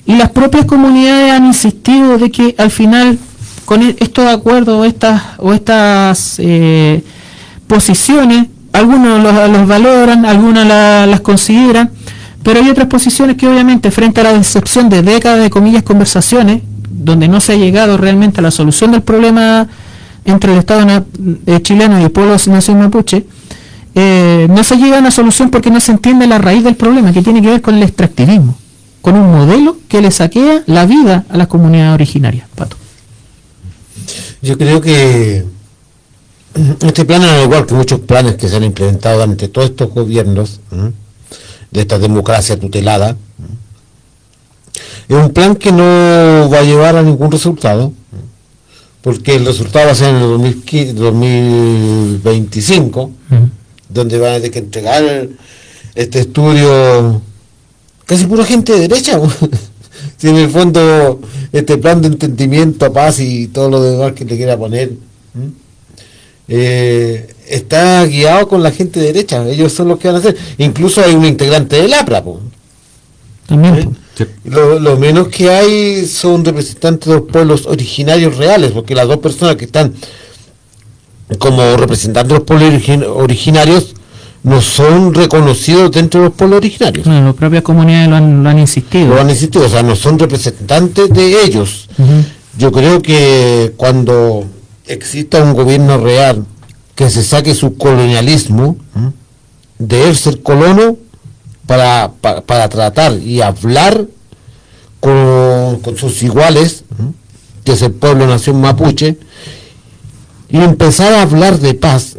Y las propias comunidades han insistido de que al final, con e- estos acuerdos o estas, o estas eh, posiciones, algunos los, valoran, algunos la- las consideran, pero hay otras posiciones que obviamente frente a la decepción de décadas de comillas conversaciones, donde no se ha llegado realmente a la solución del problema entre el Estado eh, chileno y el pueblo de nación mapuche, eh, no se llega a una solución porque no se entiende la raíz del problema, que tiene que ver con el extractivismo, con un modelo que le saquea la vida a las comunidades originarias. Pato. Yo creo que este plan, al igual que muchos planes que se han implementado durante todos estos gobiernos, de esta democracia tutelada, es un plan que no va a llevar a ningún resultado, porque el resultado va a ser en el 2015 2025, donde van a tener que entregar este estudio casi pura gente de derecha. (laughs) si en el fondo este plan de entendimiento, paz y todo lo demás que le quiera poner eh, está guiado con la gente de derecha. Ellos son los que van a hacer. Incluso hay un integrante del APRA. po. También. ¿Eh? Lo, lo menos que hay son representantes de los pueblos originarios reales, porque las dos personas que están como representantes de los pueblos origin- originarios no son reconocidos dentro de los pueblos originarios. Bueno, las propias comunidades lo han, lo han insistido. Lo han insistido, o sea, no son representantes de ellos. Yo creo que cuando exista un gobierno real que se saque su colonialismo de él ser colono para, pa- para, tratar y hablar con, con sus iguales, que es el pueblo nación mapuche, y empezar a hablar de paz.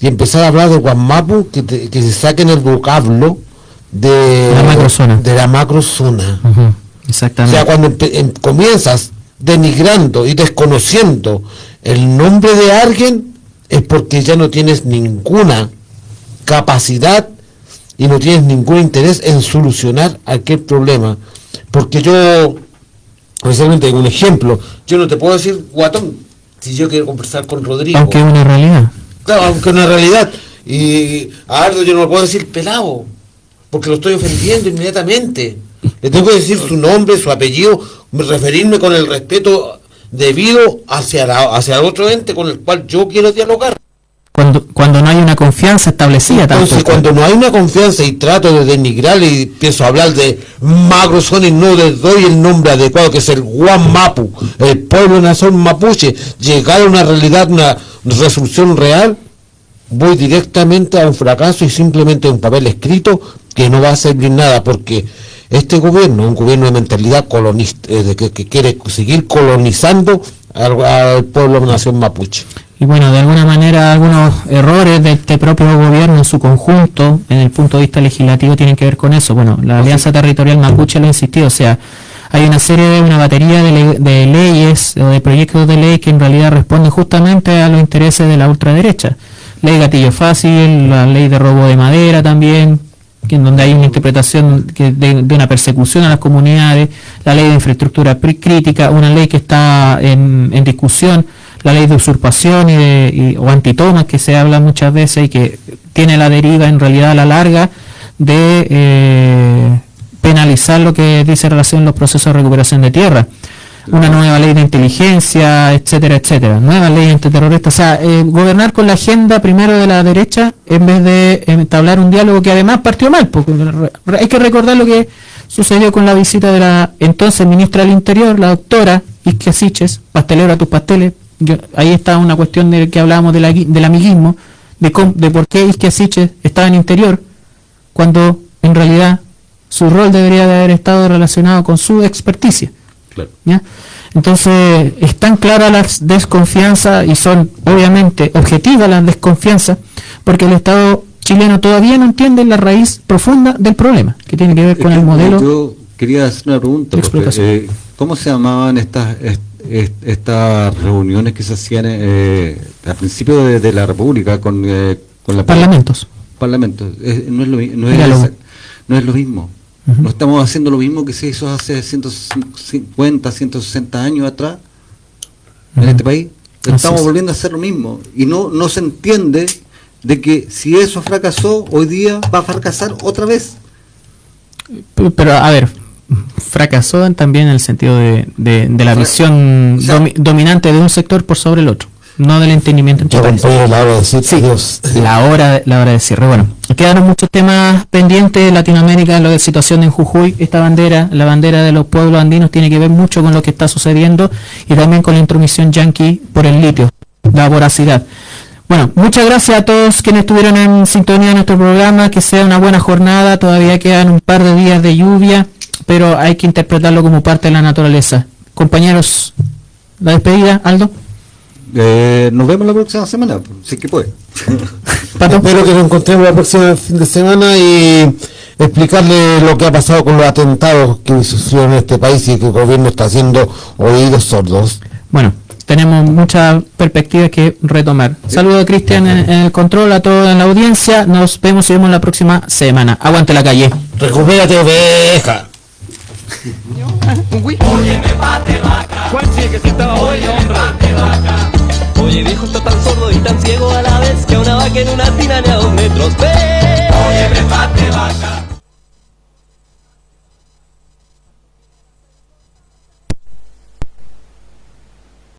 Y empezar a hablar de Guamapu, que, te- que se saquen el vocablo de La macrozona. De la macrozona. Ujú, O Exactamente. sea, cuando em- comienzas denigrando y desconociendo el nombre de alguien, es porque ya no tienes ninguna capacidad y no tienes ningún interés en solucionar aquel problema. Porque yo, precisamente un ejemplo, yo no te puedo decir, guatón, si yo quiero conversar con Rodrigo. Aunque es una realidad. Claro, aunque una realidad. Y a Ardo yo no le puedo decir pelado, porque lo estoy ofendiendo inmediatamente. Le tengo que decir su nombre, su apellido, me- referirme con el respeto debido hacia, la- hacia el otro ente con el cual yo quiero dialogar. Cuando, cuando no hay una confianza establecida Entonces, tampoco. cuando no hay una confianza y trato de denigrar y empiezo a hablar de Magrozone y no le doy el nombre adecuado, que es el Guamapu, el pueblo nación mapuche, llegar a una realidad, una resolución real, voy directamente a un fracaso y simplemente a un papel escrito que no va a servir nada, porque este gobierno, un gobierno de mentalidad colonista, eh, de que, que quiere seguir colonizando al, al pueblo nación mapuche. Y bueno, de alguna manera algunos errores de este propio gobierno en su conjunto, en el punto de vista legislativo, tienen que ver con eso. Bueno, la Alianza Territorial Mapuche lo ha insistido, o sea, hay una serie de una batería de, le- de leyes o de proyectos de ley que en realidad responden justamente a los intereses de la ultraderecha. Ley gatillo fácil, la ley de robo de madera también, que en donde hay una interpretación de, una persecución a las comunidades, la ley de infraestructura crítica, una ley que está en, en discusión, la ley de usurpación y de, y- o antitomas que se habla muchas veces y que tiene la deriva en realidad a la larga de eh, penalizar lo que dice relación a los procesos de recuperación de tierra. Una nueva ley de inteligencia, etcétera, etcétera. Nueva ley antiterrorista. O sea, eh, gobernar con la agenda primero de la derecha en vez de entablar un diálogo que además partió mal. Porque hay que recordar lo que sucedió con la visita de la entonces ministra del Interior, la doctora Isquia Siches, pastelero a tus pasteles. Yo- ahí está una cuestión de que hablábamos de la del amiguismo, de, cómo- de por qué Isquia Siches estaba en Interior, cuando en realidad su rol debería de haber estado relacionado con su experticia. Claro. ¿ya? Entonces, están claras las desconfianzas y son obviamente objetivas las desconfianzas porque el Estado chileno todavía no entiende la raíz profunda del problema, que tiene que ver con el modelo. Yo quería hacer una pregunta. profe. Eh, ¿Cómo se llamaban estas est- est- estas reuniones que se hacían eh, al principio de, de la República con, eh, con la Parlamentos. Parlamentos. Eh, no, es lo, no, es, no es lo mismo. No estamos haciendo lo mismo que se hizo hace 150, 160 años atrás en este país. Estamos es. volviendo a hacer lo mismo. Y no, no se entiende de que si eso fracasó, hoy día va a fracasar otra vez. Pero a ver, fracasó también en el sentido de, de- de la visión o sea- domi- dominante de un sector por sobre el otro, no del entendimiento entre la hora de Sí, adiós. la hora, la hora de cierre. Bueno, quedaron muchos temas pendientes de Latinoamérica, lo de situación en Jujuy. Esta bandera, la bandera de los pueblos andinos, tiene que ver mucho con lo que está sucediendo y también con la intromisión yanqui por el litio, la voracidad. Bueno, muchas gracias a todos quienes estuvieron en sintonía de nuestro programa, que sea una buena jornada, todavía quedan un par de días de lluvia, pero hay que interpretarlo como parte de la naturaleza. Compañeros, la despedida, Aldo. Eh, nos vemos la próxima semana, si es que puede. (laughs) Pato. Espero que nos encontremos la próxima fin de semana y explicarle lo que ha pasado con los atentados que sucedieron en este país y que el gobierno está haciendo oídos sordos. Bueno, tenemos muchas perspectivas que retomar. Saludos a Cristian en, en el control, a todos en la audiencia. Nos vemos y vemos la próxima semana. Aguante la calle. Recupérate, oveja. ¿Cuál sí que sí estaba bueno, hombre? Oye viejo está tan sordo y tan ciego a la vez que a una vaca en una tina ni a dos metros ve. Oye, prepárate, vaca.